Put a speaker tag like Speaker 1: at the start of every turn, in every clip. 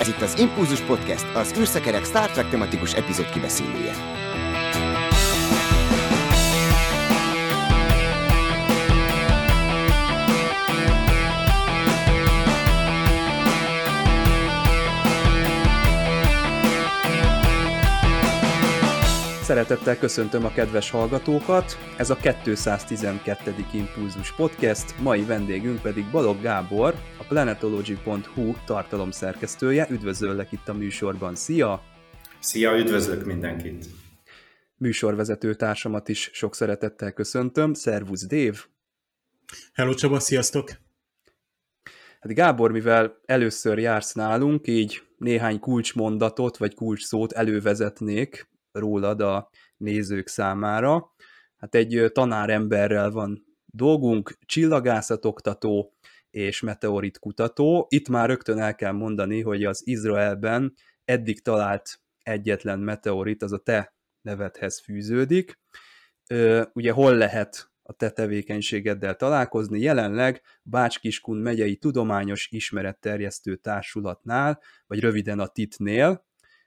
Speaker 1: Ez itt az Impulzus Podcast, az űrszekerek Star Trek tematikus epizód kibeszélője.
Speaker 2: Szeretettel köszöntöm a kedves hallgatókat, ez a 212. Impulzus Podcast, mai vendégünk pedig Balog Gábor, a planetology.hu tartalomszerkesztője. Üdvözöllek itt a műsorban, szia!
Speaker 3: Szia, üdvözlök mindenkit!
Speaker 2: Műsorvezető társamat is sok szeretettel köszöntöm, szervusz Dév!
Speaker 4: Hello Csaba, sziasztok!
Speaker 2: Hát Gábor, mivel először jársz nálunk, így néhány kulcsmondatot vagy kulcsszót elővezetnék rólad a nézők számára. Hát egy tanáremberrel van dolgunk, csillagászatoktató és meteorit kutató. Itt már rögtön el kell mondani, hogy az Izraelben eddig talált egyetlen meteorit, az a te nevedhez fűződik. Ugye hol lehet a te tevékenységeddel találkozni? Jelenleg Bács-Kiskun megyei tudományos ismeretterjesztő társulatnál, vagy röviden a TIT-nél,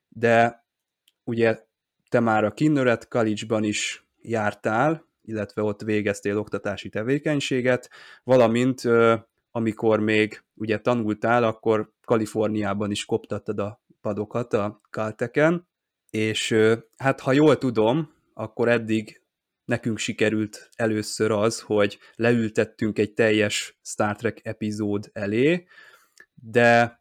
Speaker 2: de ugye te már a Kinneret College-ban is jártál, illetve ott végeztél oktatási tevékenységet, valamint amikor még ugye tanultál, akkor Kaliforniában is koptattad a padokat a Calteken, és hát ha jól tudom, akkor eddig nekünk sikerült először az, hogy leültettünk egy teljes Star Trek epizód elé, de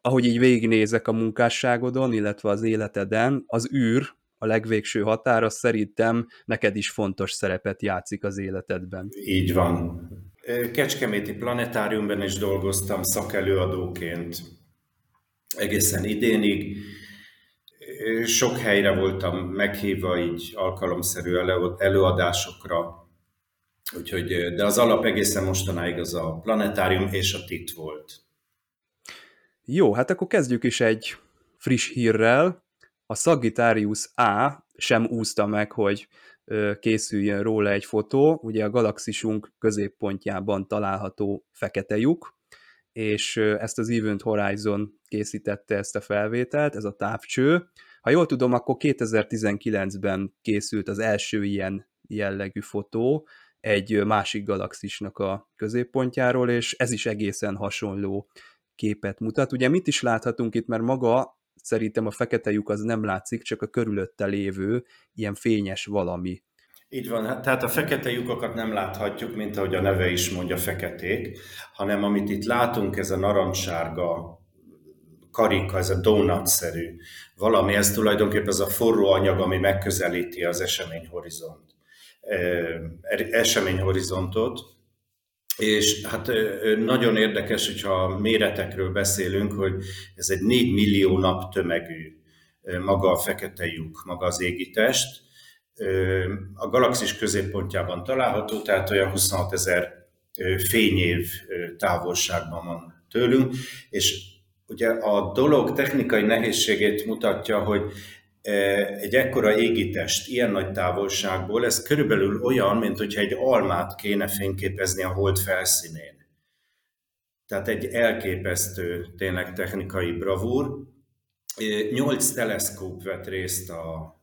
Speaker 2: ahogy így végignézek a munkásságodon, illetve az életeden, az űr a legvégső határa szerintem neked is fontos szerepet játszik az életedben.
Speaker 3: Így van. Kecskeméti Planetáriumban is dolgoztam szakelőadóként egészen idénig. Sok helyre voltam meghívva így alkalomszerű előadásokra, Úgyhogy, de az alap egészen mostanáig az a planetárium és a TIT volt.
Speaker 2: Jó, hát akkor kezdjük is egy friss hírrel a Sagittarius A sem úszta meg, hogy készüljön róla egy fotó. Ugye a galaxisunk középpontjában található fekete lyuk, és ezt az Event Horizon készítette ezt a felvételt, ez a távcső. Ha jól tudom, akkor 2019-ben készült az első ilyen jellegű fotó egy másik galaxisnak a középpontjáról, és ez is egészen hasonló képet mutat. Ugye mit is láthatunk itt, mert maga szerintem a fekete lyuk az nem látszik, csak a körülötte lévő ilyen fényes valami.
Speaker 3: Így van, hát, tehát a fekete lyukakat nem láthatjuk, mint ahogy a neve is mondja, feketék, hanem amit itt látunk, ez a narancssárga karika, ez a donut-szerű valami, ez tulajdonképpen az a forró anyag, ami megközelíti az eseményhorizont, eseményhorizontot, és hát nagyon érdekes, hogyha méretekről beszélünk, hogy ez egy 4 millió nap tömegű maga a fekete lyuk, maga az égitest. A galaxis középpontjában található, tehát olyan 26 ezer fényév távolságban van tőlünk, és ugye a dolog technikai nehézségét mutatja, hogy egy ekkora égitest ilyen nagy távolságból, ez körülbelül olyan, mint hogyha egy almát kéne fényképezni a hold felszínén. Tehát egy elképesztő, tényleg technikai bravúr. Nyolc teleszkóp vett részt a,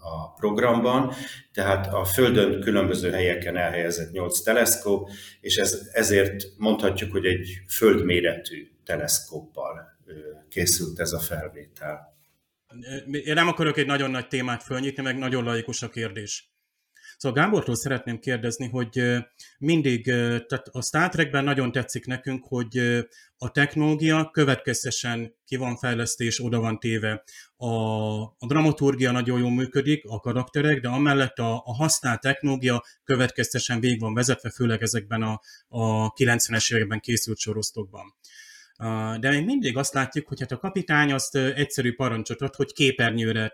Speaker 3: a programban, tehát a Földön különböző helyeken elhelyezett nyolc teleszkóp, és ez, ezért mondhatjuk, hogy egy földméretű teleszkóppal készült ez a felvétel.
Speaker 4: Én nem akarok egy nagyon nagy témát fölnyitni, meg nagyon laikus a kérdés. Szóval Gábortól szeretném kérdezni, hogy mindig, tehát a Star Trekben nagyon tetszik nekünk, hogy a technológia következtesen ki van fejlesztés, oda van téve. A, a dramaturgia nagyon jól működik, a karakterek, de amellett a, a használt technológia következtesen végig van vezetve, főleg ezekben a, a 90-es években készült sorosztokban. De még mindig azt látjuk, hogy hát a kapitány azt egyszerű parancsot ad, hogy képernyőre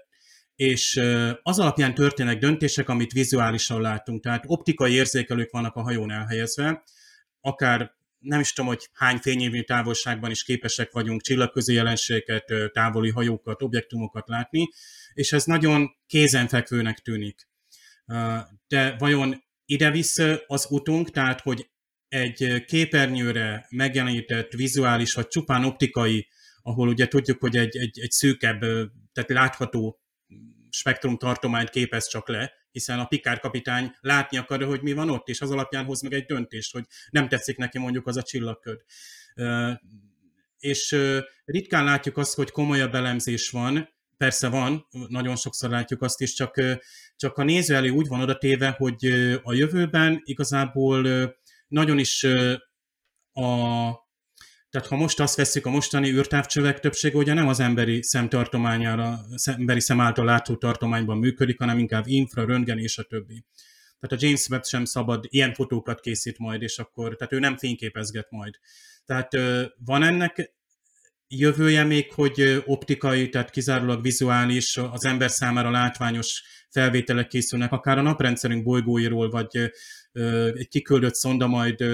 Speaker 4: és az alapján történnek döntések, amit vizuálisan látunk. Tehát optikai érzékelők vannak a hajón elhelyezve, akár nem is tudom, hogy hány fényévű távolságban is képesek vagyunk csillagközi jelenségeket, távoli hajókat, objektumokat látni, és ez nagyon kézenfekvőnek tűnik. De vajon ide visz az utunk, tehát hogy egy képernyőre megjelenített vizuális, vagy csupán optikai, ahol ugye tudjuk, hogy egy, egy, egy szűkebb, tehát látható spektrum tartományt képez csak le, hiszen a Pikár kapitány látni akarja, hogy mi van ott, és az alapján hoz meg egy döntést, hogy nem tetszik neki mondjuk az a csillagköd. És ritkán látjuk azt, hogy komolyabb elemzés van, persze van, nagyon sokszor látjuk azt is, csak, csak a néző elé úgy van oda téve, hogy a jövőben igazából nagyon is a tehát ha most azt veszük, a mostani űrtávcsövek többsége ugye nem az emberi szemtartományára, emberi szem által látható tartományban működik, hanem inkább infra, röntgen és a többi. Tehát a James Webb sem szabad ilyen fotókat készít majd, és akkor, tehát ő nem fényképezget majd. Tehát van ennek jövője még, hogy optikai, tehát kizárólag vizuális, az ember számára látványos felvételek készülnek, akár a naprendszerünk bolygóiról, vagy egy kiküldött szonda majd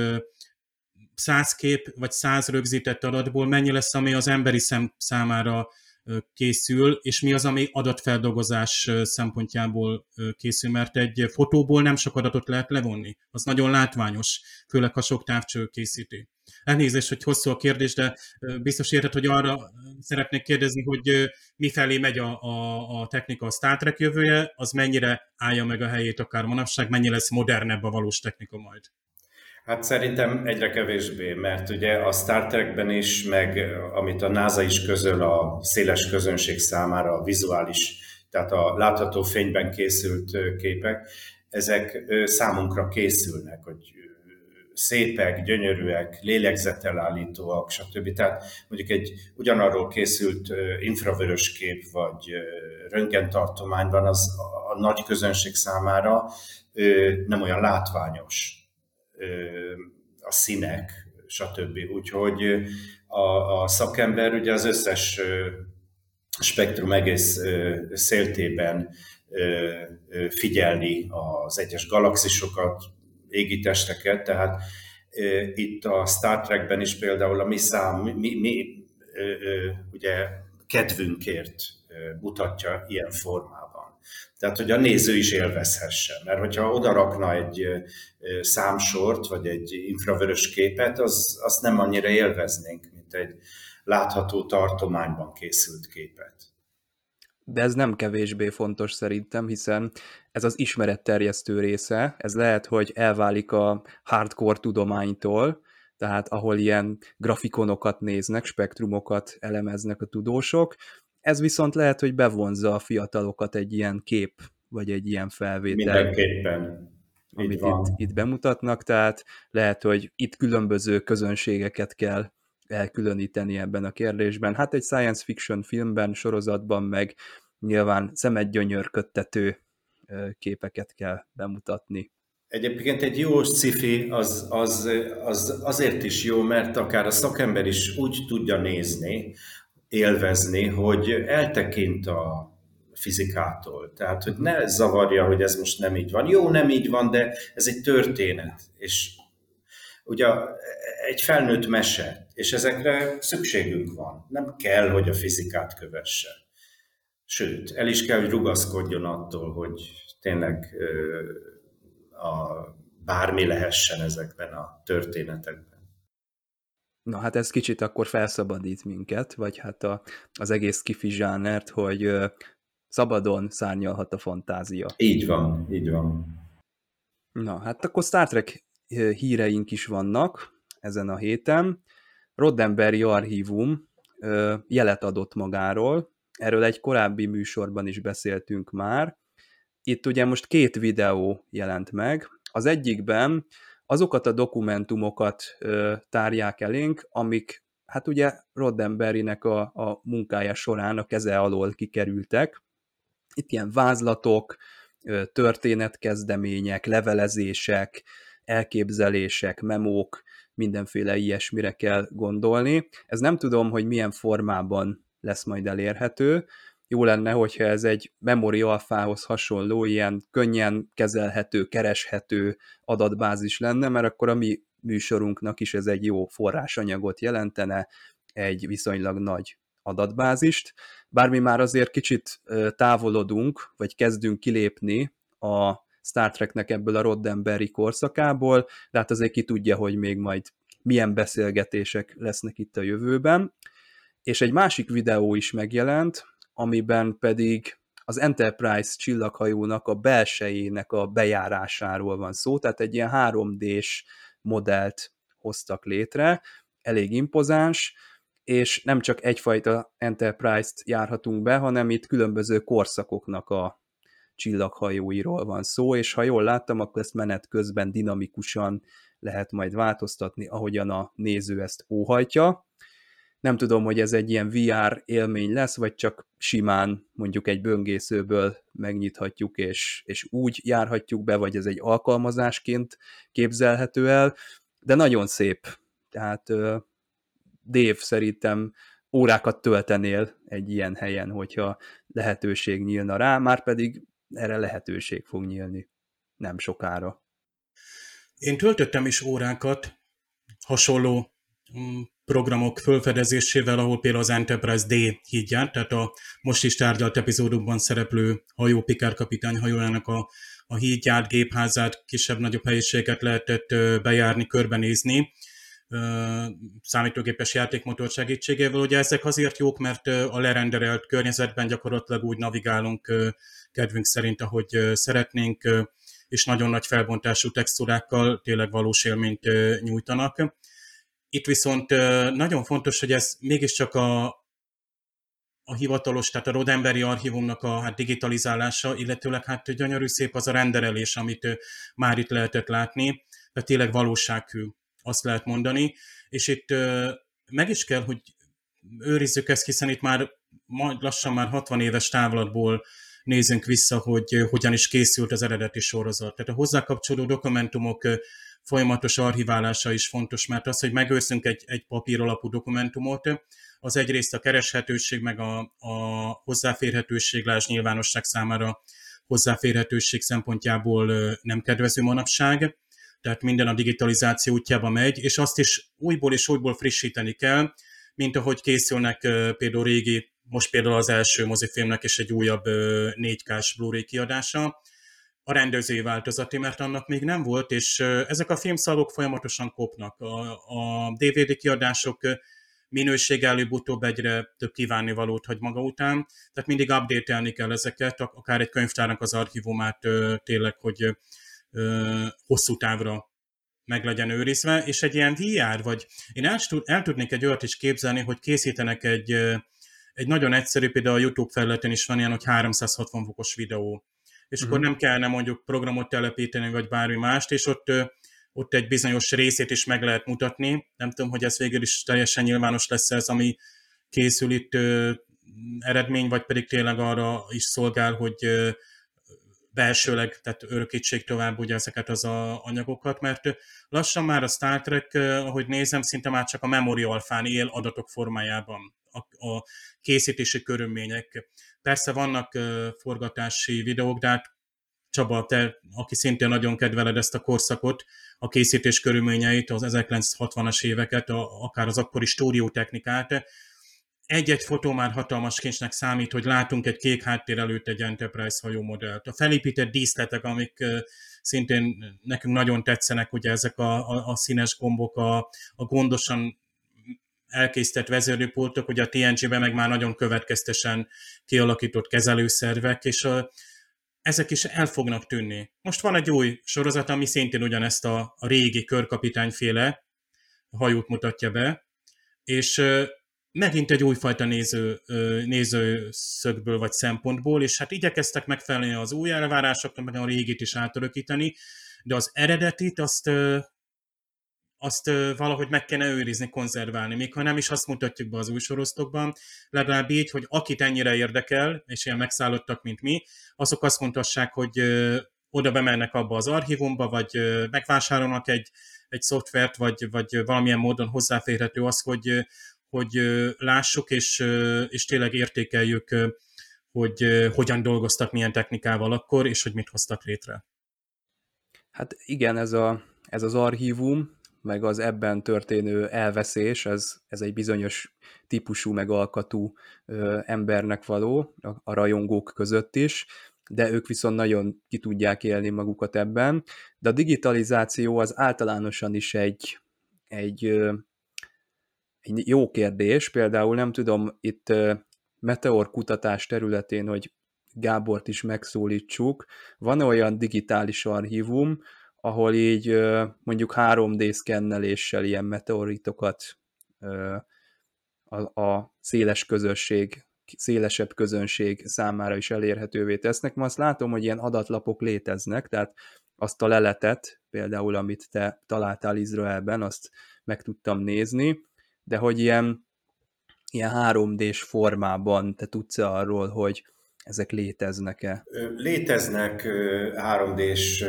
Speaker 4: száz kép vagy száz rögzített adatból mennyi lesz, ami az emberi szem számára készül, és mi az, ami adatfeldolgozás szempontjából készül, mert egy fotóból nem sok adatot lehet levonni. Az nagyon látványos, főleg ha sok távcső készíti. Elnézést, hogy hosszú a kérdés, de biztos érted, hogy arra szeretnék kérdezni, hogy mifelé megy a, a, a technika a Star Trek jövője, az mennyire állja meg a helyét akár manapság, mennyi lesz modernebb a valós technika majd.
Speaker 3: Hát szerintem egyre kevésbé, mert ugye a Star Trekben is, meg amit a NASA is közöl a széles közönség számára, a vizuális, tehát a látható fényben készült képek, ezek számunkra készülnek, hogy szépek, gyönyörűek, lélegzetelállítóak, stb. Tehát mondjuk egy ugyanarról készült infravörös kép vagy röntgentartományban az a nagy közönség számára nem olyan látványos a színek, stb. Úgyhogy a, a szakember ugye az összes spektrum egész széltében figyelni az egyes galaxisokat, égitesteket, tehát itt a Star Trekben is például a mi szám, mi, mi ugye kedvünkért mutatja ilyen formában. Tehát, hogy a néző is élvezhesse. Mert hogyha oda rakna egy számsort, vagy egy infravörös képet, az, azt nem annyira élveznénk, mint egy látható tartományban készült képet.
Speaker 2: De ez nem kevésbé fontos szerintem, hiszen ez az ismeretterjesztő része, ez lehet, hogy elválik a hardcore tudománytól, tehát ahol ilyen grafikonokat néznek, spektrumokat elemeznek a tudósok, ez viszont lehet, hogy bevonza a fiatalokat egy ilyen kép, vagy egy ilyen felvétel.
Speaker 3: Mindenképpen.
Speaker 2: Amit itt, itt bemutatnak, tehát lehet, hogy itt különböző közönségeket kell elkülöníteni ebben a kérdésben. Hát egy science fiction filmben, sorozatban meg nyilván szemet gyönyörködtető képeket kell bemutatni.
Speaker 3: Egyébként egy jó sci az, az, az azért is jó, mert akár a szakember is úgy tudja nézni, élvezni, hogy eltekint a fizikától. Tehát, hogy ne zavarja, hogy ez most nem így van. Jó, nem így van, de ez egy történet. És ugye egy felnőtt mese, és ezekre szükségünk van. Nem kell, hogy a fizikát kövesse. Sőt, el is kell, hogy rugaszkodjon attól, hogy tényleg a, bármi lehessen ezekben a történetekben.
Speaker 2: Na hát ez kicsit akkor felszabadít minket, vagy hát a, az egész kifi zsánert, hogy szabadon szárnyalhat a fantázia.
Speaker 3: Így van, így van.
Speaker 2: Na hát akkor Star Trek híreink is vannak ezen a héten. Roddenberry archívum jelet adott magáról, erről egy korábbi műsorban is beszéltünk már. Itt ugye most két videó jelent meg. Az egyikben azokat a dokumentumokat ö, tárják elénk, amik hát ugye Roddenberrynek a, a munkája során a keze alól kikerültek. Itt ilyen vázlatok, történetkezdemények, levelezések, elképzelések, memók, mindenféle ilyesmire kell gondolni. Ez nem tudom, hogy milyen formában lesz majd elérhető, jó lenne, hogyha ez egy memory alfához hasonló, ilyen könnyen kezelhető, kereshető adatbázis lenne, mert akkor a mi műsorunknak is ez egy jó forrásanyagot jelentene, egy viszonylag nagy adatbázist. Bármi már azért kicsit távolodunk, vagy kezdünk kilépni a Star Treknek ebből a Roddenberry korszakából, de hát azért ki tudja, hogy még majd milyen beszélgetések lesznek itt a jövőben. És egy másik videó is megjelent, amiben pedig az Enterprise csillaghajónak a belsejének a bejárásáról van szó, tehát egy ilyen 3D-s modellt hoztak létre, elég impozáns, és nem csak egyfajta Enterprise-t járhatunk be, hanem itt különböző korszakoknak a csillaghajóiról van szó, és ha jól láttam, akkor ezt menet közben dinamikusan lehet majd változtatni, ahogyan a néző ezt óhajtja. Nem tudom, hogy ez egy ilyen VR élmény lesz, vagy csak simán mondjuk egy böngészőből megnyithatjuk, és, és úgy járhatjuk be, vagy ez egy alkalmazásként képzelhető el, de nagyon szép. Tehát Dave szerintem órákat töltenél egy ilyen helyen, hogyha lehetőség nyílna rá, már pedig erre lehetőség fog nyílni nem sokára.
Speaker 4: Én töltöttem is órákat hasonló mm, programok fölfedezésével, ahol például az Enterprise D hídját, tehát a most is tárgyalt epizódokban szereplő hajó, Picard kapitány hajójának a, a hídját, gépházát, kisebb-nagyobb helyiséget lehetett bejárni, körbenézni számítógépes játékmotor segítségével. Ugye ezek azért jók, mert a lerenderelt környezetben gyakorlatilag úgy navigálunk kedvünk szerint, ahogy szeretnénk, és nagyon nagy felbontású textúrákkal tényleg valós élményt nyújtanak. Itt viszont nagyon fontos, hogy ez mégiscsak a, a hivatalos, tehát a Rodemberi archívumnak a hát digitalizálása, illetőleg hát gyönyörű szép az a renderelés, amit már itt lehetett látni, de tényleg valósághű, azt lehet mondani, és itt meg is kell, hogy őrizzük ezt, hiszen itt már lassan már 60 éves távlatból nézünk vissza, hogy hogyan is készült az eredeti sorozat. Tehát a hozzá dokumentumok folyamatos archiválása is fontos, mert az, hogy megőrzünk egy, egy papír alapú dokumentumot, az egyrészt a kereshetőség, meg a, a hozzáférhetőség, lás nyilvánosság számára hozzáférhetőség szempontjából nem kedvező manapság, tehát minden a digitalizáció útjába megy, és azt is újból és újból frissíteni kell, mint ahogy készülnek például régi, most például az első mozifilmnek is egy újabb 4K-s Blu-ray kiadása, a rendezői változati, mert annak még nem volt, és ezek a filmszalagok folyamatosan kopnak. A, a DVD kiadások minőség előbb-utóbb egyre több valót hagy maga után, tehát mindig update kell ezeket, akár egy könyvtárnak az archívumát tényleg, hogy hosszú távra meg legyen őrizve, és egy ilyen VR, vagy én el, el tudnék egy olyat is képzelni, hogy készítenek egy, egy nagyon egyszerű, például a YouTube felületen is van ilyen, hogy 360 fokos videó, és uh-huh. akkor mhm. nem kellene mondjuk programot telepíteni, vagy bármi mást, és ott, ott egy bizonyos részét is meg lehet mutatni. Nem tudom, hogy ez végül is teljesen nyilvános lesz ez, ami készül itt eredmény, vagy pedig tényleg arra is szolgál, hogy belsőleg, tehát örökítség tovább ugye ezeket az a anyagokat, mert lassan már a Star Trek, ahogy nézem, szinte már csak a memory alfán él adatok formájában a, a készítési körülmények. Persze vannak forgatási videók, de hát Csaba, te, aki szintén nagyon kedveled ezt a korszakot, a készítés körülményeit, az 1960-as éveket, a, akár az akkori stúdiótechnikát, egy-egy fotó már hatalmas kincsnek számít, hogy látunk egy kék háttér előtt egy Enterprise hajómodellt. A felépített díszletek, amik szintén nekünk nagyon tetszenek, ugye ezek a, a, a színes gombok, a, a gondosan elkészített vezérőpultok, ugye a TNG-ben meg már nagyon következtesen kialakított kezelőszervek, és a, ezek is el fognak tűnni. Most van egy új sorozat, ami szintén ugyanezt a, a régi körkapitányféle hajót mutatja be, és megint egy újfajta néző, nézőszögből vagy szempontból, és hát igyekeztek megfelelni az új elvárásoknak, meg a régit is átörökíteni, de az eredetit azt, azt valahogy meg kellene őrizni, konzerválni, még ha nem is azt mutatjuk be az új legalább így, hogy akit ennyire érdekel, és ilyen megszállottak, mint mi, azok azt mondhassák, hogy oda bemennek abba az archívumba, vagy megvásárolnak egy, egy szoftvert, vagy, vagy valamilyen módon hozzáférhető az, hogy hogy lássuk, és, és tényleg értékeljük, hogy hogyan dolgoztak, milyen technikával akkor, és hogy mit hoztak létre.
Speaker 2: Hát igen, ez, a, ez az archívum, meg az ebben történő elveszés, ez, ez egy bizonyos típusú, meg alkatú ö, embernek való, a, a rajongók között is. de ők viszont nagyon ki tudják élni magukat ebben. De a digitalizáció az általánosan is egy, egy, egy jó kérdés. Például nem tudom, itt meteor kutatás területén, hogy Gábort is megszólítsuk, van olyan digitális archívum, ahol így mondjuk 3D szkenneléssel ilyen meteoritokat a, széles közösség, szélesebb közönség számára is elérhetővé tesznek. Ma azt látom, hogy ilyen adatlapok léteznek, tehát azt a leletet, például amit te találtál Izraelben, azt meg tudtam nézni, de hogy ilyen, ilyen 3D-s formában te tudsz arról, hogy ezek léteznek-e?
Speaker 3: Léteznek 3D-s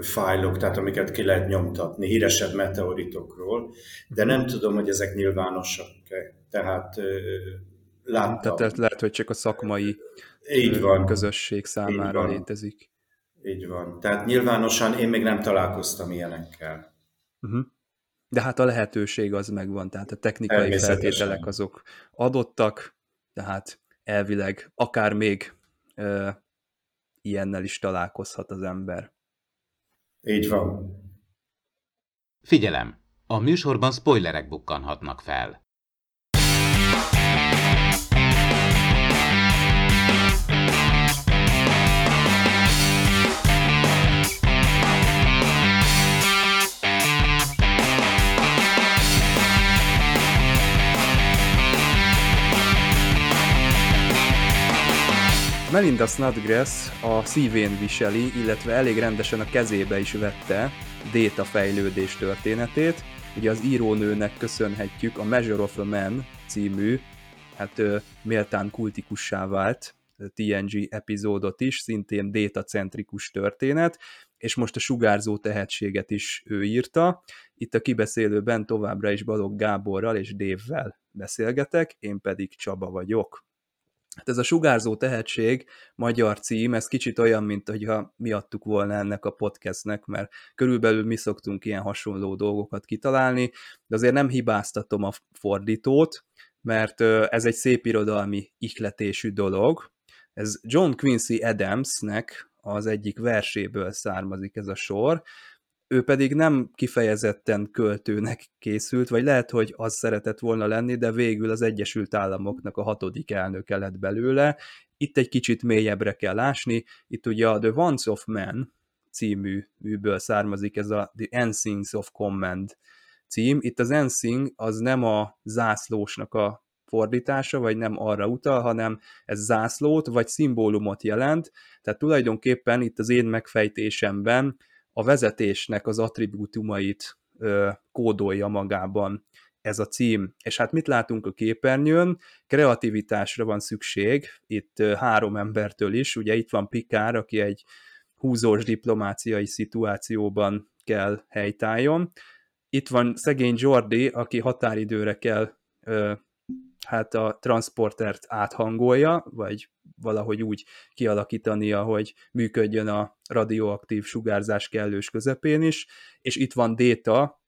Speaker 3: fájlok, tehát amiket ki lehet nyomtatni híresebb meteoritokról, de nem tudom, hogy ezek nyilvánosak-e. Tehát láttam.
Speaker 2: Tehát lehet, hogy csak a szakmai
Speaker 3: Így van.
Speaker 2: közösség számára
Speaker 3: Így van.
Speaker 2: létezik.
Speaker 3: Így van. Tehát nyilvánosan én még nem találkoztam ilyenekkel.
Speaker 2: Uh-huh. De hát a lehetőség az megvan, tehát a technikai feltételek azok adottak, tehát elvileg akár még ö, ilyennel is találkozhat az ember.
Speaker 3: Így van.
Speaker 5: Figyelem! A műsorban spoilerek bukkanhatnak fel.
Speaker 2: Melinda Snodgrass a szívén viseli, illetve elég rendesen a kezébe is vette Déta fejlődés történetét. Ugye az írónőnek köszönhetjük a Measure of a Man című, hát méltán kultikussá vált TNG epizódot is, szintén déta-centrikus történet, és most a sugárzó tehetséget is ő írta. Itt a kibeszélőben továbbra is Balog Gáborral és Dévvel beszélgetek, én pedig Csaba vagyok. Hát ez a sugárzó tehetség magyar cím, ez kicsit olyan, mint hogyha mi adtuk volna ennek a podcastnek, mert körülbelül mi szoktunk ilyen hasonló dolgokat kitalálni, de azért nem hibáztatom a fordítót, mert ez egy szép irodalmi ihletésű dolog. Ez John Quincy Adamsnek az egyik verséből származik ez a sor, ő pedig nem kifejezetten költőnek készült, vagy lehet, hogy az szeretett volna lenni, de végül az Egyesült Államoknak a hatodik elnöke lett belőle. Itt egy kicsit mélyebbre kell ásni, itt ugye a The Once of Man című műből származik ez a The Ensigns of Command cím. Itt az Ensing az nem a zászlósnak a fordítása, vagy nem arra utal, hanem ez zászlót, vagy szimbólumot jelent, tehát tulajdonképpen itt az én megfejtésemben a vezetésnek az attribútumait ö, kódolja magában ez a cím. És hát mit látunk a képernyőn? Kreativitásra van szükség, itt ö, három embertől is, ugye itt van Pikár, aki egy húzós diplomáciai szituációban kell helytálljon. Itt van szegény Jordi, aki határidőre kell ö, hát a transportert áthangolja, vagy valahogy úgy kialakítania, hogy működjön a radioaktív sugárzás kellős közepén is, és itt van Déta,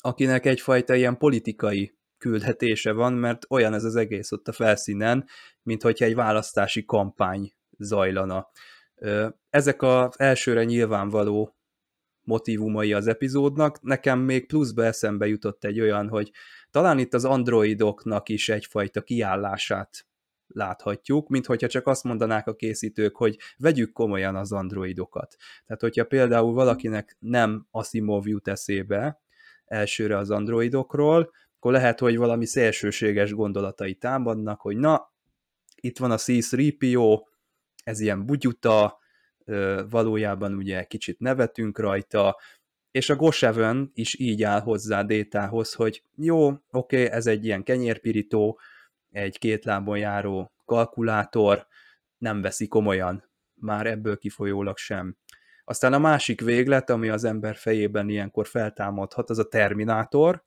Speaker 2: akinek egyfajta ilyen politikai küldetése van, mert olyan ez az egész ott a felszínen, mint hogyha egy választási kampány zajlana. Ezek az elsőre nyilvánvaló motivumai az epizódnak. Nekem még pluszba eszembe jutott egy olyan, hogy talán itt az androidoknak is egyfajta kiállását láthatjuk, mint hogyha csak azt mondanák a készítők, hogy vegyük komolyan az androidokat. Tehát, hogyha például valakinek nem Asimov jut eszébe elsőre az androidokról, akkor lehet, hogy valami szélsőséges gondolatai támadnak, hogy na, itt van a C-3PO, ez ilyen bugyuta, valójában ugye kicsit nevetünk rajta, és a Gosevön is így áll hozzá Détához, hogy jó, oké, okay, ez egy ilyen kenyérpirító, egy két lábon járó kalkulátor, nem veszi komolyan, már ebből kifolyólag sem. Aztán a másik véglet, ami az ember fejében ilyenkor feltámadhat, az a Terminátor,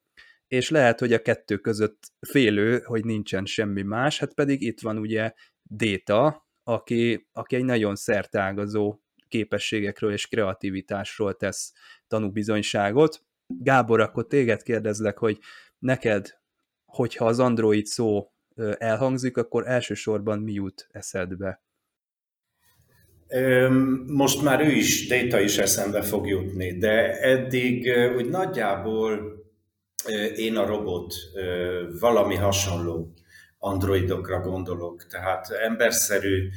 Speaker 2: és lehet, hogy a kettő között félő, hogy nincsen semmi más, hát pedig itt van ugye Déta, aki, aki egy nagyon szertágazó képességekről és kreativitásról tesz tanúbizonyságot. Gábor, akkor téged kérdezlek, hogy neked, hogyha az Android szó elhangzik, akkor elsősorban mi jut eszedbe?
Speaker 3: Most már ő is, Data is eszembe fog jutni, de eddig úgy nagyjából én a robot valami hasonló androidokra gondolok, tehát emberszerű,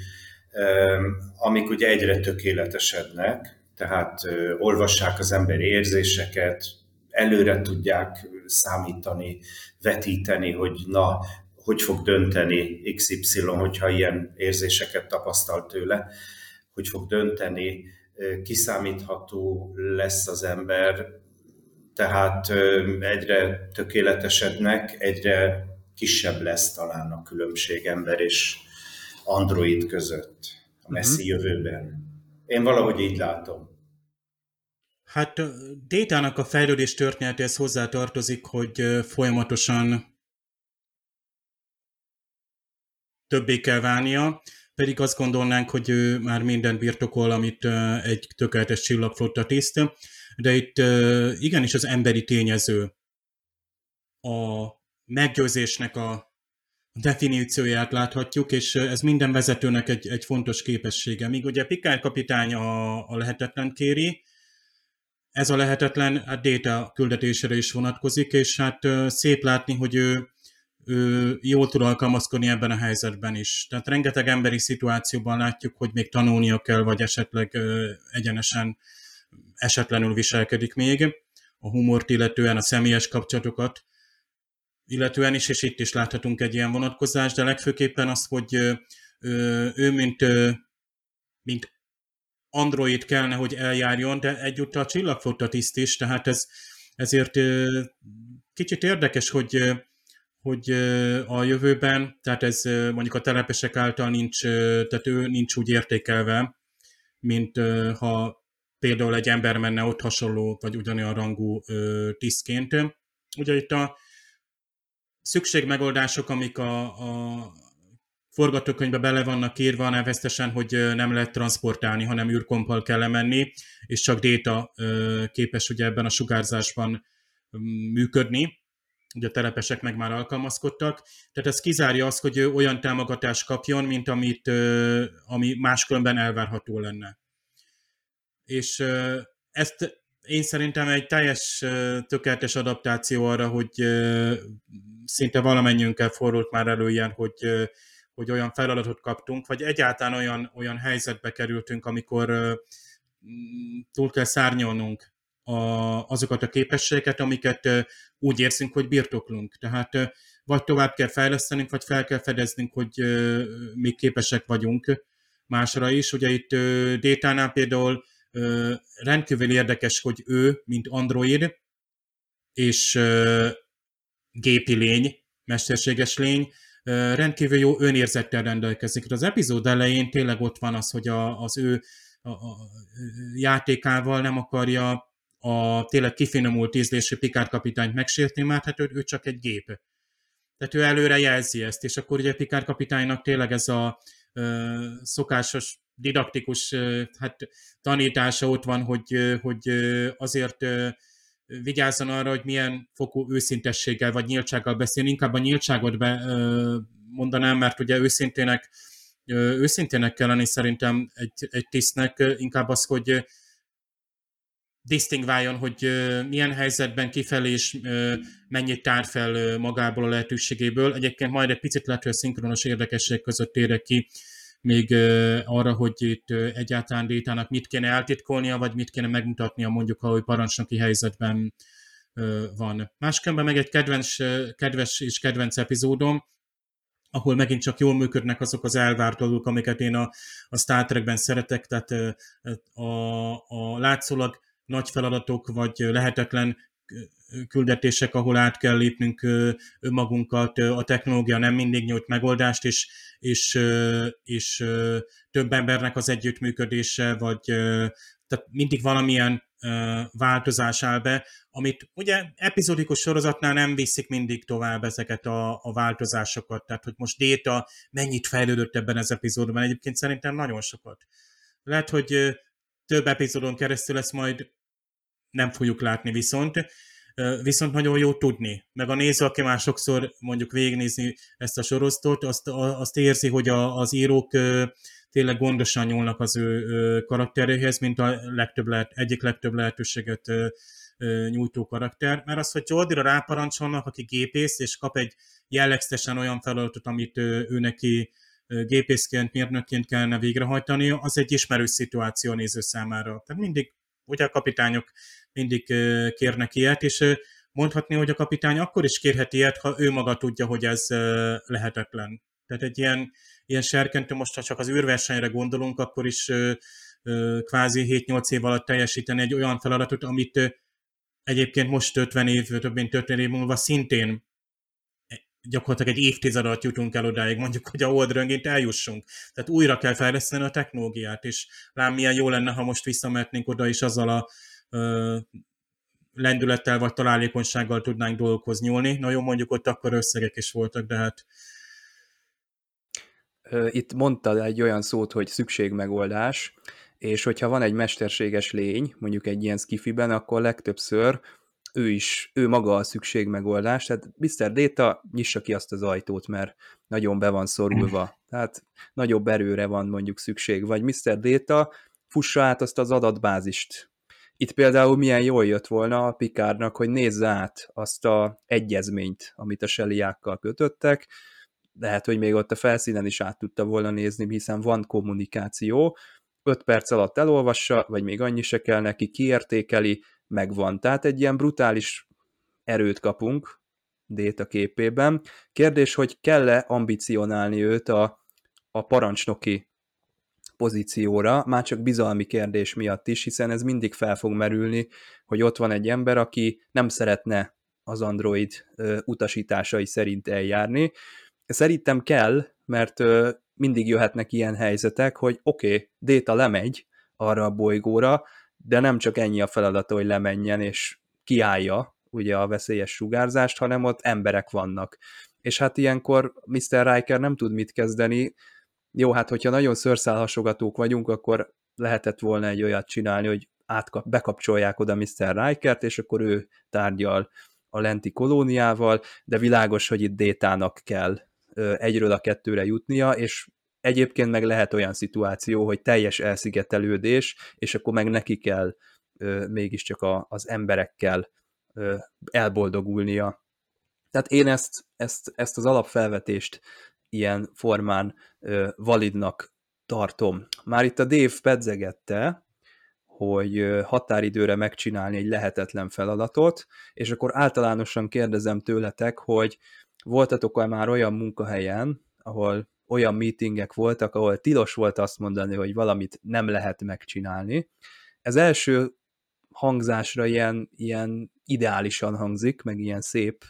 Speaker 3: amik ugye egyre tökéletesednek, tehát olvassák az emberi érzéseket, előre tudják számítani, vetíteni, hogy na, hogy fog dönteni XY, hogyha ilyen érzéseket tapasztal tőle, hogy fog dönteni, kiszámítható lesz az ember, tehát egyre tökéletesednek, egyre kisebb lesz talán a különbség ember és android között a messzi uh-huh. jövőben. Én valahogy így látom.
Speaker 4: Hát Détának a fejlődés történetéhez hozzá tartozik, hogy folyamatosan többé kell válnia, pedig azt gondolnánk, hogy ő már minden birtokol, amit egy tökéletes csillagflotta tiszt, de itt igenis az emberi tényező a meggyőzésnek a definícióját láthatjuk, és ez minden vezetőnek egy, egy fontos képessége. Míg ugye Pikár kapitány a, a lehetetlen kéri, ez a lehetetlen hát data küldetésére is vonatkozik, és hát szép látni, hogy ő, ő jól tud alkalmazkodni ebben a helyzetben is. Tehát rengeteg emberi szituációban látjuk, hogy még tanulnia kell, vagy esetleg egyenesen esetlenül viselkedik még a humort illetően, a személyes kapcsolatokat, illetően is, és itt is láthatunk egy ilyen vonatkozást, de legfőképpen az, hogy ő, mint, mint Android kellene, hogy eljárjon, de egyúttal csillagflotta tiszt is, tehát ez, ezért kicsit érdekes, hogy, hogy a jövőben, tehát ez mondjuk a telepesek által nincs, tehát ő nincs úgy értékelve, mint ha például egy ember menne ott hasonló, vagy ugyanolyan rangú tisztként. Ugye itt a szükségmegoldások, amik a, a forgatókönyvbe bele vannak írva neveztesen, hogy nem lehet transportálni, hanem űrkompal kell menni, és csak déta képes ugye ebben a sugárzásban működni. Ugye a telepesek meg már alkalmazkodtak. Tehát ez kizárja azt, hogy olyan támogatást kapjon, mint amit, ami máskülönben elvárható lenne. És ezt én szerintem egy teljes tökéletes adaptáció arra, hogy szinte valamennyiünkkel fordult már elő ilyen, hogy, hogy olyan feladatot kaptunk, vagy egyáltalán olyan, olyan helyzetbe kerültünk, amikor túl kell szárnyolnunk a, azokat a képességeket, amiket úgy érzünk, hogy birtoklunk. Tehát vagy tovább kell fejlesztenünk, vagy fel kell fedeznünk, hogy még képesek vagyunk másra is. Ugye itt Détánál például rendkívül érdekes, hogy ő, mint android, és gépi lény, mesterséges lény, rendkívül jó önérzettel rendelkezik. Az epizód elején tényleg ott van az, hogy a, az ő a, a játékával nem akarja a tényleg kifinomult ízlésű Picard kapitányt megsértni, mert hát ő, ő csak egy gép. Tehát ő előre jelzi ezt, és akkor ugye Picard kapitánynak tényleg ez a ö, szokásos didaktikus hát, tanítása ott van, hogy, hogy azért vigyázzon arra, hogy milyen fokú őszintességgel vagy nyíltsággal beszél. Inkább a nyíltságot be, mondanám, mert ugye őszintének, őszintének kell lenni szerintem egy, egy tisztnek, inkább az, hogy disztingváljon, hogy milyen helyzetben kifelé és mennyit tár fel magából a lehetőségéből. Egyébként majd egy picit lehet, hogy a szinkronos érdekesség között érek ki, még arra, hogy itt egyáltalán Détának mit kéne eltitkolnia, vagy mit kéne megmutatnia mondjuk, ahogy parancsnoki helyzetben van. Máskülönben meg egy kedvenc, kedves és kedvenc epizódom, ahol megint csak jól működnek azok az elvárt dolgok, amiket én a, a Star Trekben szeretek, tehát a, a látszólag nagy feladatok, vagy lehetetlen küldetések, ahol át kell lépnünk önmagunkat, a technológia nem mindig nyújt megoldást, és, és, és több embernek az együttműködése, vagy tehát mindig valamilyen változás áll be, amit ugye epizódikus sorozatnál nem viszik mindig tovább ezeket a, a változásokat, tehát hogy most Déta mennyit fejlődött ebben az epizódban, egyébként szerintem nagyon sokat. Lehet, hogy több epizódon keresztül ezt majd nem fogjuk látni viszont, viszont nagyon jó tudni. Meg a néző, aki már sokszor mondjuk végignézni ezt a sorozatot, azt, azt érzi, hogy a, az írók tényleg gondosan nyúlnak az ő karakteréhez, mint a legtöbb lehet, egyik legtöbb lehetőséget nyújtó karakter, mert az, hogy Jordira ráparancsolnak, aki gépész, és kap egy jellegzetesen olyan feladatot, amit ő, ő neki gépészként, mérnökként kellene végrehajtani, az egy ismerős szituáció a néző számára. Tehát mindig, ugye a kapitányok mindig kérnek ilyet, és mondhatni, hogy a kapitány akkor is kérhet ilyet, ha ő maga tudja, hogy ez lehetetlen. Tehát egy ilyen, ilyen serkentő, most ha csak az űrversenyre gondolunk, akkor is kvázi 7-8 év alatt teljesíteni egy olyan feladatot, amit egyébként most 50 év, több mint 50 év múlva szintén gyakorlatilag egy évtized alatt jutunk el odáig, mondjuk, hogy a oldröngént eljussunk. Tehát újra kell fejleszteni a technológiát, és lám milyen jó lenne, ha most visszamehetnénk oda, és azzal a ö, lendülettel vagy találékonysággal tudnánk dolgokhoz nyúlni. Na jó, mondjuk ott akkor összegek is voltak, de hát
Speaker 2: itt mondtad egy olyan szót, hogy szükségmegoldás, és hogyha van egy mesterséges lény, mondjuk egy ilyen skifiben, akkor legtöbbször ő is, ő maga a szükségmegoldás, tehát Mr. Data nyissa ki azt az ajtót, mert nagyon be van szorulva, tehát nagyobb erőre van mondjuk szükség, vagy Mr. Data fussa át azt az adatbázist. Itt például milyen jól jött volna a Pikárnak, hogy nézze át azt a egyezményt, amit a Seliákkal kötöttek, lehet, hogy még ott a felszínen is át tudta volna nézni, hiszen van kommunikáció, 5 perc alatt elolvassa, vagy még annyi se kell neki, kiértékeli, megvan. Tehát egy ilyen brutális erőt kapunk Déta képében. Kérdés, hogy kell-e ambicionálni őt a, a parancsnoki pozícióra, már csak bizalmi kérdés miatt is, hiszen ez mindig fel fog merülni, hogy ott van egy ember, aki nem szeretne az Android utasításai szerint eljárni. Szerintem kell, mert mindig jöhetnek ilyen helyzetek, hogy oké, okay, Déta lemegy arra a bolygóra, de nem csak ennyi a feladata, hogy lemenjen és kiállja ugye a veszélyes sugárzást, hanem ott emberek vannak. És hát ilyenkor Mr. Riker nem tud mit kezdeni. Jó, hát hogyha nagyon szőrszálhasogatók vagyunk, akkor lehetett volna egy olyat csinálni, hogy átkap, bekapcsolják oda Mr. Rikert, és akkor ő tárgyal a lenti kolóniával, de világos, hogy itt Détának kell egyről a kettőre jutnia, és egyébként meg lehet olyan szituáció, hogy teljes elszigetelődés, és akkor meg neki kell mégiscsak a, az emberekkel elboldogulnia. Tehát én ezt, ezt, ezt az alapfelvetést ilyen formán validnak tartom. Már itt a Dave pedzegette, hogy határidőre megcsinálni egy lehetetlen feladatot, és akkor általánosan kérdezem tőletek, hogy voltatok-e már olyan munkahelyen, ahol olyan meetingek voltak, ahol tilos volt azt mondani, hogy valamit nem lehet megcsinálni. Ez első hangzásra ilyen, ilyen ideálisan hangzik, meg ilyen szép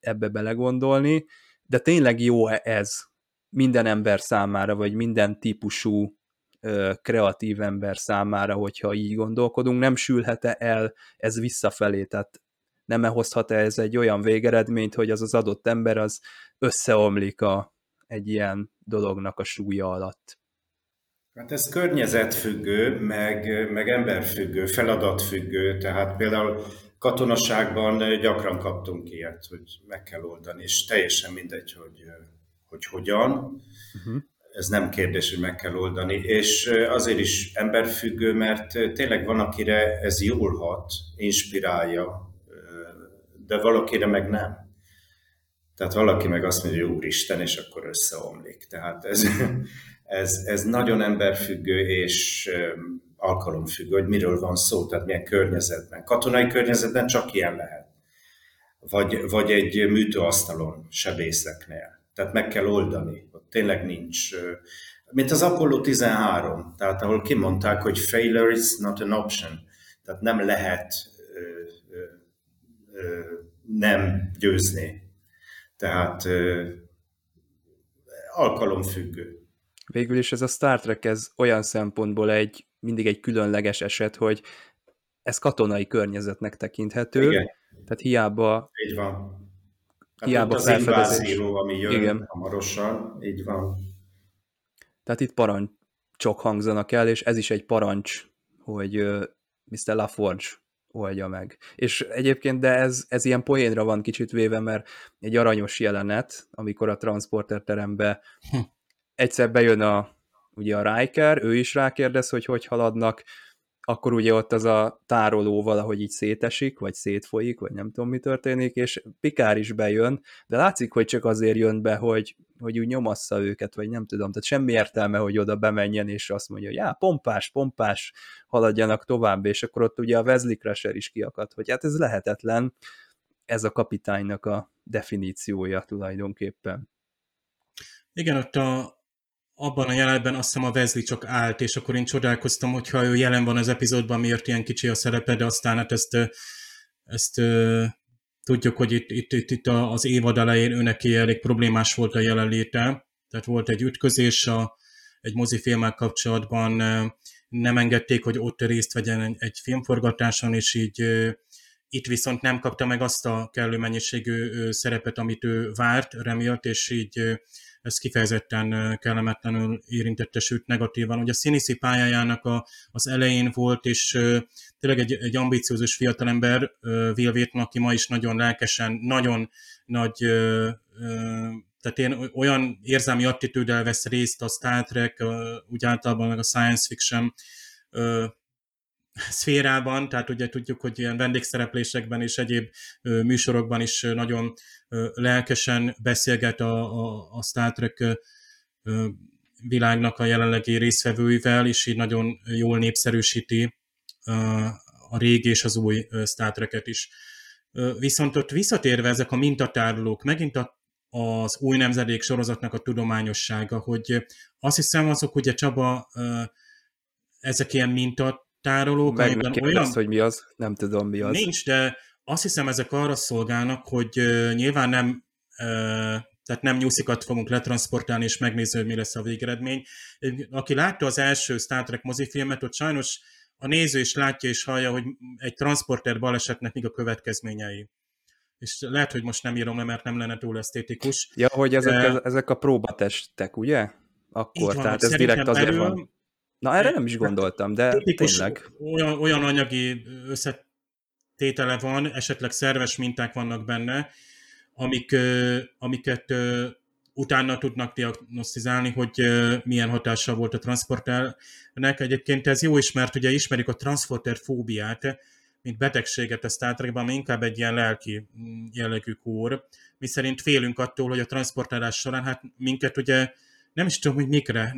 Speaker 2: ebbe belegondolni, de tényleg jó ez minden ember számára, vagy minden típusú kreatív ember számára, hogyha így gondolkodunk, nem sülhet-e el ez visszafelé, tehát nem -e hozhat -e ez egy olyan végeredményt, hogy az az adott ember az összeomlik a, egy ilyen dolognak a súlya alatt.
Speaker 3: Hát ez környezetfüggő, meg, meg emberfüggő, feladatfüggő, tehát például katonaságban gyakran kaptunk ilyet, hogy meg kell oldani, és teljesen mindegy, hogy, hogy hogyan. Uh-huh. Ez nem kérdés, hogy meg kell oldani, és azért is emberfüggő, mert tényleg van, akire ez jól hat, inspirálja, de valakire meg nem. Tehát valaki meg azt mondja, hogy Úristen, és akkor összeomlik. Tehát ez, ez, ez nagyon emberfüggő és alkalomfüggő, hogy miről van szó, tehát milyen környezetben. Katonai környezetben csak ilyen lehet. Vagy, vagy egy műtőasztalon, sebészeknél. Tehát meg kell oldani. Ott tényleg nincs. Mint az Apollo 13, tehát ahol kimondták, hogy failure is not an option. Tehát nem lehet ö, ö, ö, nem győzni tehát alkalomfüggő.
Speaker 2: Végül is ez a Star Trek ez olyan szempontból egy mindig egy különleges eset, hogy ez katonai környezetnek tekinthető, Igen. tehát hiába
Speaker 3: így van.
Speaker 2: Hát hiába
Speaker 3: az felfedezés. ami jön Igen. hamarosan, így van.
Speaker 2: Tehát itt parancsok hangzanak el, és ez is egy parancs, hogy Mr. LaForge oldja meg. És egyébként, de ez, ez ilyen poénra van kicsit véve, mert egy aranyos jelenet, amikor a transporter terembe hm. egyszer bejön a ugye a Riker, ő is rákérdez, hogy hogy haladnak, akkor ugye ott az a tároló valahogy így szétesik, vagy szétfolyik, vagy nem tudom mi történik, és Pikár is bejön, de látszik, hogy csak azért jön be, hogy, hogy úgy nyomassza őket, vagy nem tudom, tehát semmi értelme, hogy oda bemenjen, és azt mondja, hogy já, pompás, pompás, haladjanak tovább, és akkor ott ugye a Wesley Crusher is kiakadt, hogy hát ez lehetetlen, ez a kapitánynak a definíciója tulajdonképpen.
Speaker 4: Igen, ott a, abban a jelenetben azt hiszem a Wesley csak állt, és akkor én csodálkoztam, hogyha ő jelen van az epizódban, miért ilyen kicsi a szerepe, de aztán hát ezt, ezt tudjuk, hogy itt, itt, itt, itt az évad elején őneki elég problémás volt a jelenléte, tehát volt egy ütközés a, egy mozifilmmel kapcsolatban, nem engedték, hogy ott részt vegyen egy filmforgatáson, és így itt viszont nem kapta meg azt a kellő mennyiségű szerepet, amit ő várt, remélt, és így ez kifejezetten kellemetlenül érintette, sőt negatívan. Ugye a színészi pályájának a, az elején volt, és tényleg egy, egy ambiciózus fiatalember, Will Wheaton, aki ma is nagyon lelkesen, nagyon nagy tehát én olyan érzelmi attitűddel vesz részt a Star Trek, úgy általában meg a science fiction szférában, tehát ugye tudjuk, hogy ilyen vendégszereplésekben és egyéb műsorokban is nagyon lelkesen beszélget a, a, a Star Trek világnak a jelenlegi részvevőivel, és így nagyon jól népszerűsíti a régi és az új Star Trek-et is. Viszont ott visszatérve ezek a mintatárolók, megint a, az új nemzedék sorozatnak a tudományossága, hogy azt hiszem azok ugye Csaba, ezek ilyen mintat, tárolók,
Speaker 2: Meg amiben olyan... Lesz, hogy mi az, nem tudom mi az.
Speaker 4: Nincs, de azt hiszem ezek arra szolgálnak, hogy nyilván nem tehát nem nyuszikat fogunk letransportálni, és megnézni, hogy mi lesz a végeredmény. Aki látta az első Star Trek mozifilmet, ott sajnos a néző is látja és hallja, hogy egy transporter balesetnek még a következményei. És lehet, hogy most nem írom le, mert nem lenne túl esztétikus.
Speaker 2: Ja, hogy ezek, de... ezek a próbatestek, ugye? Akkor, van, tehát ez direkt azért erről, van. Na erre nem is gondoltam, de tényleg.
Speaker 4: Olyan, olyan anyagi összetétele van, esetleg szerves minták vannak benne, amik, amiket utána tudnak diagnosztizálni, hogy milyen hatással volt a transporternek. Egyébként ez jó is, mert ugye ismerik a transporter fóbiát, mint betegséget a Star Trekben, ami inkább egy ilyen lelki mm, jellegű kór, mi szerint félünk attól, hogy a transportálás során, hát minket ugye nem is tudom, hogy mikre,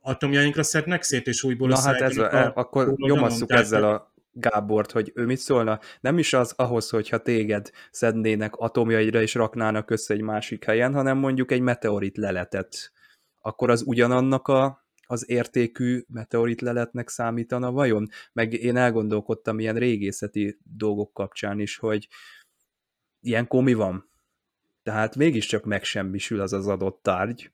Speaker 4: atomjainkra szednek szét, és újból
Speaker 2: Na hát ez a, a, akkor nyomasszuk ezzel a Gábort, hogy ő mit szólna. Nem is az ahhoz, hogyha téged szednének atomjaidra és raknának össze egy másik helyen, hanem mondjuk egy meteorit leletet. Akkor az ugyanannak a, az értékű meteorit leletnek számítana vajon? Meg én elgondolkodtam ilyen régészeti dolgok kapcsán is, hogy ilyen komi van. Tehát mégiscsak megsemmisül az az adott tárgy,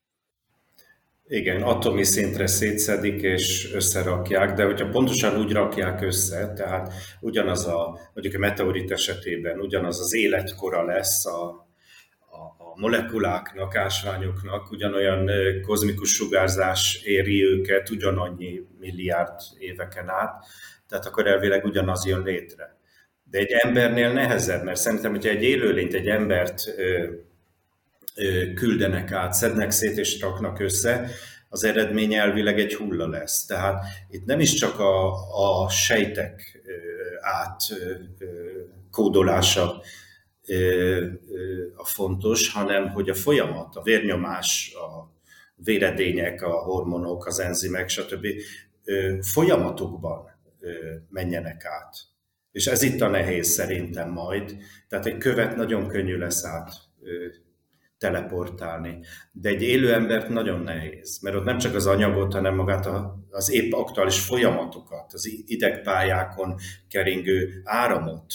Speaker 3: igen, atomi szintre szétszedik és összerakják, de hogyha pontosan úgy rakják össze, tehát ugyanaz a, mondjuk a meteorit esetében ugyanaz az életkora lesz a, a, a molekuláknak, ásványoknak, ugyanolyan kozmikus sugárzás éri őket ugyanannyi milliárd éveken át, tehát akkor elvileg ugyanaz jön létre. De egy embernél nehezebb, mert szerintem, hogyha egy élőlényt, egy embert küldenek át, szednek szét és raknak össze, az eredmény elvileg egy hulla lesz. Tehát itt nem is csak a, a sejtek át kódolása a fontos, hanem hogy a folyamat, a vérnyomás, a véredények, a hormonok, az enzimek, stb. folyamatokban menjenek át. És ez itt a nehéz szerintem majd. Tehát egy követ nagyon könnyű lesz át teleportálni. De egy élő embert nagyon nehéz, mert ott nem csak az anyagot, hanem magát az épp aktuális folyamatokat, az idegpályákon keringő áramot,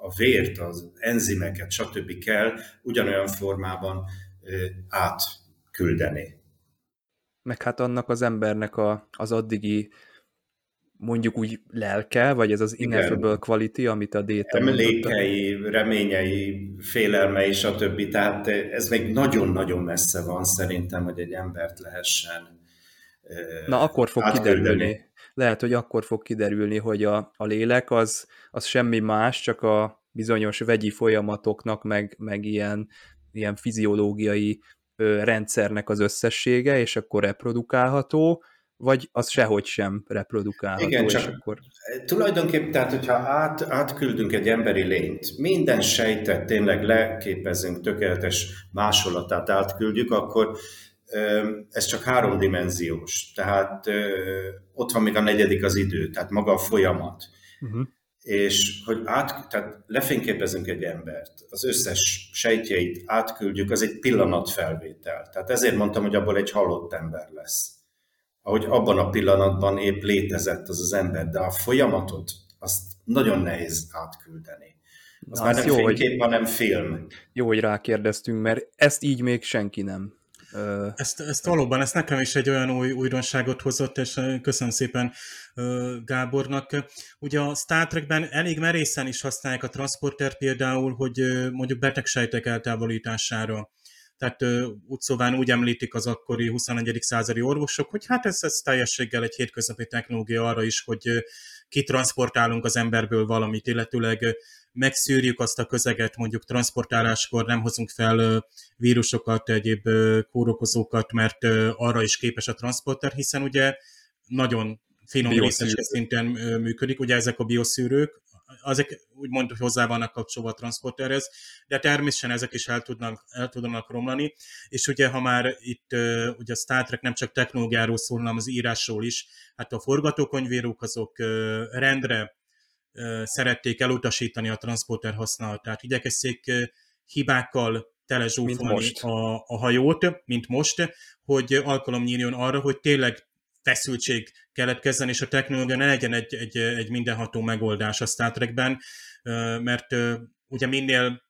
Speaker 3: a vért, az enzimeket, stb. kell ugyanolyan formában átküldeni.
Speaker 2: Meg hát annak az embernek a, az addigi mondjuk úgy lelke, vagy ez az ineffable quality, amit a Déta
Speaker 3: Emlékei, mondott. reményei, félelmei, stb. Tehát ez még nagyon-nagyon messze van szerintem, hogy egy embert lehessen
Speaker 2: Na akkor fog kiderülni. Lehet, hogy akkor fog kiderülni, hogy a, a lélek az, az semmi más, csak a bizonyos vegyi folyamatoknak, meg, meg ilyen, ilyen fiziológiai rendszernek az összessége, és akkor reprodukálható, vagy az sehogy sem reprodukálható.
Speaker 3: Igen, csak
Speaker 2: akkor...
Speaker 3: tulajdonképpen, tehát hogyha át, átküldünk egy emberi lényt, minden sejtet tényleg leképezünk, tökéletes másolatát átküldjük, akkor ez csak háromdimenziós. Tehát ott van még a negyedik az idő, tehát maga a folyamat. Uh-huh. És hogy át, tehát lefényképezünk egy embert, az összes sejtjeit átküldjük, az egy pillanatfelvétel. Tehát ezért mondtam, hogy abból egy halott ember lesz ahogy abban a pillanatban épp létezett az az ember, de a folyamatot azt nagyon nehéz átküldeni. Az Na, már nem jó, fénykép, hogy, hanem film.
Speaker 2: Jó, hogy rákérdeztünk, mert ezt így még senki nem.
Speaker 4: Ezt, ezt valóban, ezt nekem is egy olyan új újdonságot hozott, és köszönöm szépen Gábornak. Ugye a Star Trekben elég merészen is használják a transporter például, hogy mondjuk betegsejtek eltávolítására tehát úgy szóval úgy említik az akkori 21. századi orvosok, hogy hát ez, ez teljességgel egy hétköznapi technológia arra is, hogy kitransportálunk az emberből valamit, illetőleg megszűrjük azt a közeget, mondjuk transportáláskor nem hozunk fel vírusokat, egyéb kórokozókat, mert arra is képes a transporter, hiszen ugye nagyon finom részecske szinten működik, ugye ezek a bioszűrők, azok úgymond, hogy hozzá vannak kapcsolva a transporterhez, de természetesen ezek is el tudnak, el tudnak romlani, és ugye ha már itt ugye a Star Trek nem csak technológiáról szól, hanem az írásról is, hát a forgatókönyvírók azok rendre szerették elutasítani a transporter használatát, igyekezték hibákkal telezsúfolni a, a hajót, mint most, hogy alkalom nyíljon arra, hogy tényleg feszültség keletkezzen, és a technológia ne legyen egy, egy, egy mindenható megoldás a Star Trekben, mert ugye minél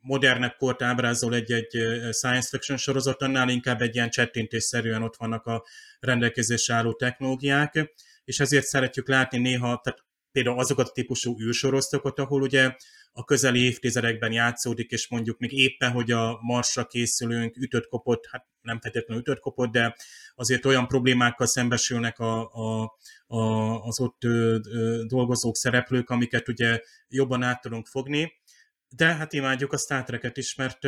Speaker 4: modernebb kort ábrázol egy-egy science fiction sorozat, annál inkább egy ilyen csettintésszerűen ott vannak a rendelkezésre álló technológiák, és ezért szeretjük látni néha, tehát például azokat a típusú űrsorosztokat, ahol ugye a közeli évtizedekben játszódik, és mondjuk még éppen, hogy a Marsra készülünk, ütött kopott, hát nem feltétlenül ütött kopott, de azért olyan problémákkal szembesülnek a, a, a, az ott ö, ö, dolgozók, szereplők, amiket ugye jobban át tudunk fogni. De hát imádjuk a Star Trek-et is, mert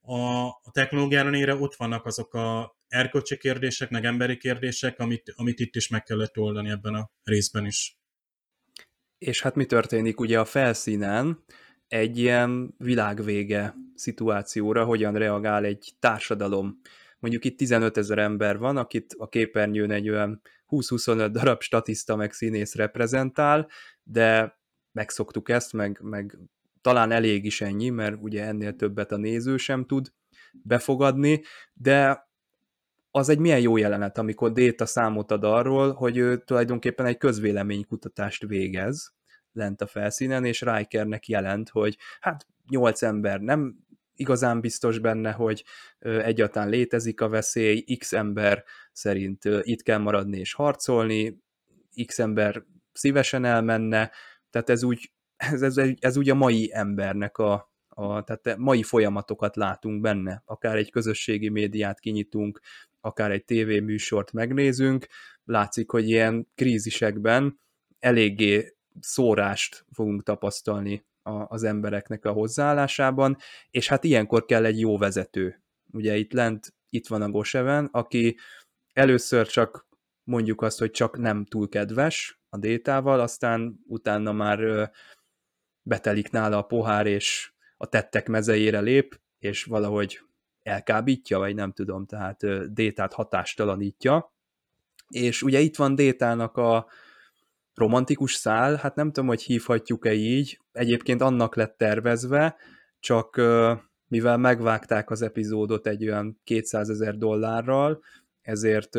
Speaker 4: a, a technológiára ére ott vannak azok a erkölcsi kérdések, meg emberi kérdések, amit, amit itt is meg kellett oldani ebben a részben is.
Speaker 2: És hát mi történik ugye a felszínen egy ilyen világvége szituációra, hogyan reagál egy társadalom. Mondjuk itt 15 ezer ember van, akit a képernyőn egy olyan 20-25 darab statiszta meg színész reprezentál, de megszoktuk ezt, meg, meg talán elég is ennyi, mert ugye ennél többet a néző sem tud befogadni, de az egy milyen jó jelenet, amikor Déta számot ad arról, hogy ő tulajdonképpen egy közvéleménykutatást végez lent a felszínen, és Rikernek jelent, hogy hát nyolc ember nem igazán biztos benne, hogy egyáltalán létezik a veszély, x ember szerint itt kell maradni és harcolni, x ember szívesen elmenne, tehát ez úgy, ez, ez, ez úgy a mai embernek a, a, tehát mai folyamatokat látunk benne, akár egy közösségi médiát kinyitunk, akár egy tévéműsort megnézünk, látszik, hogy ilyen krízisekben eléggé szórást fogunk tapasztalni az embereknek a hozzáállásában, és hát ilyenkor kell egy jó vezető. Ugye itt lent, itt van a Goseven, aki először csak mondjuk azt, hogy csak nem túl kedves a détával, aztán utána már betelik nála a pohár, és a tettek mezejére lép, és valahogy elkábítja, vagy nem tudom, tehát détát hatástalanítja. És ugye itt van détának a romantikus szál, hát nem tudom, hogy hívhatjuk-e így, egyébként annak lett tervezve, csak mivel megvágták az epizódot egy olyan 200 ezer dollárral, ezért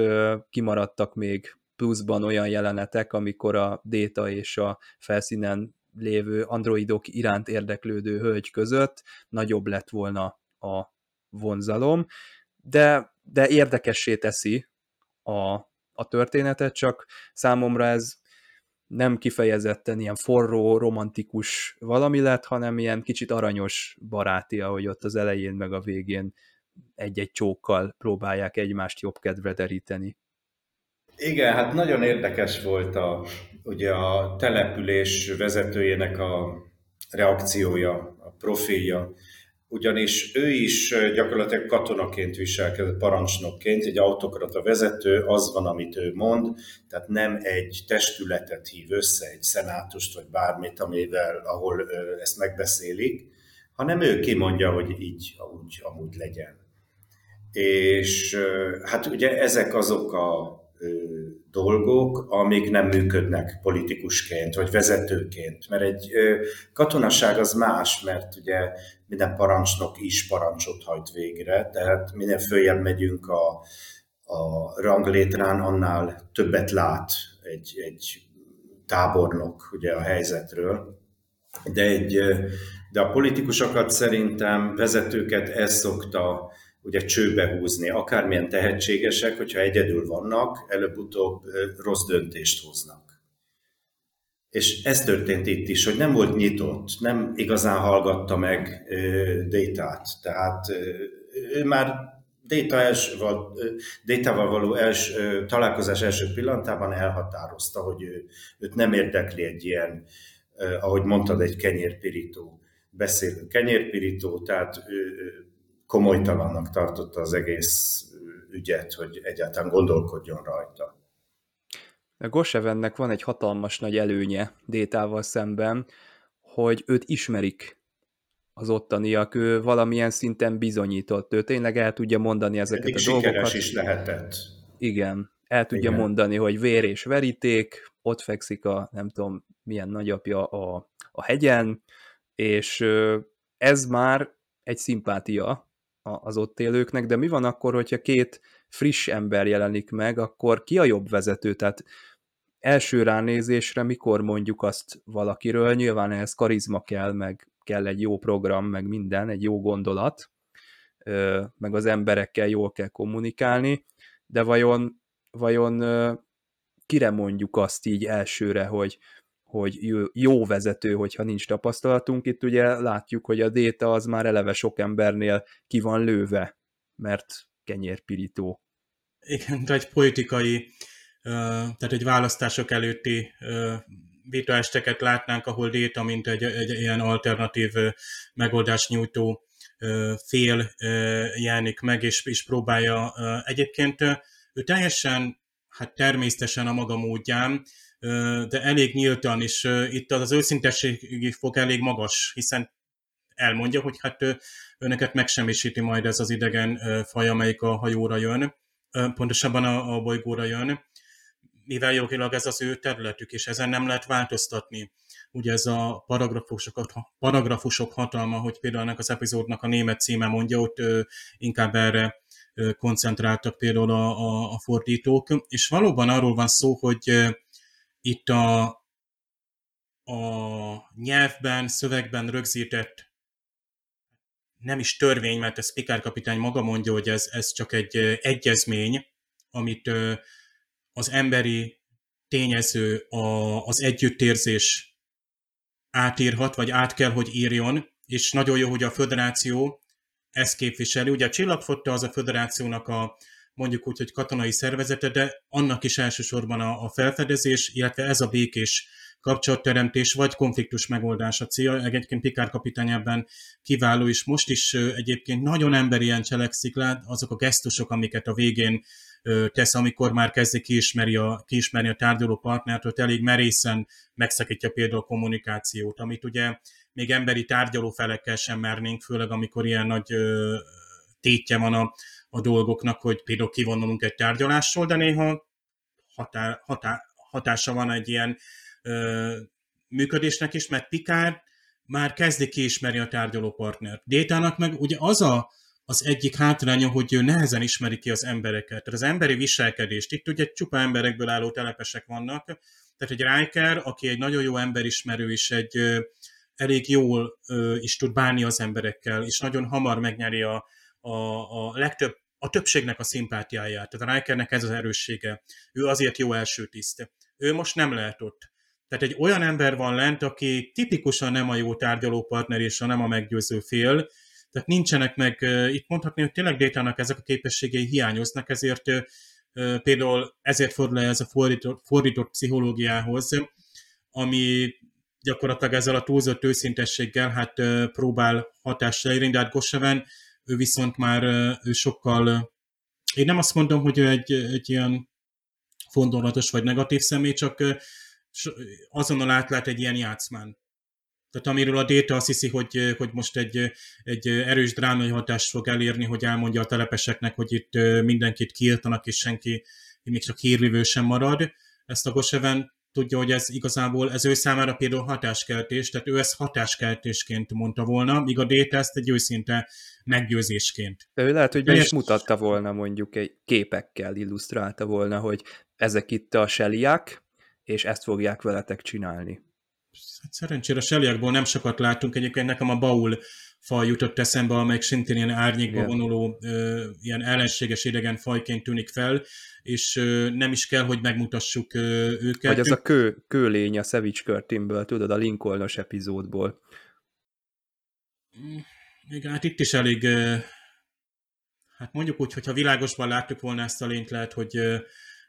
Speaker 2: kimaradtak még pluszban olyan jelenetek, amikor a Déta és a felszínen lévő androidok iránt érdeklődő hölgy között nagyobb lett volna a vonzalom, de, de érdekessé teszi a, a történetet, csak számomra ez nem kifejezetten ilyen forró, romantikus valami lett, hanem ilyen kicsit aranyos baráti, ahogy ott az elején meg a végén egy-egy csókkal próbálják egymást jobb kedvre deríteni.
Speaker 3: Igen, hát nagyon érdekes volt a, ugye a település vezetőjének a reakciója, a profilja. Ugyanis ő is gyakorlatilag katonaként viselkedett, parancsnokként, egy autokrata vezető, az van, amit ő mond, tehát nem egy testületet hív össze, egy szenátust vagy bármit, amivel, ahol ezt megbeszélik, hanem ő kimondja, hogy így úgy, amúgy legyen. És hát ugye ezek azok a dolgok, amik nem működnek politikusként, vagy vezetőként. Mert egy katonaság az más, mert ugye minden parancsnok is parancsot hajt végre, tehát minél följebb megyünk a, a ranglétrán, annál többet lát egy, egy tábornok ugye a helyzetről. De, egy, de a politikusokat szerintem, vezetőket ez szokta ugye csőbe húzni, akármilyen tehetségesek, hogyha egyedül vannak, előbb-utóbb rossz döntést hoznak. És ez történt itt is, hogy nem volt nyitott, nem igazán hallgatta meg Détát. Tehát ő már Data els, Détával való els, találkozás első pillantában elhatározta, hogy ő, őt nem érdekli egy ilyen, ahogy mondtad, egy kenyérpirító beszélő kenyérpirító, tehát ő, komolytalannak tartotta az egész ügyet, hogy egyáltalán gondolkodjon rajta.
Speaker 2: A Gosevennek van egy hatalmas nagy előnye Détával szemben, hogy őt ismerik az ottaniak, ő valamilyen szinten bizonyított, ő tényleg el tudja mondani ezeket Eddig a dolgokat.
Speaker 3: is lehetett.
Speaker 2: Igen, el tudja Igen. mondani, hogy vér és veríték, ott fekszik a nem tudom milyen nagyapja a, a hegyen, és ez már egy szimpátia az ott élőknek, de mi van akkor, hogyha két friss ember jelenik meg, akkor ki a jobb vezető? Tehát első ránézésre mikor mondjuk azt valakiről, nyilván ehhez karizma kell, meg kell egy jó program, meg minden, egy jó gondolat, meg az emberekkel jól kell kommunikálni, de vajon, vajon kire mondjuk azt így elsőre, hogy, hogy jó vezető, hogyha nincs tapasztalatunk. Itt ugye látjuk, hogy a déta az már eleve sok embernél ki van lőve, mert kenyérpirító.
Speaker 4: Igen, egy politikai, tehát egy választások előtti vitaesteket látnánk, ahol Déta, mint egy, egy ilyen alternatív megoldás nyújtó fél jelenik meg, és, és próbálja egyébként ő teljesen, hát természetesen a maga módján, de elég nyíltan, és itt az őszintességi fok elég magas, hiszen elmondja, hogy hát önöket megsemmisíti majd ez az idegen faj, amelyik a hajóra jön, pontosabban a, a bolygóra jön, mivel jogilag ez az ő területük, és ezen nem lehet változtatni. Ugye ez a paragrafusok, paragrafusok hatalma, hogy például ennek az epizódnak a német címe mondja, ott inkább erre koncentráltak például a, a, a fordítók, és valóban arról van szó, hogy itt a, a nyelvben, szövegben rögzített nem is törvény, mert ez Pikár kapitány maga mondja, hogy ez, ez csak egy egyezmény, amit az emberi tényező, a, az együttérzés átírhat, vagy át kell, hogy írjon, és nagyon jó, hogy a föderáció ezt képviseli. Ugye a csillagfotta az a föderációnak a, mondjuk úgy, hogy katonai szervezete, de annak is elsősorban a, a felfedezés, illetve ez a békés kapcsolatteremtés vagy konfliktus megoldás a cél. Egyébként Pikár kapitány ebben kiváló, és most is egyébként nagyon emberien cselekszik, lát azok a gesztusok, amiket a végén tesz, amikor már kezdi kiismeri a, kiismerni a tárgyaló partnert, hogy elég merészen megszakítja például a kommunikációt, amit ugye még emberi tárgyaló felekkel sem mernénk, főleg amikor ilyen nagy tétje van a, a dolgoknak, hogy például kivonulunk egy tárgyalásról, de néha határ, határ, hatása van egy ilyen ö, működésnek is, mert Pikár már kezdi kiismerni a tárgyaló partnert. Détának meg ugye az a, az egyik hátránya, hogy ő nehezen ismeri ki az embereket. Tehát az emberi viselkedést. Itt ugye csupa emberekből álló telepesek vannak. Tehát egy Riker, aki egy nagyon jó emberismerő, és egy ö, elég jól ö, is tud bánni az emberekkel, és nagyon hamar megnyeri a, a, a legtöbb a többségnek a szimpátiáját. Tehát a Rikernek ez az erőssége. Ő azért jó első tiszt. Ő most nem lehet ott. Tehát egy olyan ember van lent, aki tipikusan nem a jó tárgyalópartner és a nem a meggyőző fél, tehát nincsenek meg, itt mondhatni, hogy tényleg Détának ezek a képességei hiányoznak, ezért például ezért fordul ez a fordított, fordított pszichológiához, ami gyakorlatilag ezzel a túlzott őszintességgel hát próbál hatást elérni, de hát Goseven, ő viszont már ő sokkal, én nem azt mondom, hogy ő egy, egy ilyen fondolatos vagy negatív személy, csak azonnal átlát egy ilyen játszmán. Tehát amiről a Data azt hiszi, hogy, hogy most egy, egy erős drámai hatást fog elérni, hogy elmondja a telepeseknek, hogy itt mindenkit kiirtanak, és senki még csak hírvívő sem marad. Ezt a Goseven tudja, hogy ez igazából ez ő számára például hatáskeltés, tehát ő ezt hatáskeltésként mondta volna, míg a Data ezt egy őszinte meggyőzésként.
Speaker 2: De ő lehet, hogy be is mutatta volna mondjuk egy képekkel illusztrálta volna, hogy ezek itt a seliák, és ezt fogják veletek csinálni.
Speaker 4: Hát szerencsére a seliákból nem sokat látunk, egyébként nekem a Baul faj jutott eszembe, amelyik szintén ilyen árnyékba Igen. vonuló, ilyen ellenséges idegen fajként tűnik fel, és nem is kell, hogy megmutassuk őket.
Speaker 2: Vagy az a kő, kőlény a Savage Curtinből, tudod, a Lincolnos epizódból.
Speaker 4: Mm, igen, hát itt is elég, hát mondjuk úgy, hogyha világosban láttuk volna ezt a lényt, lehet, hogy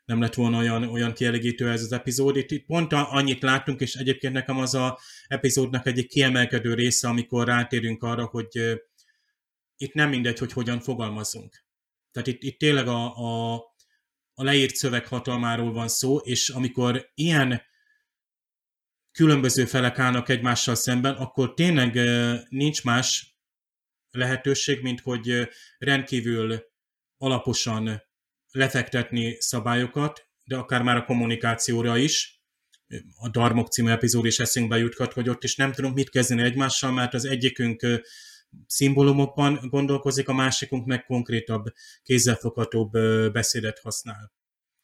Speaker 4: nem lett volna olyan, olyan kielégítő ez az epizód. Itt, itt pont annyit láttunk, és egyébként nekem az a epizódnak egyik kiemelkedő része, amikor rátérünk arra, hogy itt nem mindegy, hogy hogyan fogalmazunk. Tehát itt, itt tényleg a, a, a leírt szöveg hatalmáról van szó, és amikor ilyen különböző felek állnak egymással szemben, akkor tényleg nincs más lehetőség, mint hogy rendkívül alaposan lefektetni szabályokat, de akár már a kommunikációra is. A Darmok című epizód is eszünkbe juthat, hogy ott is nem tudunk mit kezdeni egymással, mert az egyikünk szimbólumokban gondolkozik, a másikunk meg konkrétabb, kézzelfoghatóbb beszédet használ.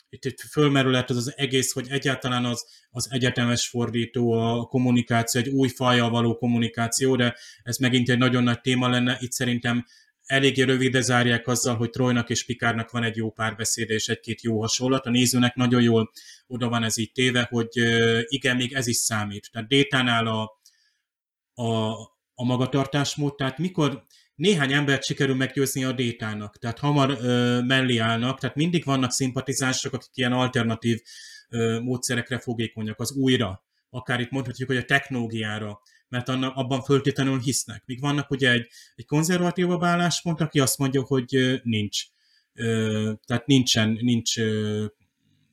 Speaker 4: Itt, itt fölmerülhet az az egész, hogy egyáltalán az, az egyetemes fordító, a kommunikáció, egy új fajjal való kommunikáció, de ez megint egy nagyon nagy téma lenne. Itt szerintem eléggé rövide zárják azzal, hogy Trojnak és Pikárnak van egy jó párbeszéd és egy-két jó hasonlat. A nézőnek nagyon jól oda van ez így téve, hogy igen, még ez is számít. Tehát Détánál a, a, a magatartásmód, tehát mikor néhány embert sikerül meggyőzni a détának, tehát hamar ö, mellé állnak, tehát mindig vannak szimpatizánsok, akik ilyen alternatív ö, módszerekre fogékonyak, az újra, akár itt mondhatjuk, hogy a technológiára, mert annak, abban föltétlenül hisznek. Míg vannak ugye egy, egy konzervatívabb álláspont, aki azt mondja, hogy nincs. Tehát nincsen, nincs,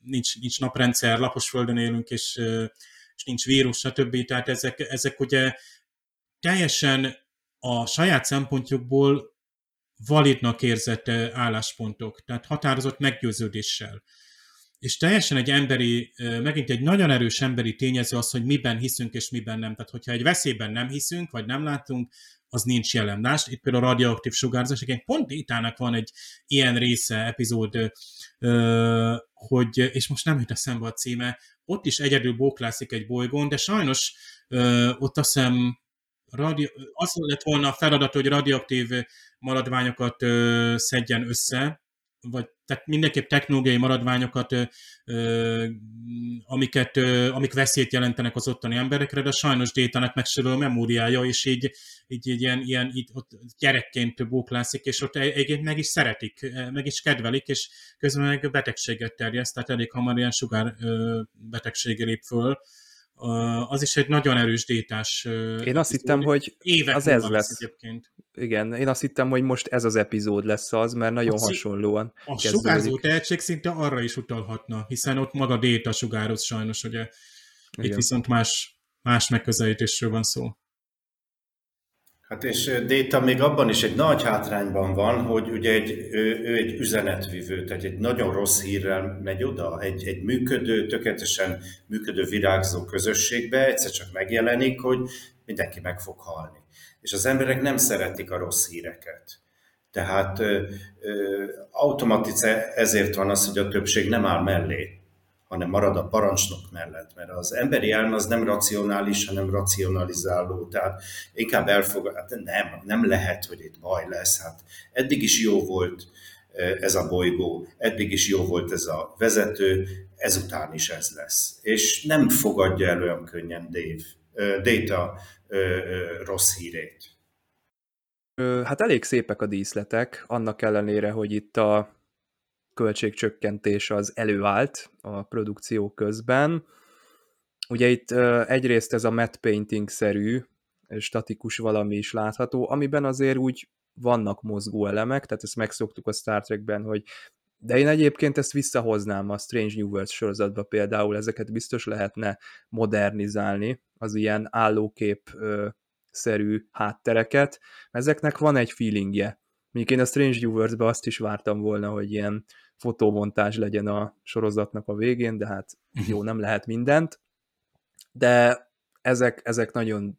Speaker 4: nincs, nincs naprendszer, lapos földön élünk, és, és nincs vírus, stb. Tehát ezek, ezek ugye teljesen a saját szempontjukból validnak érzett álláspontok, tehát határozott meggyőződéssel és teljesen egy emberi, megint egy nagyon erős emberi tényező az, hogy miben hiszünk és miben nem. Tehát, hogyha egy veszélyben nem hiszünk, vagy nem látunk, az nincs jelen. Itt például a radioaktív sugárzás, igen, pont Itának van egy ilyen része, epizód, hogy, és most nem jut eszembe a címe, ott is egyedül bóklászik egy bolygón, de sajnos ott azt hiszem radio, az lett volna a feladat, hogy radioaktív maradványokat szedjen össze, vagy tehát mindenképp technológiai maradványokat, amiket, amik veszélyt jelentenek az ottani emberekre, de sajnos Détának megsérül a memóriája, és így, így, így ilyen, ilyen így ott gyerekként bóklászik, és ott egyébként meg is szeretik, meg is kedvelik, és közben meg betegséget terjeszt, tehát elég hamar ilyen sugár betegsége lép föl, az is egy nagyon erős détás.
Speaker 2: Én azt hittem, hogy az ez lesz. Egyébként. Igen, én azt hittem, hogy most ez az epizód lesz az, mert nagyon a hasonlóan
Speaker 4: A kezdődik. sugárzó tehetség szinte arra is utalhatna, hiszen ott maga déta sugároz sajnos, ugye. Igen. Itt viszont más, más megközelítésről van szó.
Speaker 3: Hát és Déta még abban is egy nagy hátrányban van, hogy ugye egy, ő, ő egy üzenetvivő, tehát egy nagyon rossz hírrel megy oda, egy, egy működő, tökéletesen működő virágzó közösségbe, egyszer csak megjelenik, hogy mindenki meg fog halni. És az emberek nem szeretik a rossz híreket. Tehát automatice ezért van az, hogy a többség nem áll mellé hanem marad a parancsnok mellett, mert az emberi elme az nem racionális, hanem racionalizáló, tehát inkább elfogad, hát nem, nem lehet, hogy itt baj lesz, hát eddig is jó volt ez a bolygó, eddig is jó volt ez a vezető, ezután is ez lesz. És nem fogadja el olyan könnyen Dave, Data rossz hírét.
Speaker 2: Hát elég szépek a díszletek, annak ellenére, hogy itt a költségcsökkentés az előállt a produkció közben. ugye itt egyrészt ez a matte painting-szerű, statikus valami is látható, amiben azért úgy vannak mozgó elemek, tehát ezt megszoktuk a Star Trekben, hogy de én egyébként ezt visszahoznám a Strange New Worlds sorozatba például, ezeket biztos lehetne modernizálni, az ilyen állókép szerű háttereket. Ezeknek van egy feelingje. Mondjuk én a Strange New Worlds-be azt is vártam volna, hogy ilyen fotómontázs legyen a sorozatnak a végén, de hát mhm. jó, nem lehet mindent. De ezek, ezek nagyon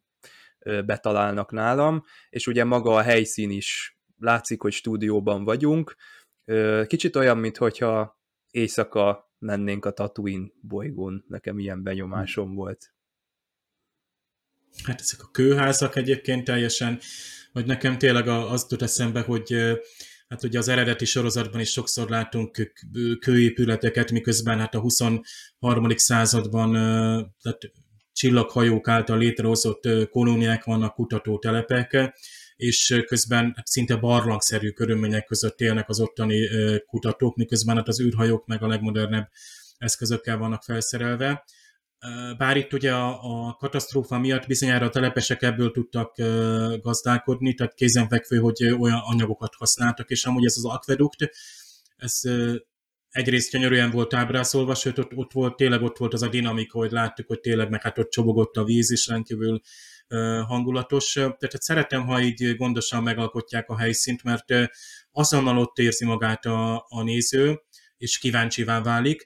Speaker 2: betalálnak nálam, és ugye maga a helyszín is látszik, hogy stúdióban vagyunk. Kicsit olyan, mintha éjszaka mennénk a Tatooine bolygón, nekem ilyen benyomásom volt.
Speaker 4: Hát ezek a kőházak egyébként teljesen, hogy nekem tényleg az tud eszembe, hogy hát ugye az eredeti sorozatban is sokszor látunk kőépületeket, miközben hát a 23. században tehát csillaghajók által létrehozott kolóniák vannak, kutatótelepek, és közben szinte barlangszerű körülmények között élnek az ottani kutatók, miközben hát az űrhajók meg a legmodernebb eszközökkel vannak felszerelve. Bár itt ugye a, katasztrófa miatt bizonyára a telepesek ebből tudtak gazdálkodni, tehát kézenfekvő, hogy olyan anyagokat használtak, és amúgy ez az akvedukt, ez egyrészt gyönyörűen volt ábrázolva, sőt ott, ott volt, tényleg ott volt az a dinamika, hogy láttuk, hogy tényleg meg hát ott csobogott a víz is rendkívül hangulatos. Tehát hát szeretem, ha így gondosan megalkotják a helyszínt, mert azonnal ott érzi magát a, a néző, és kíváncsivá válik.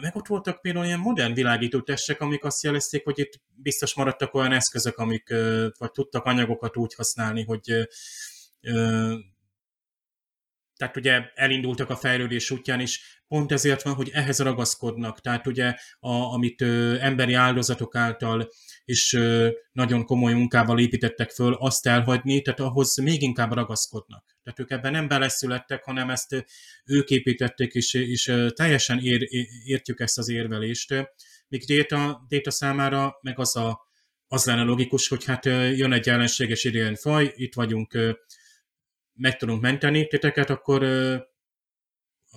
Speaker 4: Meg ott voltak például ilyen modern világító testek, amik azt jelezték, hogy itt biztos maradtak olyan eszközök, amik vagy tudtak anyagokat úgy használni, hogy tehát ugye elindultak a fejlődés útján is, pont ezért van, hogy ehhez ragaszkodnak. Tehát ugye, a, amit ö, emberi áldozatok által és ö, nagyon komoly munkával építettek föl, azt elhagyni, tehát ahhoz még inkább ragaszkodnak. Tehát ők ebben nem beleszülettek, hanem ezt ők építették, és, és teljesen ér, értjük ezt az érvelést. Míg Déta, Déta számára meg az, a, az lenne logikus, hogy hát jön egy ellenséges idén faj, itt vagyunk meg tudunk menteni titeket, akkor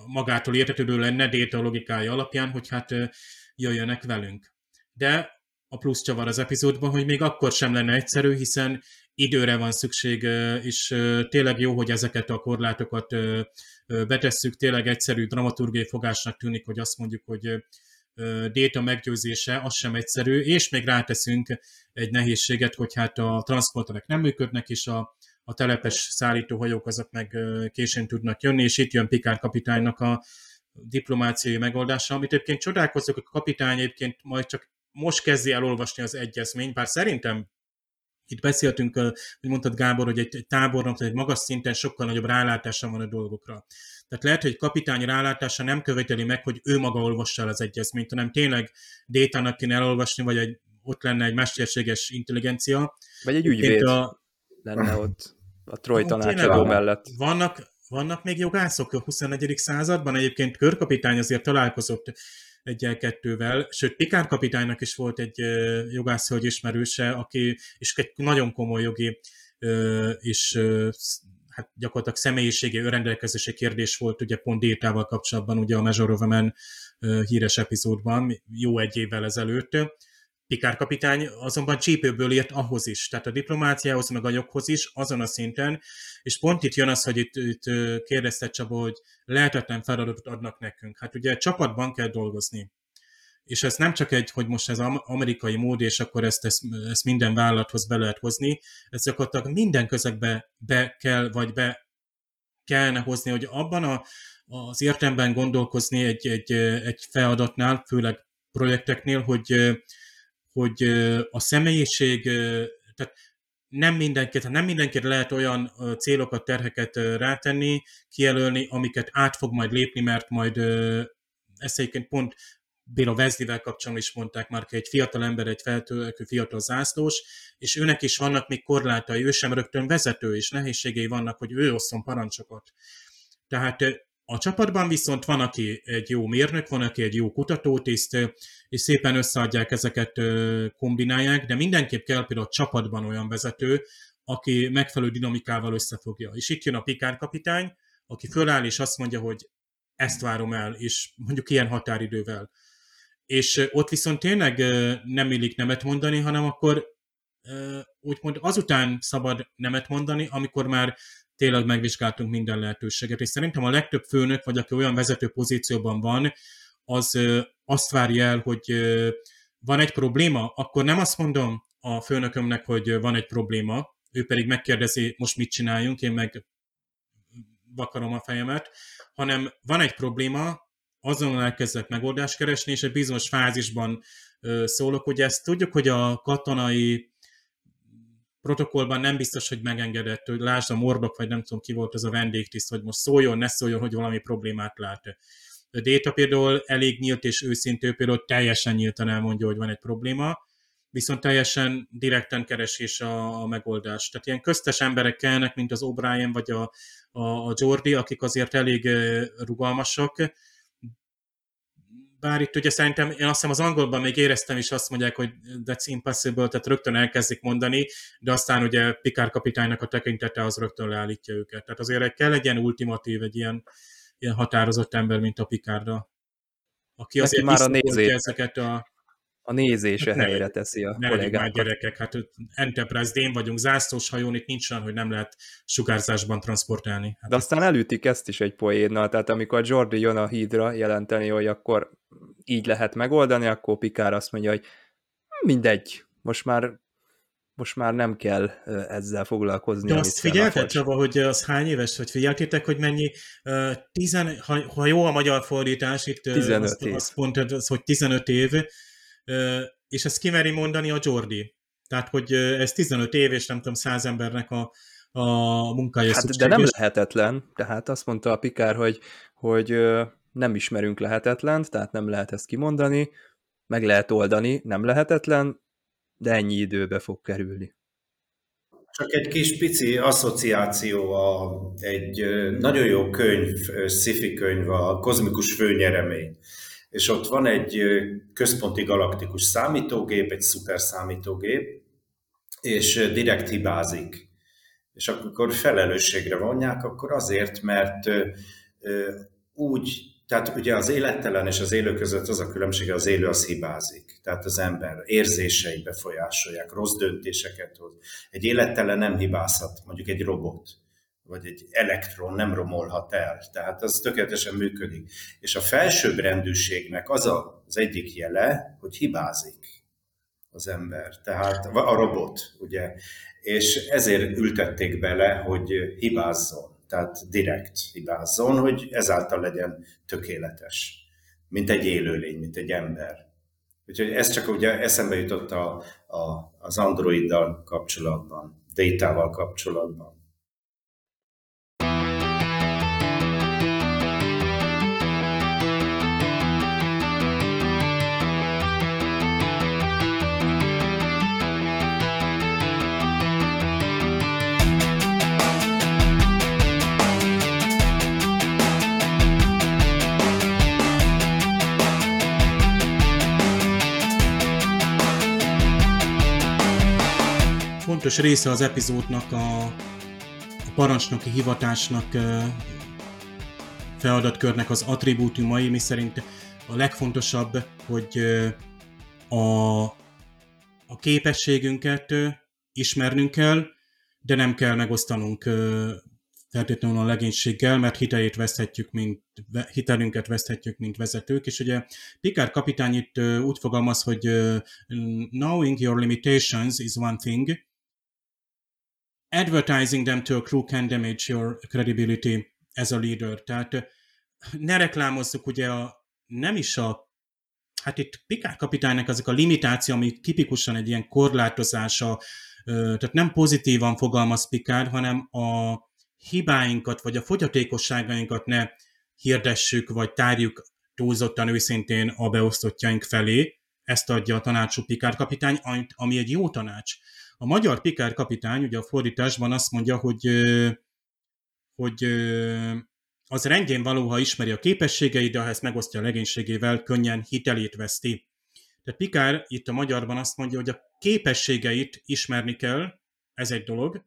Speaker 4: magától értetődő lenne déta logikája alapján, hogy hát jöjjönek velünk. De a plusz csavar az epizódban, hogy még akkor sem lenne egyszerű, hiszen időre van szükség, és tényleg jó, hogy ezeket a korlátokat betesszük, tényleg egyszerű dramaturgiai fogásnak tűnik, hogy azt mondjuk, hogy déta meggyőzése, az sem egyszerű, és még ráteszünk egy nehézséget, hogy hát a transporterek nem működnek, és a a telepes szállítóhajók azok meg későn tudnak jönni, és itt jön Pikár kapitánynak a diplomáciai megoldása, amit egyébként csodálkozok, a kapitány egyébként majd csak most kezdi elolvasni az egyezményt, bár szerintem itt beszéltünk, hogy mondtad Gábor, hogy egy, egy tábornok, egy magas szinten sokkal nagyobb rálátása van a dolgokra. Tehát lehet, hogy kapitány rálátása nem követeli meg, hogy ő maga olvassa el az egyezményt, hanem tényleg détának kéne elolvasni, vagy egy, ott lenne egy mesterséges intelligencia.
Speaker 2: Vagy egy ügyvéd a... lenne ott a Troy tanácsadó mellett.
Speaker 4: Vannak, vannak még jogászok a 21. században, egyébként körkapitány azért találkozott egyel-kettővel, sőt Pikár kapitánynak is volt egy jogászhölgy ismerőse, aki és egy nagyon komoly jogi és hát gyakorlatilag személyiségi önrendelkezési kérdés volt ugye pont Détával kapcsolatban, ugye a Major of a Man híres epizódban, jó egy évvel ezelőtt Pikár kapitány azonban csípőből ért ahhoz is, tehát a diplomáciához, meg a joghoz is, azon a szinten, és pont itt jön az, hogy itt, itt kérdezte Csaba, hogy lehetetlen feladatot adnak nekünk. Hát ugye csapatban kell dolgozni. És ez nem csak egy, hogy most ez amerikai mód, és akkor ezt, ezt, ezt minden vállalathoz be lehet hozni, ez gyakorlatilag minden közegbe be kell, vagy be kellene hozni, hogy abban a, az értemben gondolkozni egy, egy, egy feladatnál, főleg projekteknél, hogy hogy a személyiség, tehát nem mindenki, tehát nem mindenkire lehet olyan célokat, terheket rátenni, kijelölni, amiket át fog majd lépni, mert majd ezt egyébként pont Béla Vezdivel kapcsolatban is mondták már, hogy egy fiatal ember, egy feltörekvő fiatal zászlós, és őnek is vannak még korlátai, ő sem rögtön vezető, és nehézségei vannak, hogy ő osszon parancsokat. Tehát a csapatban viszont van, aki egy jó mérnök, van, aki egy jó kutatótiszt, és szépen összeadják ezeket, kombinálják, de mindenképp kell például a csapatban olyan vezető, aki megfelelő dinamikával összefogja. És itt jön a Pikár kapitány, aki föláll és azt mondja, hogy ezt várom el, és mondjuk ilyen határidővel. és ott viszont tényleg nem illik nemet mondani, hanem akkor úgymond azután szabad nemet mondani, amikor már tényleg megvizsgáltunk minden lehetőséget. És szerintem a legtöbb főnök, vagy aki olyan vezető pozícióban van, az azt várja el, hogy van egy probléma, akkor nem azt mondom a főnökömnek, hogy van egy probléma, ő pedig megkérdezi, most mit csináljunk, én meg vakarom a fejemet, hanem van egy probléma, azonnal elkezdek megoldást keresni, és egy bizonyos fázisban szólok, hogy ezt tudjuk, hogy a katonai protokollban nem biztos, hogy megengedett, hogy lásd a mordok, vagy nem tudom ki volt az a vendégtiszt, hogy most szóljon, ne szóljon, hogy valami problémát lát. A Data például elég nyílt és őszintű, például teljesen nyíltan elmondja, hogy van egy probléma, viszont teljesen direkten keresés a, a megoldás. Tehát ilyen köztes emberek kellnek, mint az O'Brien vagy a, a, a Jordi, akik azért elég rugalmasak, bár itt ugye szerintem, én azt hiszem az angolban még éreztem is azt mondják, hogy that's impossible, tehát rögtön elkezdik mondani, de aztán ugye Pikár kapitánynak a tekintete az rögtön leállítja őket. Tehát azért kell egy ilyen ultimatív, egy ilyen, ilyen határozott ember, mint a Pikárda, aki azért
Speaker 2: már a nézés.
Speaker 4: ezeket a
Speaker 2: a nézése hát helyre teszi a
Speaker 4: ne kollégákat. már gyerekek, hát Enterprise dén vagyunk, zászlós hajón, itt nincs olyan, hogy nem lehet sugárzásban transportálni. Hát
Speaker 2: De aztán elütik ezt is egy poénnal, tehát amikor Jordi jön a hídra jelenteni, hogy akkor így lehet megoldani, akkor Pikár azt mondja, hogy mindegy, most már most már nem kell ezzel foglalkozni.
Speaker 4: De azt figyelted, Csaba, hogy az hány éves, hogy figyeltétek, hogy mennyi, uh, tizen, ha, ha jó a magyar fordítás, itt
Speaker 2: 15 azt, év.
Speaker 4: azt mondtad, az, hogy 15 év, és ezt kimeri mondani a Jordi. Tehát, hogy ez 15 év, és nem tudom, 100 embernek a, a munkája
Speaker 2: hát, De nem lehetetlen, tehát azt mondta a Pikár, hogy, hogy nem ismerünk lehetetlent, tehát nem lehet ezt kimondani, meg lehet oldani, nem lehetetlen, de ennyi időbe fog kerülni.
Speaker 3: Csak egy kis pici asszociáció, a, egy nagyon jó könyv, sci könyv, a Kozmikus Főnyeremény és ott van egy központi galaktikus számítógép, egy szuper számítógép, és direkt hibázik. És akkor felelősségre vonják, akkor azért, mert úgy, tehát ugye az élettelen és az élő között az a különbség, az élő az hibázik. Tehát az ember érzései befolyásolják, rossz döntéseket hoz. Egy élettelen nem hibázhat, mondjuk egy robot vagy egy elektron nem romolhat el. Tehát az tökéletesen működik. És a felsőbbrendűségnek az a, az egyik jele, hogy hibázik az ember, tehát a robot, ugye. És ezért ültették bele, hogy hibázzon, tehát direkt hibázzon, hogy ezáltal legyen tökéletes, mint egy élőlény, mint egy ember. Úgyhogy ez csak ugye eszembe jutott a, a, az Androiddal kapcsolatban, data kapcsolatban.
Speaker 4: Fontos része az epizódnak a, a parancsnoki hivatásnak feladatkörnek az attribútumai, mi szerint a legfontosabb, hogy a, a képességünket ismernünk kell, de nem kell megosztanunk feltétlenül a legénységgel, mert hitelét veszthetjük, mint, hitelünket veszthetjük, mint vezetők, és ugye Picard kapitány itt úgy fogalmaz, hogy knowing your limitations is one thing, advertising them to a crew can damage your credibility as a leader. Tehát ne reklámozzuk ugye a, nem is a hát itt Pikár kapitánynak azok a limitáció, ami tipikusan egy ilyen korlátozása, tehát nem pozitívan fogalmaz Pikár, hanem a hibáinkat, vagy a fogyatékosságainkat ne hirdessük, vagy tárjuk túlzottan őszintén a beosztottjaink felé. Ezt adja a tanácsú Pikár kapitány, ami egy jó tanács. A magyar Pikár kapitány ugye a fordításban azt mondja, hogy, hogy az rendjén való, ha ismeri a képességeit, de ha ezt megosztja a legénységével, könnyen hitelét veszti. Tehát Pikár itt a magyarban azt mondja, hogy a képességeit ismerni kell, ez egy dolog,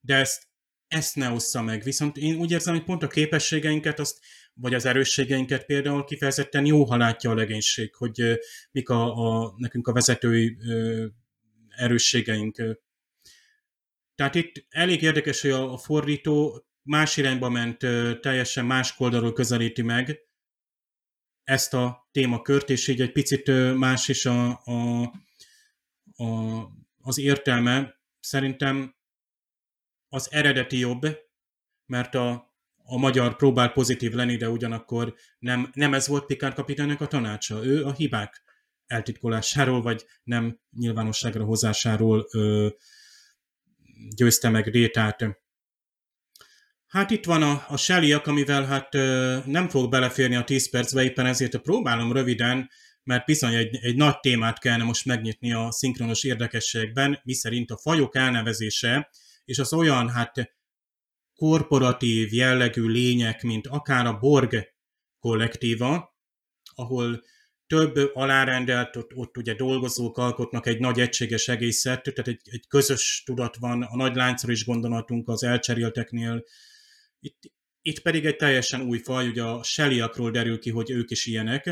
Speaker 4: de ezt, ezt ne ossza meg. Viszont én úgy érzem, hogy pont a képességeinket azt vagy az erősségeinket például kifejezetten jó, ha látja a legénység, hogy mik a, a nekünk a vezetői erősségeink. Tehát itt elég érdekes, hogy a, fordító más irányba ment, teljesen más oldalról közelíti meg ezt a témakört, és így egy picit más is a, a, a, az értelme. Szerintem az eredeti jobb, mert a, a magyar próbál pozitív lenni, de ugyanakkor nem, nem ez volt Pikár kapitánynak a tanácsa. Ő a hibák eltitkolásáról, vagy nem nyilvánosságra hozásáról ö, győzte meg Rétát. Hát itt van a, a Shellyak, amivel hát ö, nem fog beleférni a 10 percbe, éppen ezért próbálom röviden, mert bizony egy, egy nagy témát kellene most megnyitni a szinkronos érdekességben, miszerint a fajok elnevezése, és az olyan hát korporatív jellegű lények, mint akár a Borg kollektíva, ahol több alárendelt, ott, ott ugye dolgozók alkotnak egy nagy egységes egészet, tehát egy, egy közös tudat van, a nagy láncra is gondolatunk az elcserélteknél. Itt, itt pedig egy teljesen új faj, ugye a Shellyakról derül ki, hogy ők is ilyenek.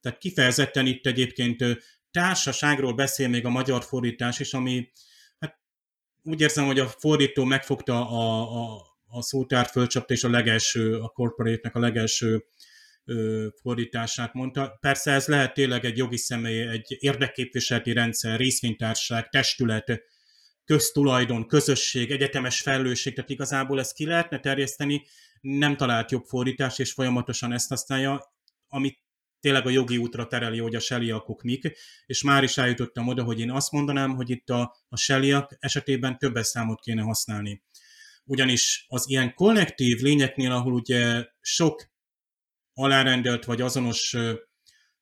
Speaker 4: Tehát kifejezetten itt egyébként társaságról beszél még a magyar fordítás is, ami hát úgy érzem, hogy a fordító megfogta a, a, a szótár fölcsapta, és a legelső, a corporate a legelső fordítását mondta. Persze ez lehet tényleg egy jogi személy, egy érdekképviseleti rendszer, részvénytársaság, testület, köztulajdon, közösség, egyetemes felelősség, tehát igazából ezt ki lehetne terjeszteni, nem talált jobb fordítás, és folyamatosan ezt használja, amit tényleg a jogi útra tereli, hogy a seliakok mik, és már is eljutottam oda, hogy én azt mondanám, hogy itt a, a seliak esetében többes számot kéne használni. Ugyanis az ilyen kollektív lényeknél, ahol ugye sok alárendelt vagy azonos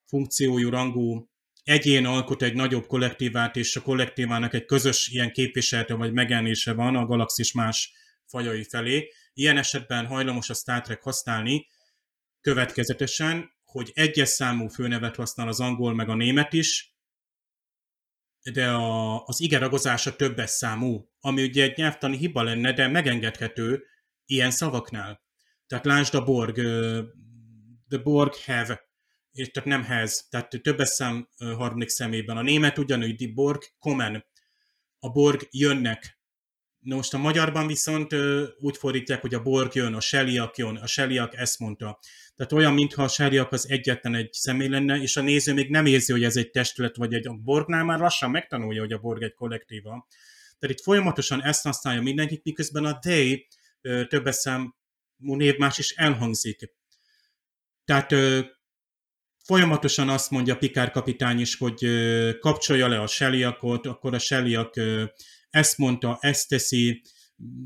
Speaker 4: funkciójú, rangú egyén alkot egy nagyobb kollektívát, és a kollektívának egy közös ilyen képviselete vagy megjelenése van a galaxis más fajai felé. Ilyen esetben hajlamos a Star Trek használni következetesen, hogy egyes számú főnevet használ az angol meg a német is, de a, az igeragozása többes számú, ami ugye egy nyelvtani hiba lenne, de megengedhető ilyen szavaknál. Tehát lásd a Borg, the Borg have, és tehát nem has, tehát többes szám harmadik szemében. A német ugyanúgy, die Borg kommen, a Borg jönnek. Na most a magyarban viszont úgy fordítják, hogy a Borg jön, a Seliak jön, a Seliak ezt mondta. Tehát olyan, mintha a sárjak az egyetlen egy személy lenne, és a néző még nem érzi, hogy ez egy testület, vagy egy a Borgnál már lassan megtanulja, hogy a Borg egy kollektíva. Tehát itt folyamatosan ezt használja mindenki, miközben a they többes számú névmás is elhangzik. Tehát folyamatosan azt mondja Pikár kapitány is, hogy kapcsolja le a Seliakot, akkor a Seliak ezt mondta, ezt teszi,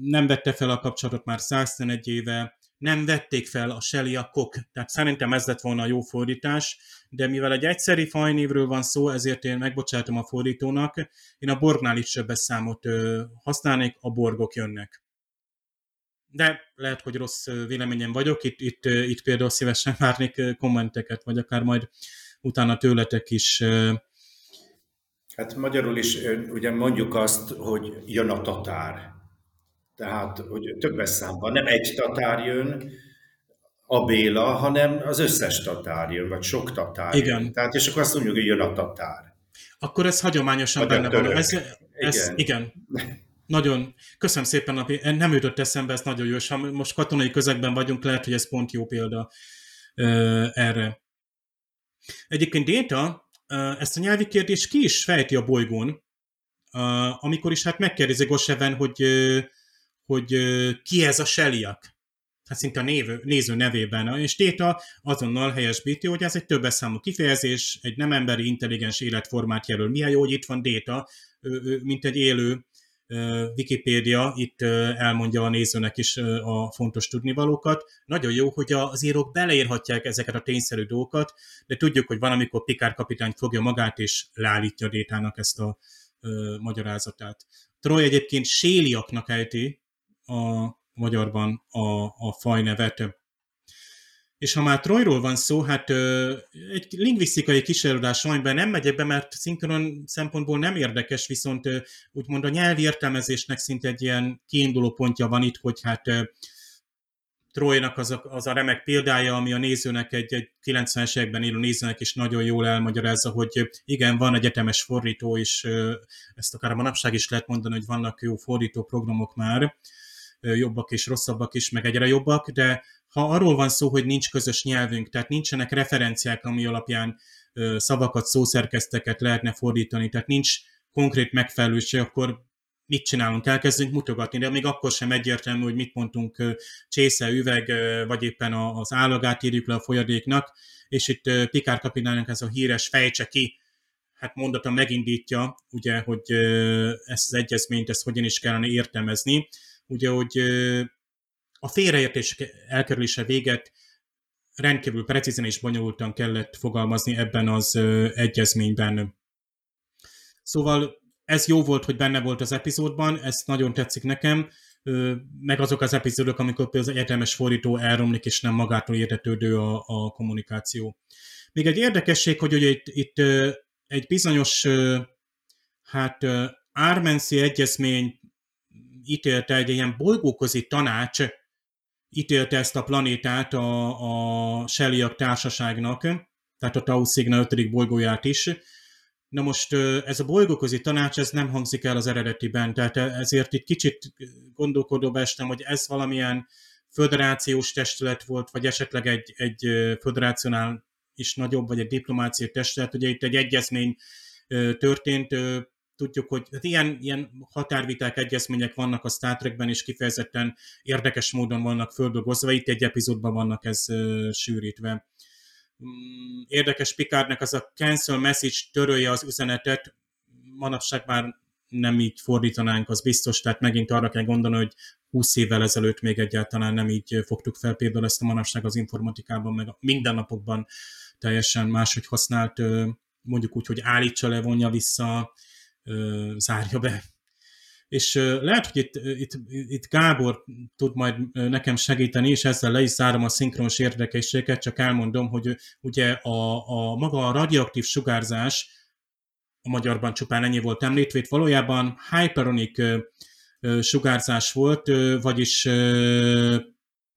Speaker 4: nem vette fel a kapcsolatot már 101 éve, nem vették fel a seliakok, tehát szerintem ez lett volna a jó fordítás, de mivel egy egyszeri fajnévről van szó, ezért én megbocsátom a fordítónak, én a borgnál is többes számot használnék, a borgok jönnek. De lehet, hogy rossz véleményem vagyok, itt, itt, itt például szívesen várnék kommenteket, vagy akár majd utána tőletek is.
Speaker 3: Hát magyarul is ugye mondjuk azt, hogy jön a tatár. Tehát, hogy többes számban nem egy tatár jön, a Béla, hanem az összes tatár jön, vagy sok tatár
Speaker 4: Igen.
Speaker 3: jön. Tehát, és akkor azt mondjuk, hogy jön a tatár.
Speaker 4: Akkor ez hagyományosan
Speaker 3: Vagy
Speaker 4: benne van. Ez, ez, igen.
Speaker 3: Igen.
Speaker 4: Nagyon, köszönöm szépen, Napi. Nem jutott eszembe, ez nagyon jó, és ha most katonai közegben vagyunk, lehet, hogy ez pont jó példa ö, erre. Egyébként Déta, ezt a nyelvi kérdést ki is fejti a bolygón, amikor is hát megkérdezi Goseven, hogy hogy ki ez a Seliak. Hát szinte a név, néző nevében. És Téta azonnal helyesbíti, hogy ez egy többes számú kifejezés, egy nem emberi intelligens életformát jelöl. Milyen jó, hogy itt van Déta, mint egy élő Wikipédia, itt elmondja a nézőnek is a fontos tudnivalókat. Nagyon jó, hogy az írók beleírhatják ezeket a tényszerű dolgokat, de tudjuk, hogy van, amikor Pikár kapitány fogja magát és leállítja Détának ezt a ö, magyarázatát. Troy egyébként séliaknak ejti, a magyarban a, a fajnevet. És ha már Trojról van szó, hát ö, egy lingvisztikai kísérlődás amiben nem megyek be, mert szinkron szempontból nem érdekes, viszont ö, úgymond a nyelvi értelmezésnek szinte egy ilyen kiinduló pontja van itt, hogy hát ö, Troynak az a, az a remek példája, ami a nézőnek egy, egy 90-es években élő nézőnek is nagyon jól elmagyarázza, hogy igen, van egyetemes fordító, és ezt akár a manapság is lehet mondani, hogy vannak jó fordító programok már, jobbak és rosszabbak is, meg egyre jobbak, de ha arról van szó, hogy nincs közös nyelvünk, tehát nincsenek referenciák, ami alapján szavakat, szószerkezteket lehetne fordítani, tehát nincs konkrét megfelelőség, akkor mit csinálunk, elkezdünk mutogatni, de még akkor sem egyértelmű, hogy mit mondtunk csésze, üveg, vagy éppen az állagát írjuk le a folyadéknak, és itt Pikár kapitánynak ez a híres fejtse ki, hát mondata megindítja, ugye, hogy ezt az egyezményt, ezt hogyan is kellene értelmezni, ugye, hogy a félreértés elkerülése véget rendkívül precízen és bonyolultan kellett fogalmazni ebben az egyezményben. Szóval ez jó volt, hogy benne volt az epizódban, ez nagyon tetszik nekem, meg azok az epizódok, amikor például az egyetemes fordító elromlik, és nem magától értetődő a, a kommunikáció. Még egy érdekesség, hogy ugye itt, itt egy bizonyos hát Ármenszi egyezmény ítélte egy ilyen bolygóközi tanács, ítélte ezt a planétát a, a Shellyak társaságnak, tehát a Tau Cygna 5. bolygóját is, Na most ez a bolygóközi tanács, ez nem hangzik el az eredetiben, tehát ezért itt kicsit gondolkodóba estem, hogy ez valamilyen föderációs testület volt, vagy esetleg egy, egy föderációnál is nagyobb, vagy egy diplomáciai testület. Ugye itt egy egyezmény történt, tudjuk, hogy hát ilyen, ilyen határviták, egyezmények vannak a Star Trekben, és kifejezetten érdekes módon vannak földolgozva, itt egy epizódban vannak ez sűrítve. Mm, érdekes Picardnak az a cancel message törölje az üzenetet, manapság már nem így fordítanánk, az biztos, tehát megint arra kell gondolni, hogy 20 évvel ezelőtt még egyáltalán nem így fogtuk fel például ezt a manapság az informatikában, meg a mindennapokban teljesen máshogy használt, mondjuk úgy, hogy állítsa le, vonja vissza, zárja be. És lehet, hogy itt, itt, itt Gábor tud majd nekem segíteni, és ezzel le is zárom a szinkronos érdekességet, csak elmondom, hogy ugye a, a maga a radioaktív sugárzás, a magyarban csupán ennyi volt említve, itt valójában hyperonic sugárzás volt, vagyis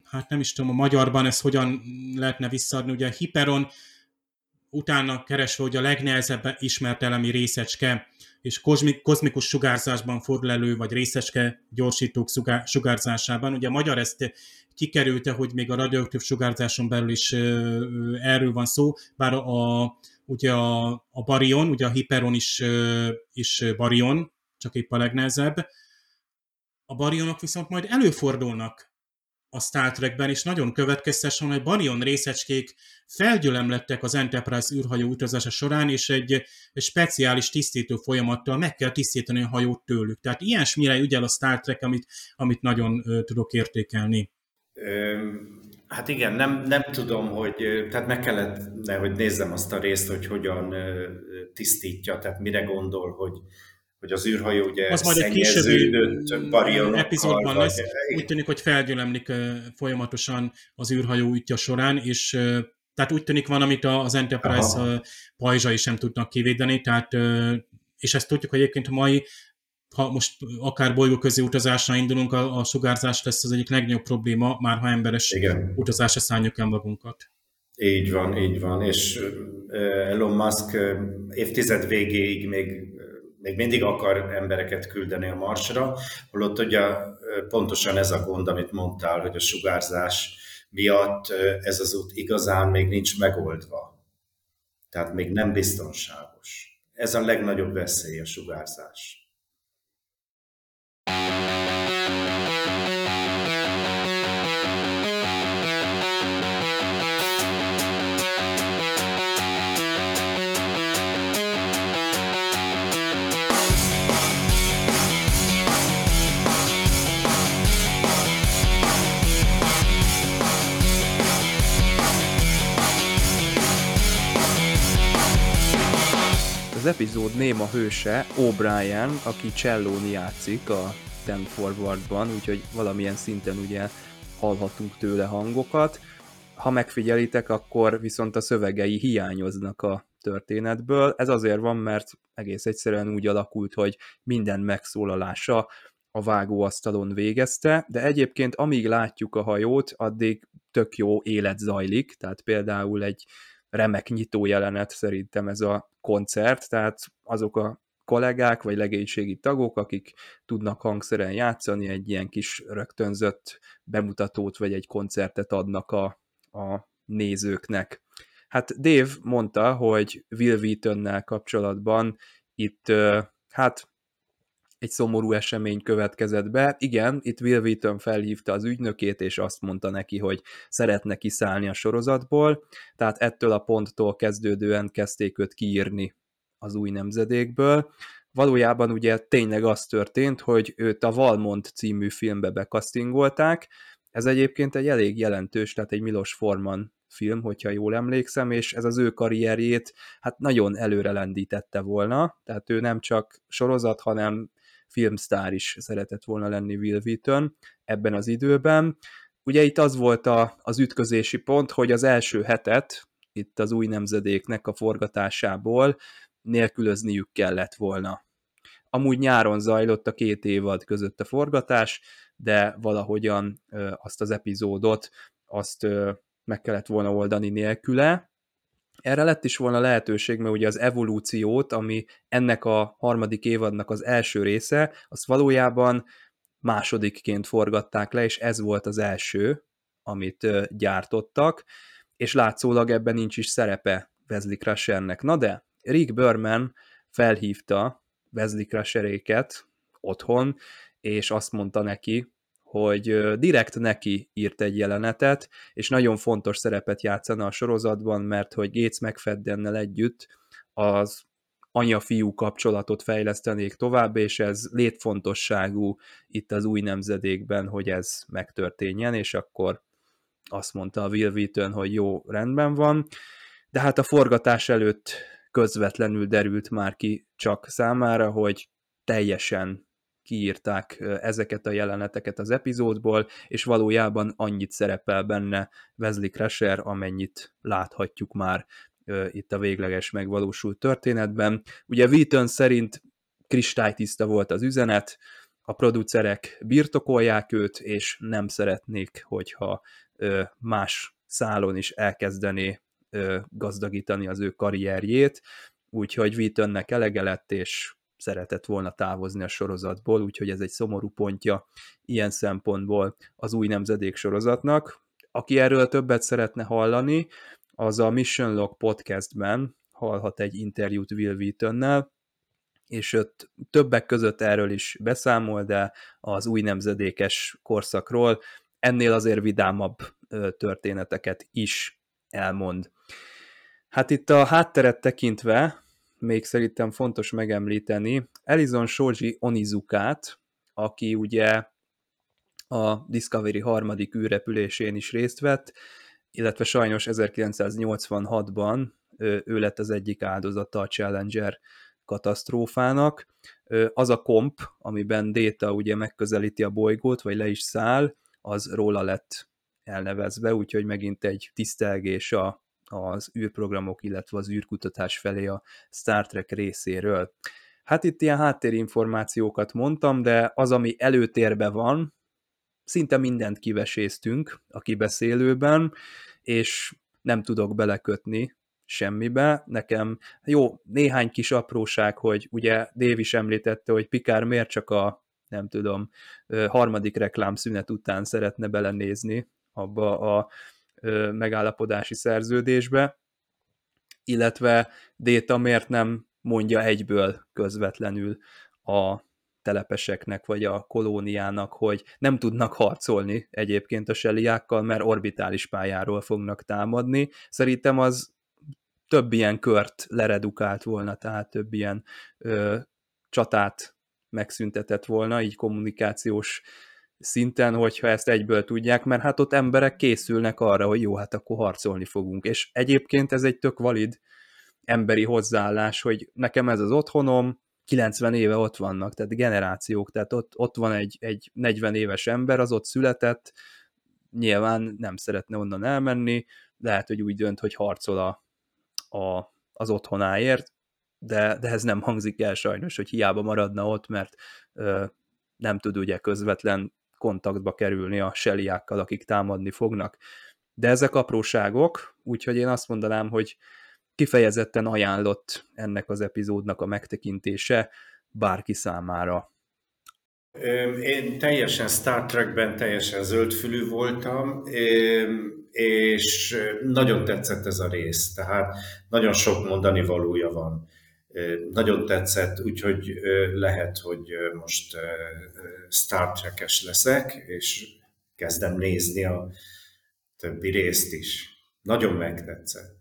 Speaker 4: hát nem is tudom, a magyarban ezt hogyan lehetne visszaadni, ugye hiperon utána keresve, hogy a legnehezebb ismert elemi részecske, és kozmikus sugárzásban fordul elő, vagy részecske gyorsítók sugárzásában. Ugye a magyar ezt kikerülte, hogy még a radioaktív sugárzáson belül is erről van szó, bár a, ugye a, a barion, ugye a hiperon is, is barion, csak épp a legnehezebb. A barionok viszont majd előfordulnak a Star Trekben, és nagyon következtesen, hogy barion részecskék felgyülemlettek az Enterprise űrhajó utazása során, és egy, speciális tisztító folyamattal meg kell tisztítani a hajót tőlük. Tehát ilyesmire ügyel a Star Trek, amit, amit nagyon tudok értékelni.
Speaker 3: Hát igen, nem, nem tudom, hogy, tehát meg kellett, hogy nézzem azt a részt, hogy hogyan tisztítja, tehát mire gondol, hogy, hogy az űrhajó ugye
Speaker 4: az majd egy későbbi epizódban lesz. Úgy tűnik, hogy felgyülemlik folyamatosan az űrhajó útja során, és tehát úgy tűnik van, amit az Enterprise Aha. pajzsai sem tudnak kivédeni, tehát és ezt tudjuk, hogy egyébként a mai ha most akár bolygóközi utazásra indulunk, a, a sugárzás lesz az egyik legnagyobb probléma, már ha emberes Igen. utazásra szálljuk el magunkat.
Speaker 3: Így van, így van, és Elon Musk évtized végéig még még mindig akar embereket küldeni a Marsra, holott ugye pontosan ez a gond, amit mondtál, hogy a sugárzás miatt ez az út igazán még nincs megoldva. Tehát még nem biztonságos. Ez a legnagyobb veszély a sugárzás.
Speaker 2: Epizód néma hőse O'Brien, aki csellón játszik a Ten Forwardban, úgyhogy valamilyen szinten ugye hallhatunk tőle hangokat. Ha megfigyelitek, akkor viszont a szövegei hiányoznak a történetből. Ez azért van, mert egész egyszerűen úgy alakult, hogy minden megszólalása a vágóasztalon végezte, de egyébként amíg látjuk a hajót, addig tök jó élet zajlik, tehát például egy remek nyitó jelenet szerintem ez a koncert, tehát azok a kollégák vagy legénységi tagok, akik tudnak hangszeren játszani, egy ilyen kis rögtönzött bemutatót vagy egy koncertet adnak a, a nézőknek. Hát Dave mondta, hogy Will Wheatonnel kapcsolatban itt hát egy szomorú esemény következett be. Igen, itt Will Wheaton felhívta az ügynökét, és azt mondta neki, hogy szeretne kiszállni a sorozatból, tehát ettől a ponttól kezdődően kezdték őt kiírni az új nemzedékből. Valójában ugye tényleg az történt, hogy őt a Valmont című filmbe bekasztingolták, ez egyébként egy elég jelentős, tehát egy Milos Forman film, hogyha jól emlékszem, és ez az ő karrierjét hát nagyon előre lendítette volna, tehát ő nem csak sorozat, hanem filmsztár is szeretett volna lenni Will Wheaton ebben az időben. Ugye itt az volt a, az ütközési pont, hogy az első hetet itt az új nemzedéknek a forgatásából nélkülözniük kellett volna. Amúgy nyáron zajlott a két évad között a forgatás, de valahogyan ö, azt az epizódot azt ö, meg kellett volna oldani nélküle. Erre lett is volna lehetőség, mert ugye az evolúciót, ami ennek a harmadik évadnak az első része, azt valójában másodikként forgatták le, és ez volt az első, amit gyártottak, és látszólag ebben nincs is szerepe Wesley Crushernek. Na de, Rick Berman felhívta Wesley Crusheréket otthon, és azt mondta neki, hogy direkt neki írt egy jelenetet, és nagyon fontos szerepet játszana a sorozatban, mert hogy Gates McFaddennel együtt az anya-fiú kapcsolatot fejlesztenék tovább, és ez létfontosságú itt az új nemzedékben, hogy ez megtörténjen, és akkor azt mondta a Will Wheaton, hogy jó, rendben van, de hát a forgatás előtt közvetlenül derült már ki csak számára, hogy teljesen kiírták ezeket a jeleneteket az epizódból, és valójában annyit szerepel benne Wesley Crusher, amennyit láthatjuk már itt a végleges megvalósult történetben. Ugye Wheaton szerint kristálytiszta volt az üzenet, a producerek birtokolják őt, és nem szeretnék, hogyha más szálon is elkezdené gazdagítani az ő karrierjét, úgyhogy Wheatonnek elege lett, és szeretett volna távozni a sorozatból, úgyhogy ez egy szomorú pontja ilyen szempontból az új nemzedék sorozatnak. Aki erről többet szeretne hallani, az a Mission Log podcastben hallhat egy interjút Will Wheatonnel, és ott többek között erről is beszámol, de az új nemzedékes korszakról ennél azért vidámabb történeteket is elmond. Hát itt a hátteret tekintve még szerintem fontos megemlíteni Elizon Shoji Onizukát, aki ugye a Discovery harmadik űrrepülésén is részt vett, illetve sajnos 1986-ban ő lett az egyik áldozata a Challenger katasztrófának. Az a komp, amiben Data ugye megközelíti a bolygót, vagy le is száll, az róla lett elnevezve, úgyhogy megint egy tisztelgés a az űrprogramok, illetve az űrkutatás felé a Star Trek részéről. Hát itt ilyen háttérinformációkat mondtam, de az, ami előtérbe van, szinte mindent kiveséztünk a kibeszélőben, és nem tudok belekötni semmibe. Nekem jó, néhány kis apróság, hogy ugye Dave is említette, hogy Pikár miért csak a nem tudom, harmadik reklámszünet után szeretne belenézni abba a megállapodási szerződésbe, illetve Déta miért nem mondja egyből közvetlenül a telepeseknek, vagy a kolóniának, hogy nem tudnak harcolni egyébként a seliákkal, mert orbitális pályáról fognak támadni. Szerintem az több ilyen kört leredukált volna, tehát több ilyen ö, csatát megszüntetett volna, így kommunikációs szinten, hogyha ezt egyből tudják, mert hát ott emberek készülnek arra, hogy jó, hát akkor harcolni fogunk. És egyébként ez egy tök valid emberi hozzáállás, hogy nekem ez az otthonom, 90 éve ott vannak, tehát generációk, tehát ott, ott van egy, egy 40 éves ember, az ott született, nyilván nem szeretne onnan elmenni, lehet, hogy úgy dönt, hogy harcol a, a, az otthonáért, de, de ez nem hangzik el sajnos, hogy hiába maradna ott, mert ö, nem tud ugye közvetlen kontaktba kerülni a seliákkal, akik támadni fognak. De ezek apróságok, úgyhogy én azt mondanám, hogy kifejezetten ajánlott ennek az epizódnak a megtekintése bárki számára.
Speaker 3: Én teljesen Star Trekben teljesen zöldfülű voltam, és nagyon tetszett ez a rész, tehát nagyon sok mondani valója van. Nagyon tetszett, úgyhogy lehet, hogy most Star Trek-es leszek, és kezdem nézni a többi részt is. Nagyon megtetszett.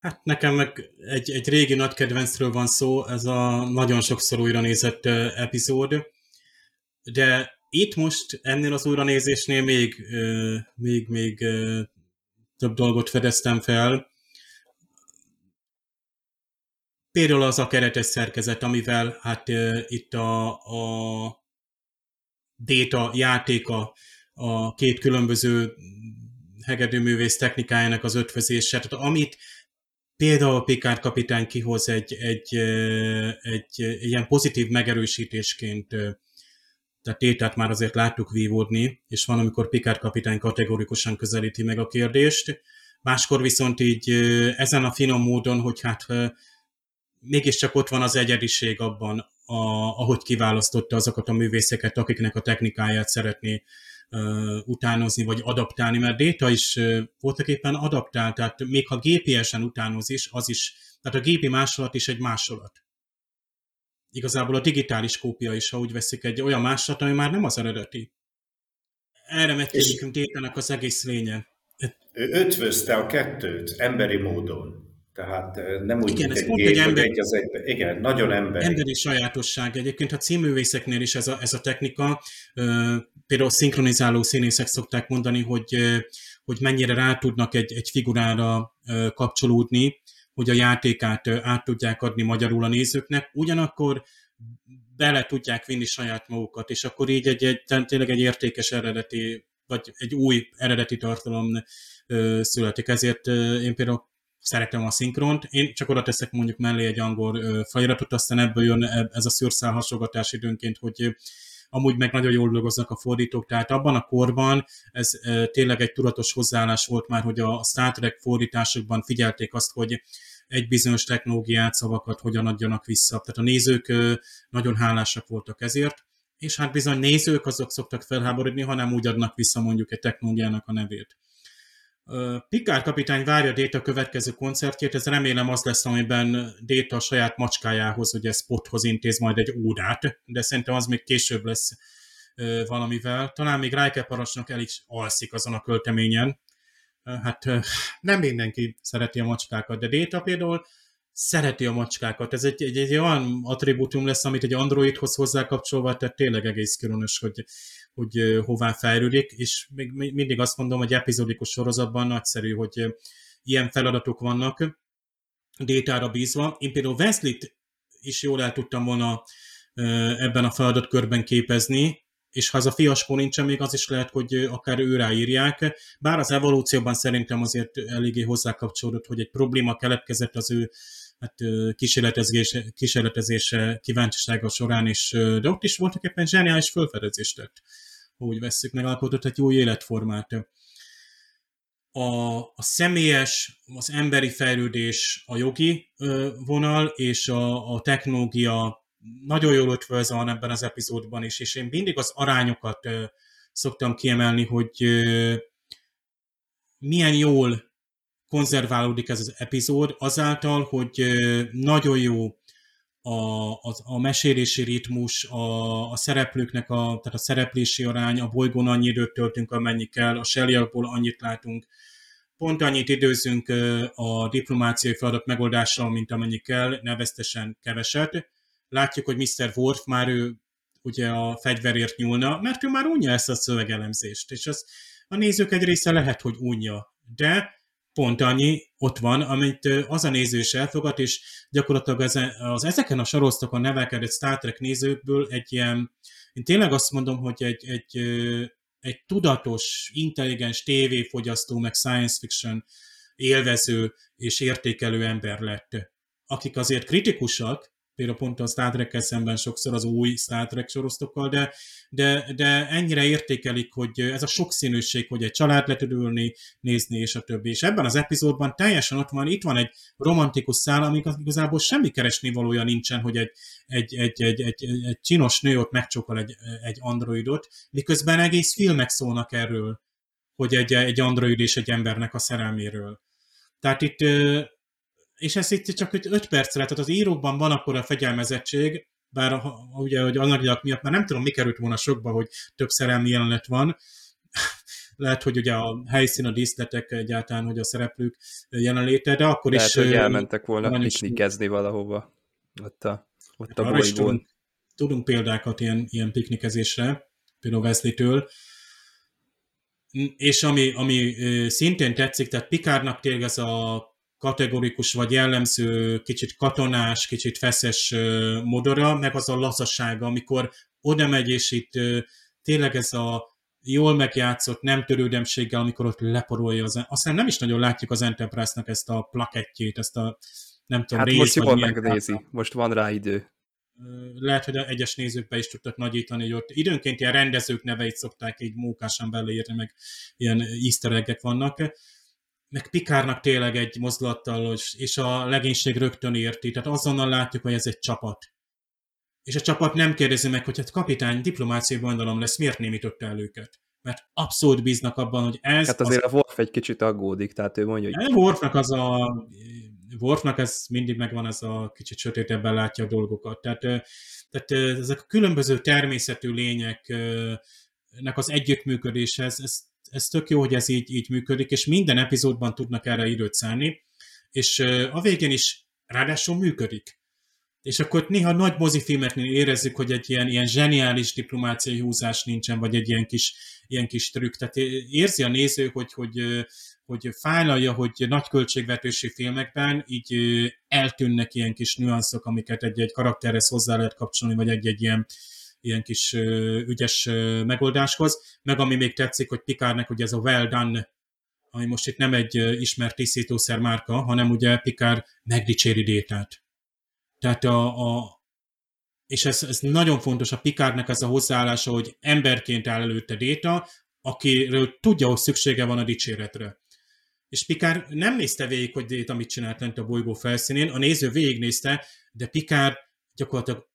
Speaker 4: Hát nekem meg egy, egy régi nagy kedvencről van szó, ez a nagyon sokszor újra nézett epizód, de itt most ennél az újranézésnél még, még, még több dolgot fedeztem fel. Például az a keretes szerkezet, amivel hát itt a, a data játéka a két különböző hegedűművész technikájának az ötvözése, tehát amit például Picard kapitány kihoz egy, egy, egy, egy ilyen pozitív megerősítésként, tehát tétát már azért láttuk vívódni, és van, amikor Picard kapitány kategorikusan közelíti meg a kérdést, máskor viszont így ezen a finom módon, hogy hát mégiscsak ott van az egyediség abban, a, ahogy kiválasztotta azokat a művészeket, akiknek a technikáját szeretné utánozni, vagy adaptálni, mert Data is voltak éppen adaptál, tehát még ha gépiesen utánoz is, az is, tehát a gépi másolat is egy másolat. Igazából a digitális kópia is, ha úgy veszik, egy olyan másolat, ami már nem az eredeti. Erre megy Data-nak az egész lénye.
Speaker 3: Ő ötvözte a kettőt emberi módon. Tehát nem úgy,
Speaker 4: Igen, ez pont egy, ember... egy az
Speaker 3: egybe. Igen, nagyon emberi.
Speaker 4: Emberi sajátosság. Egyébként a cíművészeknél is ez a, ez a technika, például szinkronizáló színészek szokták mondani, hogy, hogy mennyire rá tudnak egy, egy figurára kapcsolódni, hogy a játékát át tudják adni magyarul a nézőknek, ugyanakkor bele tudják vinni saját magukat, és akkor így egy, egy tényleg egy értékes eredeti, vagy egy új eredeti tartalom születik. Ezért én például szeretem a szinkront. Én csak oda teszek mondjuk mellé egy angol feliratot, aztán ebből jön ez a szőrszál hasogatás időnként, hogy amúgy meg nagyon jól dolgoznak a fordítók, tehát abban a korban ez tényleg egy tudatos hozzáállás volt már, hogy a Star Trek fordításokban figyelték azt, hogy egy bizonyos technológiát, szavakat hogyan adjanak vissza. Tehát a nézők nagyon hálásak voltak ezért, és hát bizony nézők azok szoktak felháborodni, ha nem úgy adnak vissza mondjuk egy technológiának a nevét. Picard kapitány várja Déta következő koncertjét, ez remélem az lesz, amiben Déta a saját macskájához, ugye Spothoz intéz majd egy órát, de szerintem az még később lesz valamivel. Talán még Riker parancsnok el is alszik azon a költeményen. Hát nem mindenki szereti a macskákat, de Déta például szereti a macskákat. Ez egy, egy, egy olyan attribútum lesz, amit egy androidhoz hozzá kapcsolva, tehát tényleg egész különös, hogy, hogy hová fejlődik, és még mindig azt mondom, hogy epizódikus sorozatban nagyszerű, hogy ilyen feladatok vannak détára bízva. Én például Wesley-t is jól el tudtam volna ebben a feladatkörben képezni, és ha az a fiaskó nincsen, még az is lehet, hogy akár ő ráírják. Bár az evolúcióban szerintem azért eléggé hozzákapcsolódott, hogy egy probléma keletkezett az ő hát, kísérletezése, kísérletezése kíváncsisága során is, de ott is voltak éppen zseniális felfedezést tett, úgy vesszük, megalkotott egy jó életformát. A, a személyes, az emberi fejlődés a jogi vonal, és a, a technológia nagyon jól ötvöz van ebben az epizódban is, és én mindig az arányokat szoktam kiemelni, hogy milyen jól konzerválódik ez az epizód azáltal, hogy nagyon jó a, a, a mesélési ritmus, a, a szereplőknek a, tehát a szereplési arány, a bolygón annyi időt töltünk, amennyi kell, a Shelley-ból annyit látunk, pont annyit időzünk a diplomáciai feladat megoldással, mint amennyi kell, neveztesen keveset. Látjuk, hogy Mr. Worf már ő ugye a fegyverért nyúlna, mert ő már unja ezt a szövegelemzést, és az a nézők egy része lehet, hogy unja, de pont annyi ott van, amit az a néző is elfogad, és gyakorlatilag az, az ezeken a sorosztokon nevelkedett Star Trek nézőkből egy ilyen, én tényleg azt mondom, hogy egy, egy, egy tudatos, intelligens tévéfogyasztó, meg science fiction élvező és értékelő ember lett, akik azért kritikusak, például pont a Star trek szemben sokszor az új Star Trek sorosztokkal, de, de, de ennyire értékelik, hogy ez a sokszínűség, hogy egy család le tud ülni, nézni, és a többi. És ebben az epizódban teljesen ott van, itt van egy romantikus szál, amik igazából semmi keresni valója nincsen, hogy egy, egy, egy, egy, egy, egy csinos nő ott megcsokol egy, egy androidot, miközben egész filmek szólnak erről, hogy egy, egy android és egy embernek a szerelméről. Tehát itt és ez itt csak 5 percre, tehát az írókban van akkor a fegyelmezettség, bár a, ugye, hogy anyagiak miatt már nem tudom, mi került volna sokba, hogy több szerelmi jelenet van, lehet, hogy ugye a helyszín, a díszletek egyáltalán, hogy a szereplők jelenléte, de akkor
Speaker 2: lehet,
Speaker 4: is...
Speaker 2: hogy elmentek volna piknikezni valahova, ott a, ott a bolygón.
Speaker 4: Tudunk, tudunk példákat ilyen, ilyen piknikezésre, például Wesley-től, és ami, ami szintén tetszik, tehát Pikárnak tényleg ez a kategorikus vagy jellemző, kicsit katonás, kicsit feszes modora, meg az a lazasága, amikor oda megy, és itt tényleg ez a jól megjátszott nem törődemséggel, amikor ott leporolja az... Aztán nem is nagyon látjuk az Enterprise-nak ezt a plakettjét, ezt a nem tudom,
Speaker 2: hát
Speaker 4: rész,
Speaker 2: most jól megnézi, most van rá idő.
Speaker 4: Lehet, hogy a egyes nézőkbe is tudtak nagyítani, hogy ott időnként ilyen rendezők neveit szokták így mókásan beleírni, meg ilyen easter vannak meg Pikárnak tényleg egy mozdulattal, és a legénység rögtön érti, tehát azonnal látjuk, hogy ez egy csapat. És a csapat nem kérdezi meg, hogy hát kapitány, diplomáciai gondolom lesz, miért némította el őket? Mert abszolút bíznak abban, hogy ez...
Speaker 2: Hát azért az... a Worf egy kicsit aggódik, tehát ő mondja,
Speaker 4: hogy... Worfnak az a... Worfnak ez mindig megvan, ez a kicsit sötétebben látja a dolgokat. Tehát, tehát ezek a különböző természetű lényeknek az együttműködéshez, ez ez tök jó, hogy ez így, így működik, és minden epizódban tudnak erre időt szállni, és a végén is ráadásul működik. És akkor néha nagy mozifilmeknél érezzük, hogy egy ilyen, ilyen zseniális diplomáciai húzás nincsen, vagy egy ilyen kis, ilyen kis trükk. Tehát érzi a néző, hogy, hogy, hogy fájlalja, hogy nagy költségvetősi filmekben így eltűnnek ilyen kis nüanszok, amiket egy-egy karakterhez hozzá lehet kapcsolni, vagy egy-egy ilyen ilyen kis ügyes megoldáshoz. Meg ami még tetszik, hogy Pikárnek ugye ez a well done, ami most itt nem egy ismert tisztítószer márka, hanem ugye Pikár megdicséri détát. Tehát a, a és ez, ez nagyon fontos a Pikárnak ez a hozzáállása, hogy emberként áll előtte Déta, akiről tudja, hogy szüksége van a dicséretre. És Pikár nem nézte végig, hogy Déta mit csinált lent a bolygó felszínén, a néző végignézte, de Pikár gyakorlatilag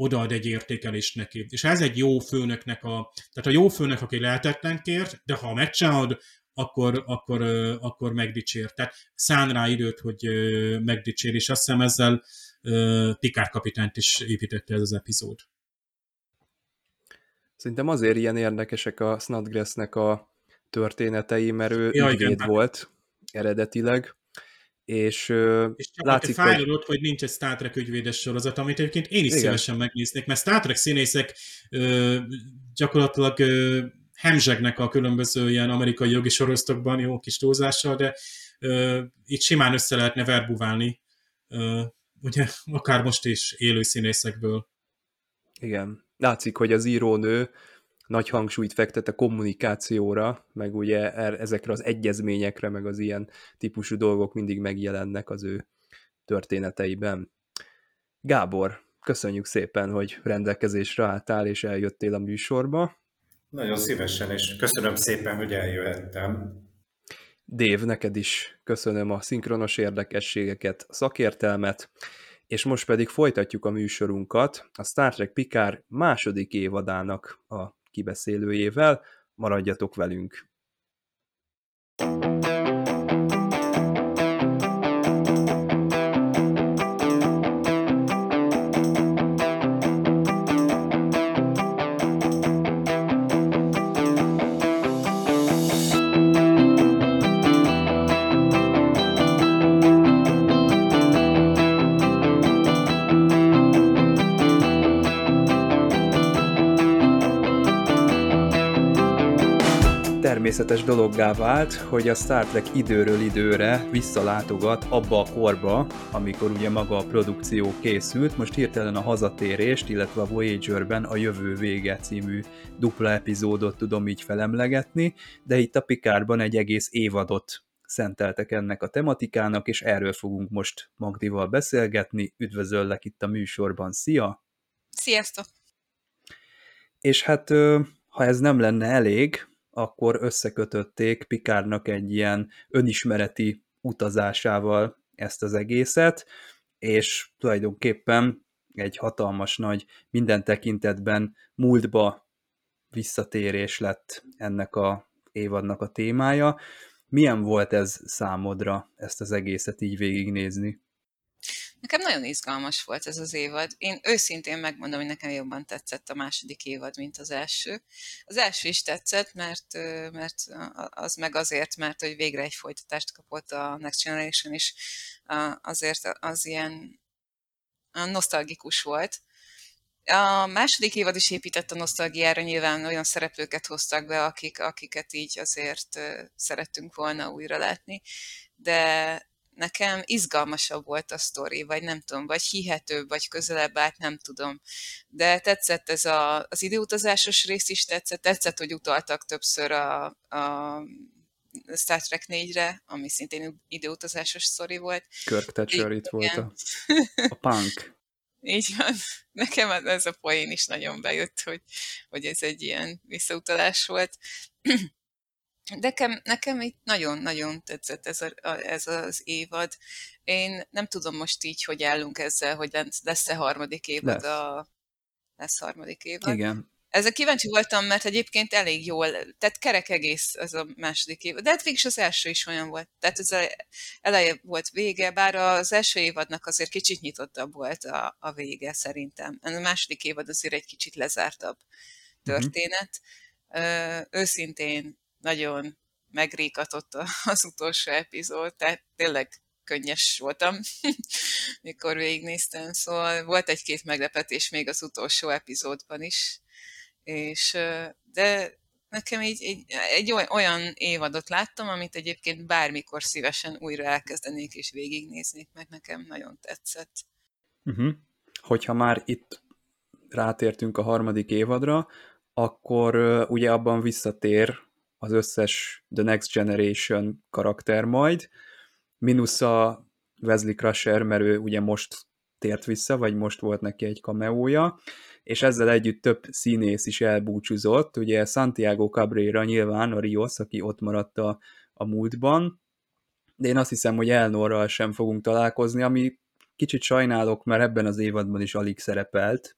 Speaker 4: odaad egy értékelést neki. És ez egy jó főnöknek a... Tehát a jó főnök, aki lehetetlen kért, de ha megcsinálod, akkor, akkor, akkor megdicsér. Tehát szán rá időt, hogy megdicsér, és azt hiszem ezzel Pikár kapitányt is építette ez az epizód.
Speaker 2: Szerintem azért ilyen érdekesek a Snodgrassnek a történetei, mert ő ja, ügyvéd volt eredetileg, és,
Speaker 4: és csak látszik, fájlod, hogy... hogy nincs egy Star Trek ügyvédes sorozat, amit egyébként én is Igen. szívesen megnéznék, mert Star Trek színészek ö, gyakorlatilag ö, hemzsegnek a különböző ilyen amerikai jogi sorozatokban, jó kis túlzással, de ö, itt simán össze lehetne verbuválni, ö, ugye akár most is élő színészekből.
Speaker 2: Igen. Látszik, hogy az írónő nagy hangsúlyt fektet a kommunikációra, meg ugye er, ezekre az egyezményekre, meg az ilyen típusú dolgok mindig megjelennek az ő történeteiben. Gábor, köszönjük szépen, hogy rendelkezésre álltál és eljöttél a műsorba.
Speaker 3: Nagyon szívesen, és köszönöm szépen, hogy eljöhettem.
Speaker 2: Dév, neked is köszönöm a szinkronos érdekességeket, szakértelmet, és most pedig folytatjuk a műsorunkat a Star Trek Picard második évadának a kibeszélőjével, maradjatok velünk! Természetes dologgá vált, hogy a Star Trek időről időre visszalátogat abba a korba, amikor ugye maga a produkció készült. Most hirtelen a hazatérést, illetve a Voyager-ben a Jövő vége című dupla epizódot tudom így felemlegetni, de itt a Picardban egy egész évadot szenteltek ennek a tematikának, és erről fogunk most Magdival beszélgetni. Üdvözöllek itt a műsorban, szia!
Speaker 6: Sziasztok!
Speaker 2: És hát, ha ez nem lenne elég, akkor összekötötték Pikárnak egy ilyen önismereti utazásával ezt az egészet, és tulajdonképpen egy hatalmas nagy, minden tekintetben múltba visszatérés lett ennek a évadnak a témája. Milyen volt ez számodra, ezt az egészet így végignézni?
Speaker 6: Nekem nagyon izgalmas volt ez az évad. Én őszintén megmondom, hogy nekem jobban tetszett a második évad, mint az első. Az első is tetszett, mert, mert az meg azért, mert hogy végre egy folytatást kapott a Next Generation is, azért az ilyen nosztalgikus volt. A második évad is épített a nosztalgiára, nyilván olyan szereplőket hoztak be, akik, akiket így azért szerettünk volna újra látni, de nekem izgalmasabb volt a sztori, vagy nem tudom, vagy hihetőbb, vagy közelebb állt, nem tudom. De tetszett ez a, az időutazásos rész is tetszett, tetszett, hogy utaltak többször a, a Star Trek 4-re, ami szintén időutazásos sztori volt.
Speaker 2: Kirk Thatcher itt volt a, a punk.
Speaker 6: Így van. Nekem ez a poén is nagyon bejött, hogy, hogy ez egy ilyen visszautalás volt. Nekem, nekem itt nagyon-nagyon tetszett ez, a, ez az évad. Én nem tudom most így, hogy állunk ezzel, hogy lesz-e harmadik évad lesz. a... Lesz harmadik évad.
Speaker 2: Igen.
Speaker 6: Ezzel kíváncsi voltam, mert egyébként elég jól, tehát kerek egész ez a második év. De hát végig az első is olyan volt. Tehát ez eleje volt vége, bár az első évadnak azért kicsit nyitottabb volt a, a vége szerintem. A második évad azért egy kicsit lezártabb mhm. történet. Uh-huh. őszintén nagyon megrékatott az utolsó epizód, tehát tényleg könnyes voltam, mikor végignéztem, szóval volt egy-két meglepetés még az utolsó epizódban is, és de nekem így, egy, egy olyan évadot láttam, amit egyébként bármikor szívesen újra elkezdenék és végignéznék, meg nekem nagyon tetszett.
Speaker 2: Uh-huh. Hogyha már itt rátértünk a harmadik évadra, akkor ugye abban visszatér az összes The Next Generation karakter majd, mínusz a Wesley Crusher, mert ő ugye most tért vissza, vagy most volt neki egy kameója, és ezzel együtt több színész is elbúcsúzott, ugye Santiago Cabrera nyilván a Rios, aki ott maradt a, a múltban, de én azt hiszem, hogy Elnorral sem fogunk találkozni, ami kicsit sajnálok, mert ebben az évadban is alig szerepelt,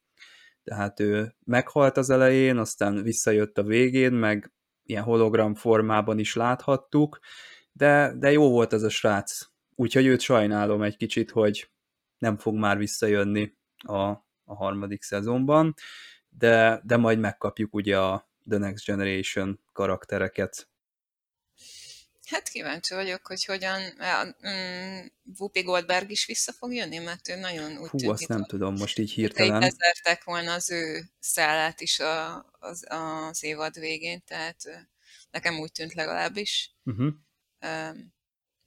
Speaker 2: tehát ő meghalt az elején, aztán visszajött a végén, meg ilyen hologram formában is láthattuk, de, de jó volt ez a srác. Úgyhogy őt sajnálom egy kicsit, hogy nem fog már visszajönni a, a harmadik szezonban, de, de majd megkapjuk ugye a The Next Generation karaktereket.
Speaker 6: Hát kíváncsi vagyok, hogy hogyan um, Whoopi Goldberg is vissza fog jönni, mert ő nagyon úgy
Speaker 2: Hú, tűnik, azt nem tudom, most így hirtelen.
Speaker 6: Lezertek volna az ő szállát is a, az, az évad végén, tehát nekem úgy tűnt legalábbis. Uh-huh. Um,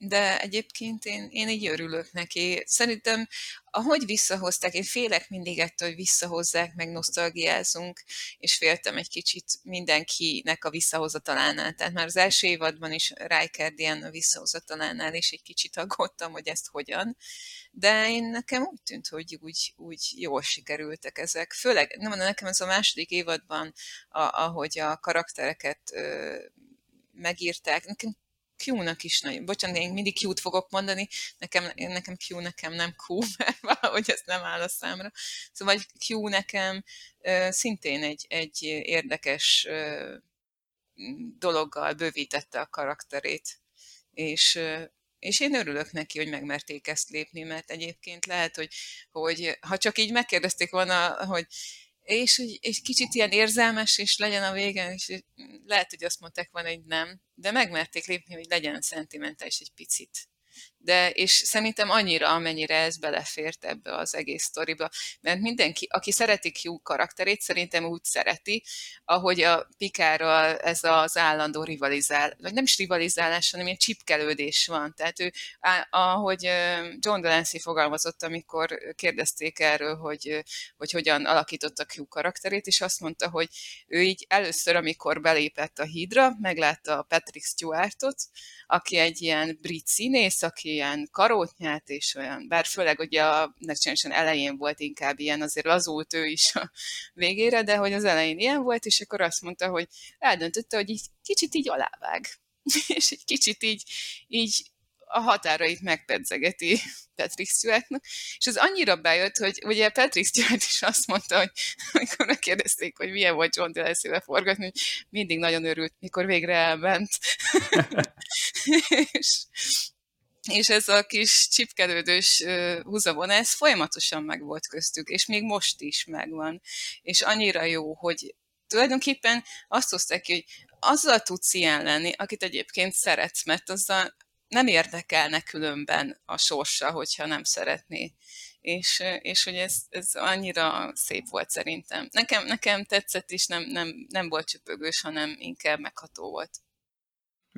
Speaker 6: de egyébként én, én így örülök neki. Szerintem, ahogy visszahozták, én félek mindig ettől, hogy visszahozzák, meg nosztalgiázunk, és féltem egy kicsit mindenkinek a visszahozatalánál. Tehát már az első évadban is Rijkaard a visszahozatalánál, és egy kicsit aggódtam, hogy ezt hogyan. De én nekem úgy tűnt, hogy úgy, úgy jól sikerültek ezek. Főleg, nem mondom, nekem ez a második évadban, a, ahogy a karaktereket ö, megírták, nekem Q-nak is nagyon, bocsánat, én mindig Q-t fogok mondani, nekem, nekem Q nekem nem Q, mert valahogy ez nem áll a számra. Szóval Q nekem szintén egy, egy érdekes uh, dologgal bővítette a karakterét, és és én örülök neki, hogy megmerték ezt lépni, mert egyébként lehet, hogy, hogy ha csak így megkérdezték volna, hogy és hogy egy kicsit ilyen érzelmes is legyen a vége, és lehet, hogy azt mondták van, hogy nem, de megmerték lépni, hogy legyen szentimentális egy picit. De és szerintem annyira, amennyire ez belefért ebbe az egész sztoriba, mert mindenki, aki szereti Q karakterét, szerintem úgy szereti, ahogy a Pikárral ez az állandó rivalizál, vagy nem is rivalizálás, hanem ilyen csipkelődés van. Tehát ő, ahogy John Delancey fogalmazott, amikor kérdezték erről, hogy, hogy hogyan alakította Q karakterét, és azt mondta, hogy ő így először, amikor belépett a hídra, meglátta a Patrick Stewartot, aki egy ilyen brit színész, aki ilyen karótnyát, és olyan, bár főleg ugye a Next elején volt inkább ilyen, azért lazult ő is a végére, de hogy az elején ilyen volt, és akkor azt mondta, hogy eldöntötte, hogy így kicsit így alávág. és egy kicsit így, így a határait megpedzegeti Patrick Stewartnak, és ez annyira bejött, hogy ugye Patrick Stewart is azt mondta, hogy amikor megkérdezték, hogy milyen volt John Delancey-vel forgatni, hogy mindig nagyon örült, mikor végre elment. és, és ez a kis csipkelődős húzavon, ez folyamatosan meg volt köztük, és még most is megvan. És annyira jó, hogy tulajdonképpen azt hozták ki, hogy azzal tudsz ilyen lenni, akit egyébként szeretsz, mert azzal nem érdekelne különben a sorsa, hogyha nem szeretné. És, és hogy ez, ez annyira szép volt szerintem. Nekem, nekem tetszett is, nem, nem, nem volt csöpögős, hanem inkább megható volt.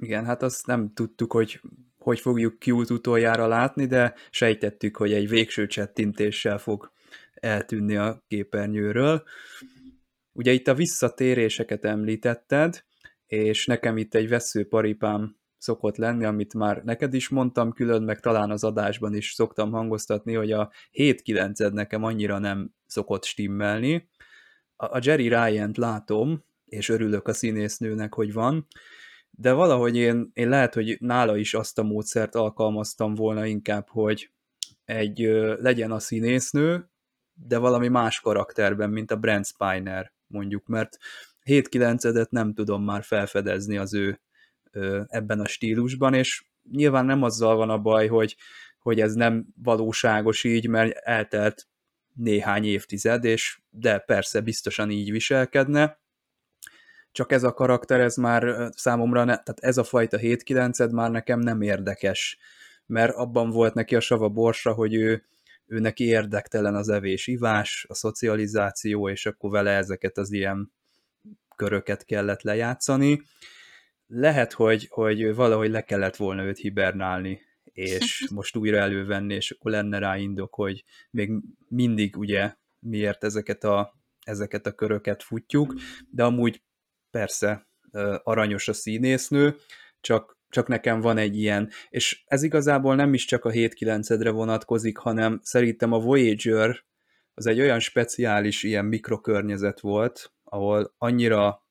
Speaker 2: Igen, hát azt nem tudtuk, hogy hogy fogjuk Q-t utoljára látni, de sejtettük, hogy egy végső csettintéssel fog eltűnni a képernyőről. Ugye itt a visszatéréseket említetted, és nekem itt egy veszőparipám szokott lenni, amit már neked is mondtam külön, meg talán az adásban is szoktam hangoztatni, hogy a 7-9-ed nekem annyira nem szokott stimmelni. A Jerry Ryan-t látom, és örülök a színésznőnek, hogy van, de valahogy én, én lehet, hogy nála is azt a módszert alkalmaztam volna inkább, hogy egy legyen a színésznő, de valami más karakterben, mint a Brent Spiner mondjuk, mert 7-9-edet nem tudom már felfedezni az ő ebben a stílusban, és nyilván nem azzal van a baj, hogy, hogy ez nem valóságos így, mert eltelt néhány évtized, és de persze biztosan így viselkedne, csak ez a karakter, ez már számomra, ne, tehát ez a fajta 7-9 már nekem nem érdekes, mert abban volt neki a sava borsa, hogy ő, ő neki érdektelen az evés-ivás, a szocializáció, és akkor vele ezeket az ilyen köröket kellett lejátszani, lehet, hogy, hogy valahogy le kellett volna őt hibernálni, és most újra elővenni, és akkor lenne rá indok, hogy még mindig ugye miért ezeket a, ezeket a köröket futjuk, de amúgy persze aranyos a színésznő, csak, csak nekem van egy ilyen, és ez igazából nem is csak a 7-9-edre vonatkozik, hanem szerintem a Voyager az egy olyan speciális ilyen mikrokörnyezet volt, ahol annyira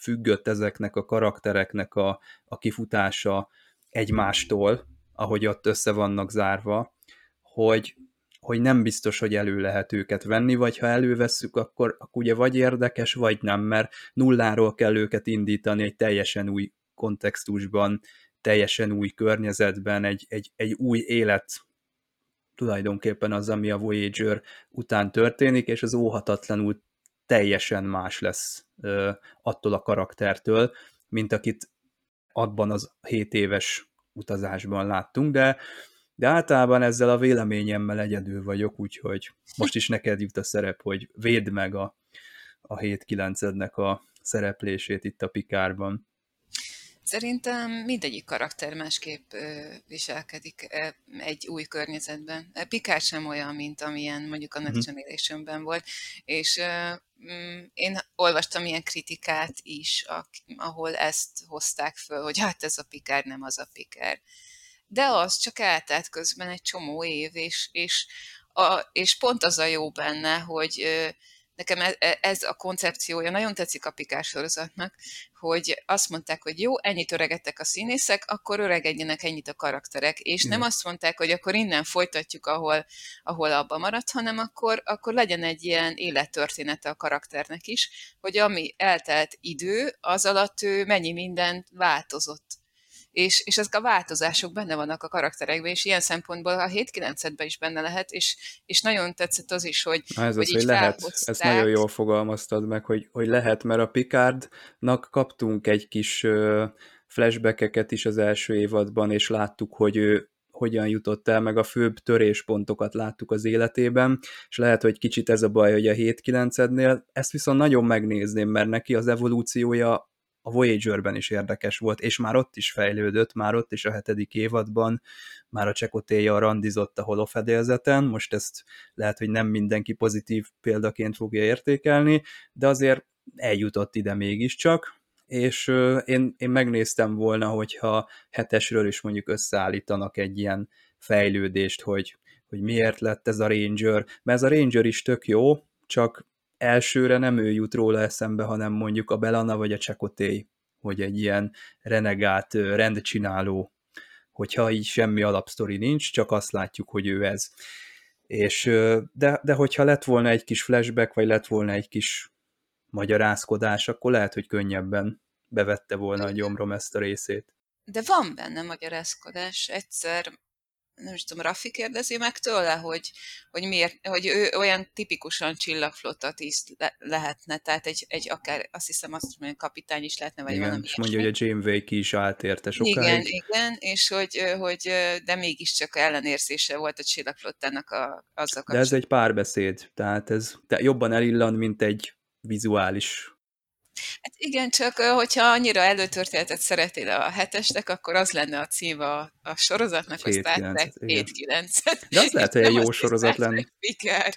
Speaker 2: függött ezeknek a karaktereknek a, a kifutása egymástól, ahogy ott össze vannak zárva, hogy, hogy nem biztos, hogy elő lehet őket venni, vagy ha elővesszük, akkor, akkor ugye vagy érdekes, vagy nem, mert nulláról kell őket indítani egy teljesen új kontextusban, teljesen új környezetben, egy, egy, egy új élet tulajdonképpen az, ami a Voyager után történik, és az óhatatlanul teljesen más lesz ö, attól a karaktertől, mint akit abban az 7 éves utazásban láttunk, de, de általában ezzel a véleményemmel egyedül vagyok, úgyhogy most is neked jut a szerep, hogy védd meg a, a 7-9-ednek a szereplését itt a Pikárban.
Speaker 6: Szerintem mindegyik karakter másképp viselkedik egy új környezetben. Picard sem olyan, mint amilyen mondjuk a Next mhm. Generation-ben volt, és mm, én olvastam ilyen kritikát is, ahol ezt hozták föl, hogy hát ez a Picard nem az a Picard. De az csak eltelt közben egy csomó év, és, és, a, és pont az a jó benne, hogy nekem e, e, ez a koncepciója nagyon tetszik a Pikás sorozatnak, hogy azt mondták, hogy jó, ennyit öregedtek a színészek, akkor öregedjenek ennyit a karakterek, és nem azt mondták, hogy akkor innen folytatjuk, ahol, ahol abba maradt, hanem akkor, akkor legyen egy ilyen élettörténete a karakternek is, hogy ami eltelt idő, az alatt ő mennyi mindent változott és, és ezek a változások benne vannak a karakterekben, és ilyen szempontból a 7-9-ben is benne lehet, és, és nagyon tetszett az is, hogy,
Speaker 2: Na ez hogy, az, hogy lehet, ezt nagyon jól fogalmaztad meg, hogy, hogy lehet, mert a Picardnak kaptunk egy kis flashbackeket is az első évadban, és láttuk, hogy ő hogyan jutott el, meg a főbb töréspontokat láttuk az életében, és lehet, hogy kicsit ez a baj, hogy a 7-9-ednél, ezt viszont nagyon megnézném, mert neki az evolúciója a Voyager-ben is érdekes volt, és már ott is fejlődött, már ott is a hetedik évadban, már a csekotéja randizott a holofedélzeten, most ezt lehet, hogy nem mindenki pozitív példaként fogja értékelni, de azért eljutott ide mégiscsak, és én, én megnéztem volna, hogyha hetesről is mondjuk összeállítanak egy ilyen fejlődést, hogy, hogy miért lett ez a Ranger, mert ez a Ranger is tök jó, csak elsőre nem ő jut róla eszembe, hanem mondjuk a Belana vagy a Csekotély, hogy egy ilyen renegát, rendcsináló, hogyha így semmi alapsztori nincs, csak azt látjuk, hogy ő ez. És, de, de hogyha lett volna egy kis flashback, vagy lett volna egy kis magyarázkodás, akkor lehet, hogy könnyebben bevette volna a gyomrom ezt a részét.
Speaker 6: De van benne magyarázkodás. Egyszer nem is tudom, Raffi kérdezi meg tőle, hogy, hogy, miért, hogy ő olyan tipikusan csillagflotta tiszt le, lehetne, tehát egy, egy akár, azt hiszem azt mondja, kapitány is lehetne, vagy
Speaker 2: igen,
Speaker 6: valami
Speaker 2: és mondja, hogy a Janeway ki is állt érte sokáig.
Speaker 6: Igen, igen, és hogy, hogy de mégiscsak ellenérzése volt a csillagflottának a, azzal
Speaker 2: De ez egy párbeszéd, tehát ez jobban elillan, mint egy vizuális
Speaker 6: Hát igen, csak hogyha annyira előtörténetet szeretnél a hetesnek, akkor az lenne a cím a, a sorozatnak, hogy Star Trek 7-9.
Speaker 2: De az lehet, hogy egy jó sorozat lenne.
Speaker 6: igen,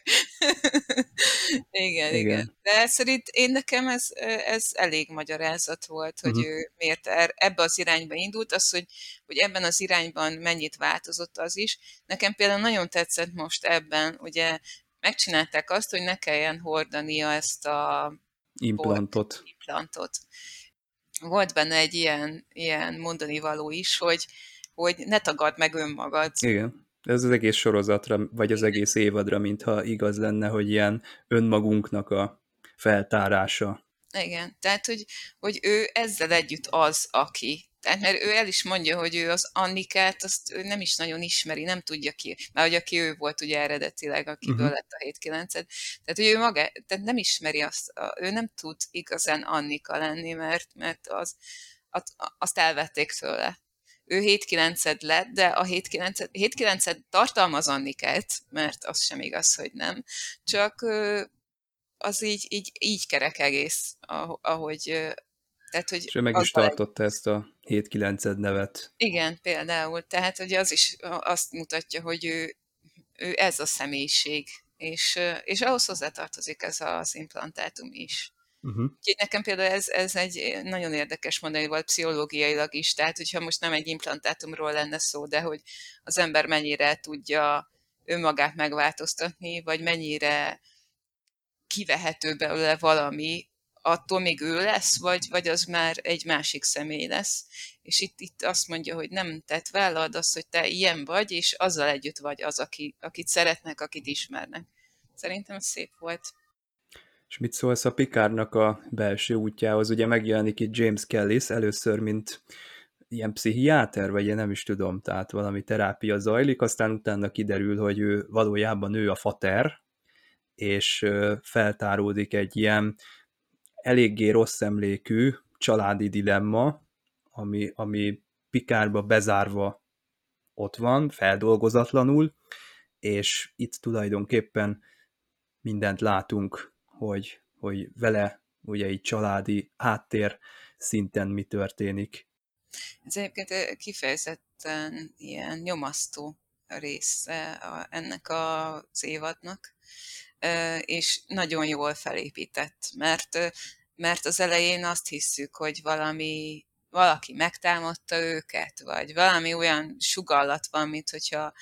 Speaker 6: igen, igen. De szerint én nekem ez, ez elég magyarázat volt, hogy uh-huh. ő miért er, ebbe az irányba indult, az, hogy, hogy ebben az irányban mennyit változott az is. Nekem például nagyon tetszett most ebben, ugye megcsinálták azt, hogy ne kelljen hordania ezt a
Speaker 2: implantot.
Speaker 6: implantot. Volt benne egy ilyen, ilyen mondani való is, hogy, hogy ne tagad meg önmagad.
Speaker 2: Igen. Ez az egész sorozatra, vagy az egész évadra, mintha igaz lenne, hogy ilyen önmagunknak a feltárása.
Speaker 6: Igen, tehát, hogy, hogy ő ezzel együtt az, aki. Tehát, mert ő el is mondja, hogy ő az Annikát, azt ő nem is nagyon ismeri, nem tudja ki, mert hogy aki ő volt ugye eredetileg, akiből uh-huh. lett a 7 9 Tehát, hogy ő maga, tehát nem ismeri azt, ő nem tud igazán Annika lenni, mert, mert az, azt elvették tőle. Ő 7 9 lett, de a 7 9 7 9 tartalmaz Annikát, mert az sem igaz, hogy nem. Csak az így, így, így kerek egész, ahogy tehát, hogy
Speaker 2: És ő meg is tartotta egy... ezt a 7-9 nevet.
Speaker 6: Igen, például. Tehát, hogy az is azt mutatja, hogy ő, ő ez a személyiség, és, és ahhoz hozzátartozik ez az implantátum is. Uh-huh. Úgyhogy nekem például ez, ez egy nagyon érdekes mondani volt pszichológiailag is, tehát hogyha most nem egy implantátumról lenne szó, de hogy az ember mennyire tudja önmagát megváltoztatni, vagy mennyire kivehető belőle valami, attól még ő lesz, vagy, vagy az már egy másik személy lesz. És itt, itt azt mondja, hogy nem, tett vállald azt, hogy te ilyen vagy, és azzal együtt vagy az, aki, akit szeretnek, akit ismernek. Szerintem szép volt.
Speaker 2: És mit szólsz a Pikárnak a belső útjához? Ugye megjelenik itt James Kellis először, mint ilyen pszichiáter, vagy én nem is tudom, tehát valami terápia zajlik, aztán utána kiderül, hogy ő valójában ő a fater, és feltáródik egy ilyen eléggé rossz emlékű családi dilemma, ami, ami Pikárba bezárva ott van, feldolgozatlanul, és itt tulajdonképpen mindent látunk, hogy, hogy vele ugye egy családi háttér szinten mi történik.
Speaker 6: Ez egyébként kifejezetten ilyen nyomasztó része ennek az évadnak, és nagyon jól felépített, mert, mert az elején azt hisszük, hogy valami, valaki megtámadta őket, vagy valami olyan sugallat van, mint hogyha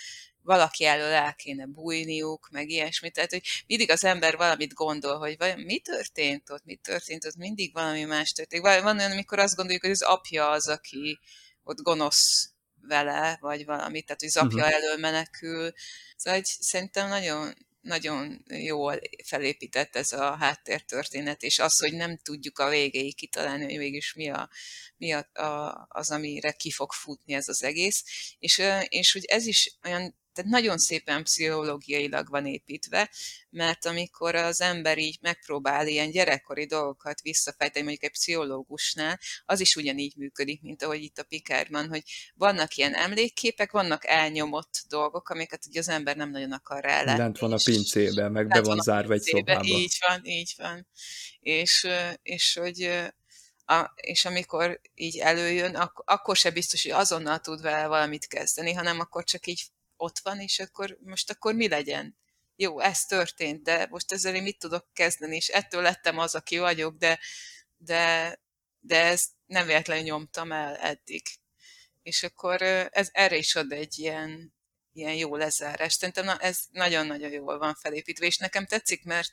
Speaker 6: valaki elől el kéne bújniuk, meg ilyesmi. Tehát, hogy mindig az ember valamit gondol, hogy vajon mi történt ott, mi történt ott, mindig valami más történik. Van olyan, amikor azt gondoljuk, hogy az apja az, aki ott gonosz vele, vagy valami, tehát hogy az apja uh-huh. elől menekül. Szóval hogy szerintem nagyon, nagyon jól felépített ez a háttértörténet, és az, hogy nem tudjuk a végéig kitalálni, hogy mégis mi, a, mi a, a, az, amire ki fog futni ez az egész. És, és hogy ez is olyan tehát nagyon szépen pszichológiailag van építve, mert amikor az ember így megpróbál ilyen gyerekkori dolgokat visszafejteni, mondjuk egy pszichológusnál, az is ugyanígy működik, mint ahogy itt a Pikárban, hogy vannak ilyen emlékképek, vannak elnyomott dolgok, amiket ugye az ember nem nagyon akar rá látni.
Speaker 2: Lent van a pincébe, meg be van zárva egy szobába.
Speaker 6: Így van, így van. És, és hogy a, és amikor így előjön, ak- akkor se biztos, hogy azonnal tud vele valamit kezdeni, hanem akkor csak így ott van, és akkor most akkor mi legyen? Jó, ez történt, de most ezzel én mit tudok kezdeni, és ettől lettem az, aki vagyok, de, de, de ezt nem véletlenül nyomtam el eddig. És akkor ez erre is ad egy ilyen, ilyen jó lezárás. Szerintem na, ez nagyon-nagyon jól van felépítve, és nekem tetszik, mert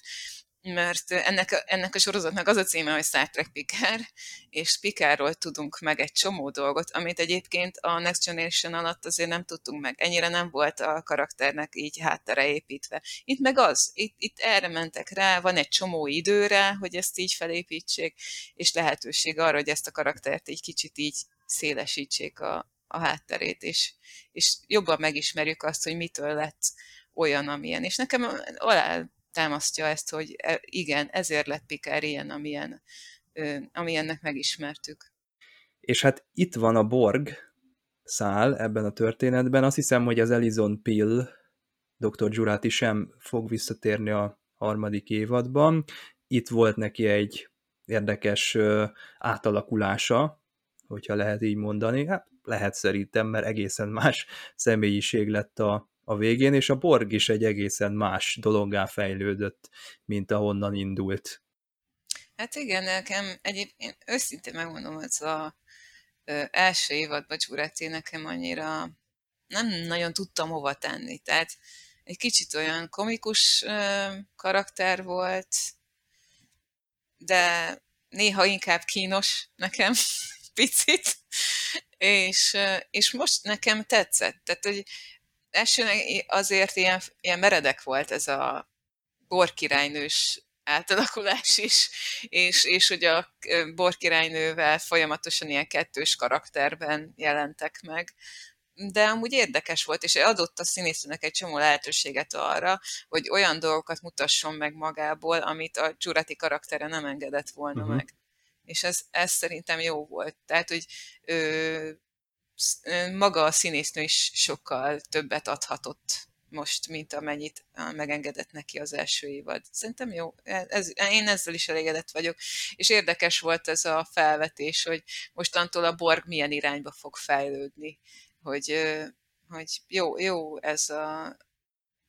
Speaker 6: mert ennek, ennek a sorozatnak az a címe, hogy Star Trek Picard, és Picardról tudunk meg egy csomó dolgot, amit egyébként a Next Generation alatt azért nem tudtunk meg. Ennyire nem volt a karakternek így háttere építve. Itt meg az, itt, itt erre mentek rá, van egy csomó időre, hogy ezt így felépítsék, és lehetőség arra, hogy ezt a karaktert egy kicsit így szélesítsék a, a hátterét, és, és jobban megismerjük azt, hogy mitől lett olyan, amilyen. És nekem alá támasztja ezt, hogy e, igen, ezért lett Picard ilyen, amilyen, amilyennek megismertük.
Speaker 2: És hát itt van a Borg szál ebben a történetben. Azt hiszem, hogy az Elizon Pill Dr. Jurati sem fog visszatérni a harmadik évadban. Itt volt neki egy érdekes átalakulása, hogyha lehet így mondani. Hát lehet szerintem, mert egészen más személyiség lett a, a végén, és a Borg is egy egészen más dologgá fejlődött, mint ahonnan indult.
Speaker 6: Hát igen, nekem egyébként őszintén megmondom, hogy a ö, első évadban Csuretti nekem annyira nem nagyon tudtam hova tenni. Tehát egy kicsit olyan komikus karakter volt, de néha inkább kínos nekem, picit, és, és most nekem tetszett. Tehát, hogy elsőnek azért ilyen, ilyen meredek volt ez a borkirálynős átalakulás is, és, és hogy a borkirálynővel folyamatosan ilyen kettős karakterben jelentek meg. De amúgy érdekes volt, és adott a színésznek egy csomó lehetőséget arra, hogy olyan dolgokat mutasson meg magából, amit a Jurati karaktere nem engedett volna uh-huh. meg. És ez, ez szerintem jó volt. Tehát, hogy ö, maga a színésznő is sokkal többet adhatott most, mint amennyit megengedett neki az első évad. Szerintem jó, e, ez, én ezzel is elégedett vagyok. És érdekes volt ez a felvetés, hogy mostantól a Borg milyen irányba fog fejlődni. Hogy, hogy jó, jó ez, a,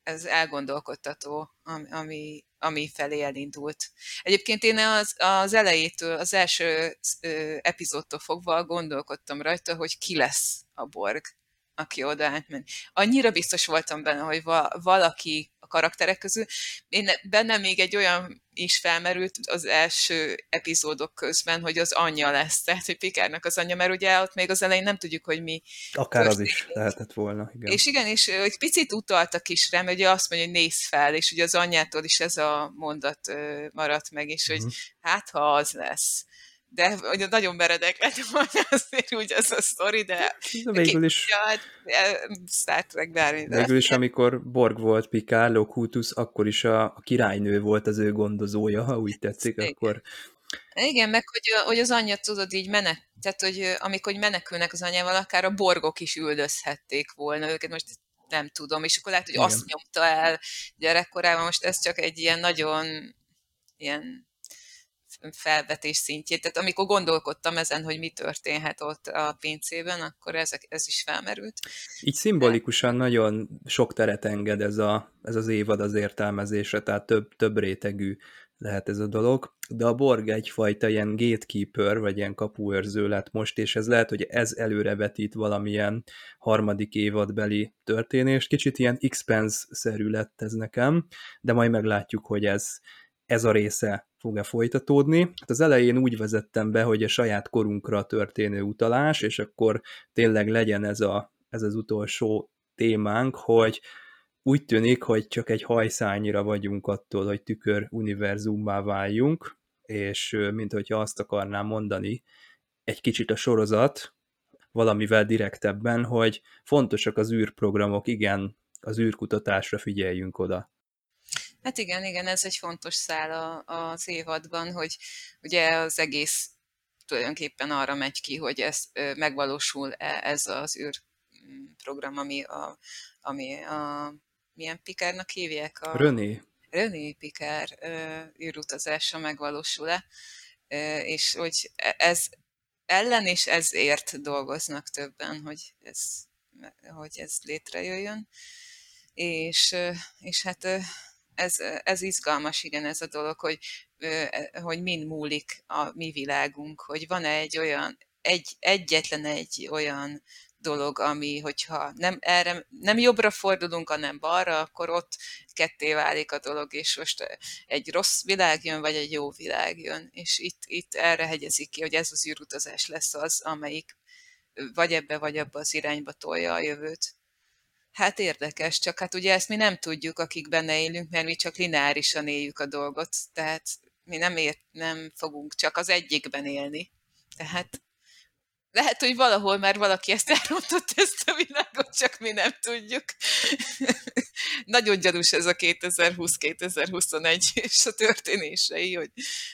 Speaker 6: ez elgondolkodtató, ami, ami felé elindult. Egyébként én az, az elejétől, az első epizódtól fogva gondolkodtam rajta, hogy ki lesz a Borg, aki oda átment. Annyira biztos voltam benne, hogy valaki a karakterek közül. Én bennem még egy olyan is felmerült az első epizódok közben, hogy az anyja lesz, tehát hogy Pikárnak az anyja, mert ugye ott még az elején nem tudjuk, hogy mi
Speaker 2: Akár történik. az is lehetett volna.
Speaker 6: Igen. És igen, és egy picit utaltak is rá, mert ugye azt mondja, hogy nézz fel, és ugye az anyjától is ez a mondat maradt meg, és hogy mhm. hát ha az lesz de hogy nagyon meredek lett volna azért úgy ez a sztori, de,
Speaker 2: de végül is
Speaker 6: ja, hát, Star Trek bármi.
Speaker 2: Végül is, amikor Borg volt Picard, Locutus, akkor is a, a királynő volt az ő gondozója, ha úgy tetszik, Igen. akkor
Speaker 6: igen, meg hogy, hogy az anyja tudod így menek, tehát hogy amikor menekülnek az anyával, akár a borgok is üldözhették volna őket, most nem tudom, és akkor lehet, hogy Igen. azt nyomta el gyerekkorában, most ez csak egy ilyen nagyon ilyen felvetés szintjét. Tehát amikor gondolkodtam ezen, hogy mi történhet ott a pincében, akkor ezek, ez is felmerült.
Speaker 2: Így szimbolikusan nagyon sok teret enged ez, a, ez az évad az értelmezésre, tehát több, több rétegű lehet ez a dolog, de a Borg egyfajta ilyen gatekeeper, vagy ilyen kapuőrző lett most, és ez lehet, hogy ez előrevetít valamilyen harmadik évadbeli történést. Kicsit ilyen Expense-szerű lett ez nekem, de majd meglátjuk, hogy ez, ez a része fog-e folytatódni. Hát az elején úgy vezettem be, hogy a saját korunkra történő utalás, és akkor tényleg legyen ez, a, ez az utolsó témánk, hogy úgy tűnik, hogy csak egy hajszányira vagyunk attól, hogy tükör univerzummá váljunk, és mint hogyha azt akarnám mondani, egy kicsit a sorozat, valamivel direktebben, hogy fontosak az űrprogramok, igen, az űrkutatásra figyeljünk oda.
Speaker 6: Hát igen, igen, ez egy fontos szál az évadban, hogy ugye az egész tulajdonképpen arra megy ki, hogy ez megvalósul -e ez az űrprogram, ami a, ami a milyen Pikárnak hívják? A,
Speaker 2: René.
Speaker 6: René Pikár űrutazása megvalósul-e, és hogy e, ez ellen és ezért dolgoznak többen, hogy ez, hogy ez létrejöjjön. És, és hát ez, ez izgalmas, igen, ez a dolog, hogy, hogy mind múlik a mi világunk, hogy van -e egy olyan, egy, egyetlen egy olyan dolog, ami, hogyha nem, erre, nem jobbra fordulunk, hanem balra, akkor ott ketté válik a dolog, és most egy rossz világ jön, vagy egy jó világ jön. És itt, itt erre hegyezik ki, hogy ez az űrutazás lesz az, amelyik vagy ebbe, vagy abba az irányba tolja a jövőt. Hát érdekes, csak hát ugye ezt mi nem tudjuk, akik benne élünk, mert mi csak lineárisan éljük a dolgot, tehát mi nem, ért, nem fogunk csak az egyikben élni. Tehát lehet, hogy valahol már valaki ezt elrontott ezt a világot, csak mi nem tudjuk. Nagyon gyanús ez a 2020-2021 és a történései, hogy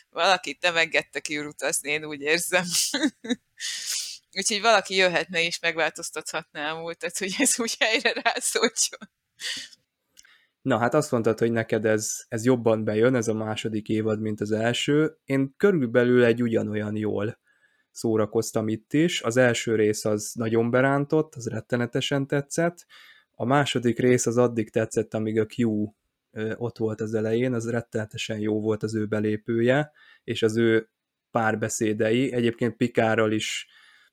Speaker 6: valakit nem engedtek utazni, én úgy érzem. Úgyhogy valaki jöhetne és megváltoztathatná a múltat, hogy ez úgy helyre rászóljon.
Speaker 2: Na hát azt mondtad, hogy neked ez, ez jobban bejön, ez a második évad, mint az első. Én körülbelül egy ugyanolyan jól szórakoztam itt is. Az első rész az nagyon berántott, az rettenetesen tetszett. A második rész az addig tetszett, amíg a Q ott volt az elején, az rettenetesen jó volt az ő belépője, és az ő párbeszédei. Egyébként Pikárral is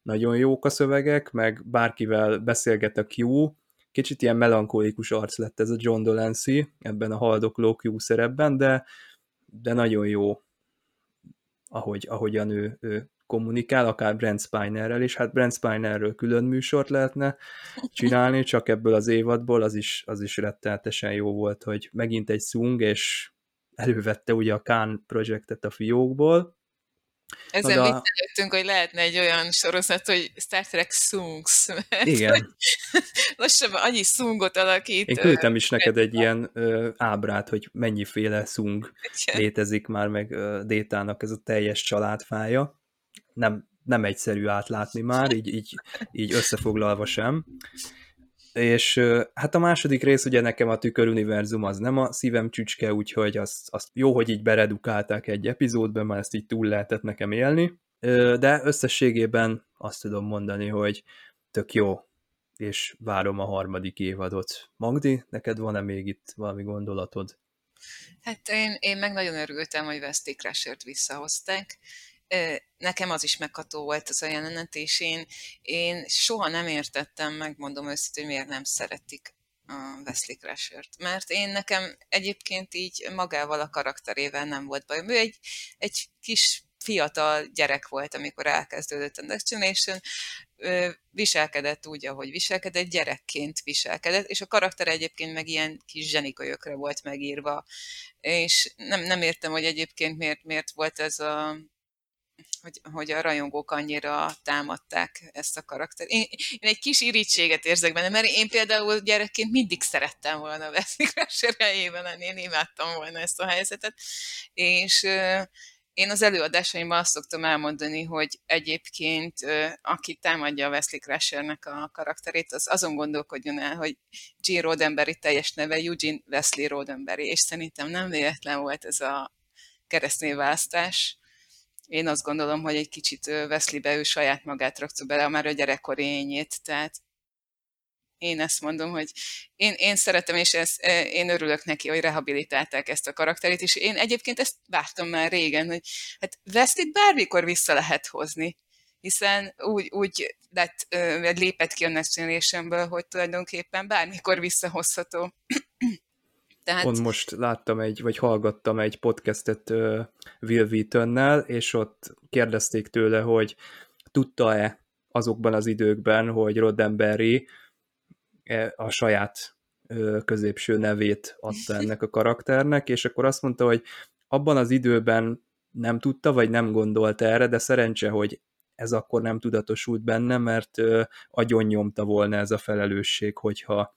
Speaker 2: nagyon jók a szövegek, meg bárkivel beszélget a Q, kicsit ilyen melankolikus arc lett ez a John Delancey ebben a haldokló Q szerepben, de, de nagyon jó, ahogy, ahogyan ő, ő kommunikál, akár Brent Spinerrel is, hát Brent Spinerről külön műsort lehetne csinálni, csak ebből az évadból az is, az is rettenetesen jó volt, hogy megint egy szung, és elővette ugye a Khan projektet a fiókból,
Speaker 6: ezen a... viccelődtünk, hogy lehetne egy olyan sorozat, hogy Star Trek Sungs.
Speaker 2: Igen.
Speaker 6: Lassan annyi szungot alakít.
Speaker 2: Én küldtem is neked egy ilyen ö, ábrát, hogy mennyiféle szung létezik már, meg ö, Détának ez a teljes családfája nem, nem egyszerű átlátni már, így, így, így összefoglalva sem. És hát a második rész ugye nekem a tüköruniverzum az nem a szívem csücske, úgyhogy azt, azt jó, hogy így beredukálták egy epizódban, mert ezt így túl lehetett nekem élni, de összességében azt tudom mondani, hogy tök jó, és várom a harmadik évadot. Magdi, neked van-e még itt valami gondolatod?
Speaker 6: Hát én, én meg nagyon örültem, hogy Westy Crashert visszahozták nekem az is megható volt az a jelenet, és én, én soha nem értettem, megmondom őszintén, hogy miért nem szeretik a Wesley Crashert. Mert én nekem egyébként így magával a karakterével nem volt bajom. Ő egy, egy kis fiatal gyerek volt, amikor elkezdődött a Next Generation, viselkedett úgy, ahogy viselkedett, gyerekként viselkedett, és a karakter egyébként meg ilyen kis zsenikölyökre volt megírva, és nem, nem értem, hogy egyébként miért, miért volt ez a hogy, hogy a rajongók annyira támadták ezt a karaktert. Én, én egy kis irítséget érzek benne, mert én például gyerekként mindig szerettem volna Wesley Crusher helyében lenni, én imádtam volna ezt a helyzetet, és én az előadásaimban azt szoktam elmondani, hogy egyébként aki támadja a Wesley Crushernek a karakterét, az azon gondolkodjon el, hogy Gene Roddenberry teljes neve Eugene Wesley Roddenberry, és szerintem nem véletlen volt ez a keresztnévválasztás, én azt gondolom, hogy egy kicsit be ő saját magát rakta bele, már a gyerekkori tehát én ezt mondom, hogy én, én szeretem, és ezt, én örülök neki, hogy rehabilitálták ezt a karakterét, és én egyébként ezt vártam már régen, hogy hát Wesley-t bármikor vissza lehet hozni, hiszen úgy, úgy lett, lépett ki a Next hogy tulajdonképpen bármikor visszahozható.
Speaker 2: Tehát... Pont most láttam egy, vagy hallgattam egy podcastet uh, Will Wheatonnel, és ott kérdezték tőle, hogy tudta-e azokban az időkben, hogy Roddenberry e, a saját középső nevét adta ennek a karakternek, és akkor azt mondta, hogy abban az időben nem tudta, vagy nem gondolta erre, de szerencse, hogy ez akkor nem tudatosult benne, mert uh, agyon nyomta volna ez a felelősség, hogyha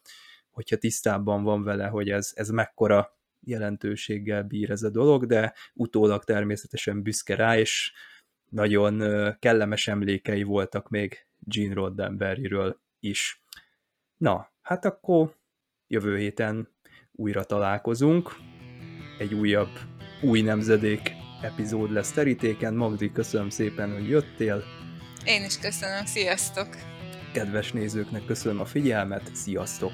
Speaker 2: hogyha tisztában van vele, hogy ez, ez mekkora jelentőséggel bír ez a dolog, de utólag természetesen büszke rá, és nagyon kellemes emlékei voltak még Gene Roddenberryről is. Na, hát akkor jövő héten újra találkozunk. Egy újabb, új nemzedék epizód lesz terítéken. Magdi, köszönöm szépen, hogy jöttél.
Speaker 6: Én is köszönöm, sziasztok!
Speaker 2: Kedves nézőknek köszönöm a figyelmet, sziasztok!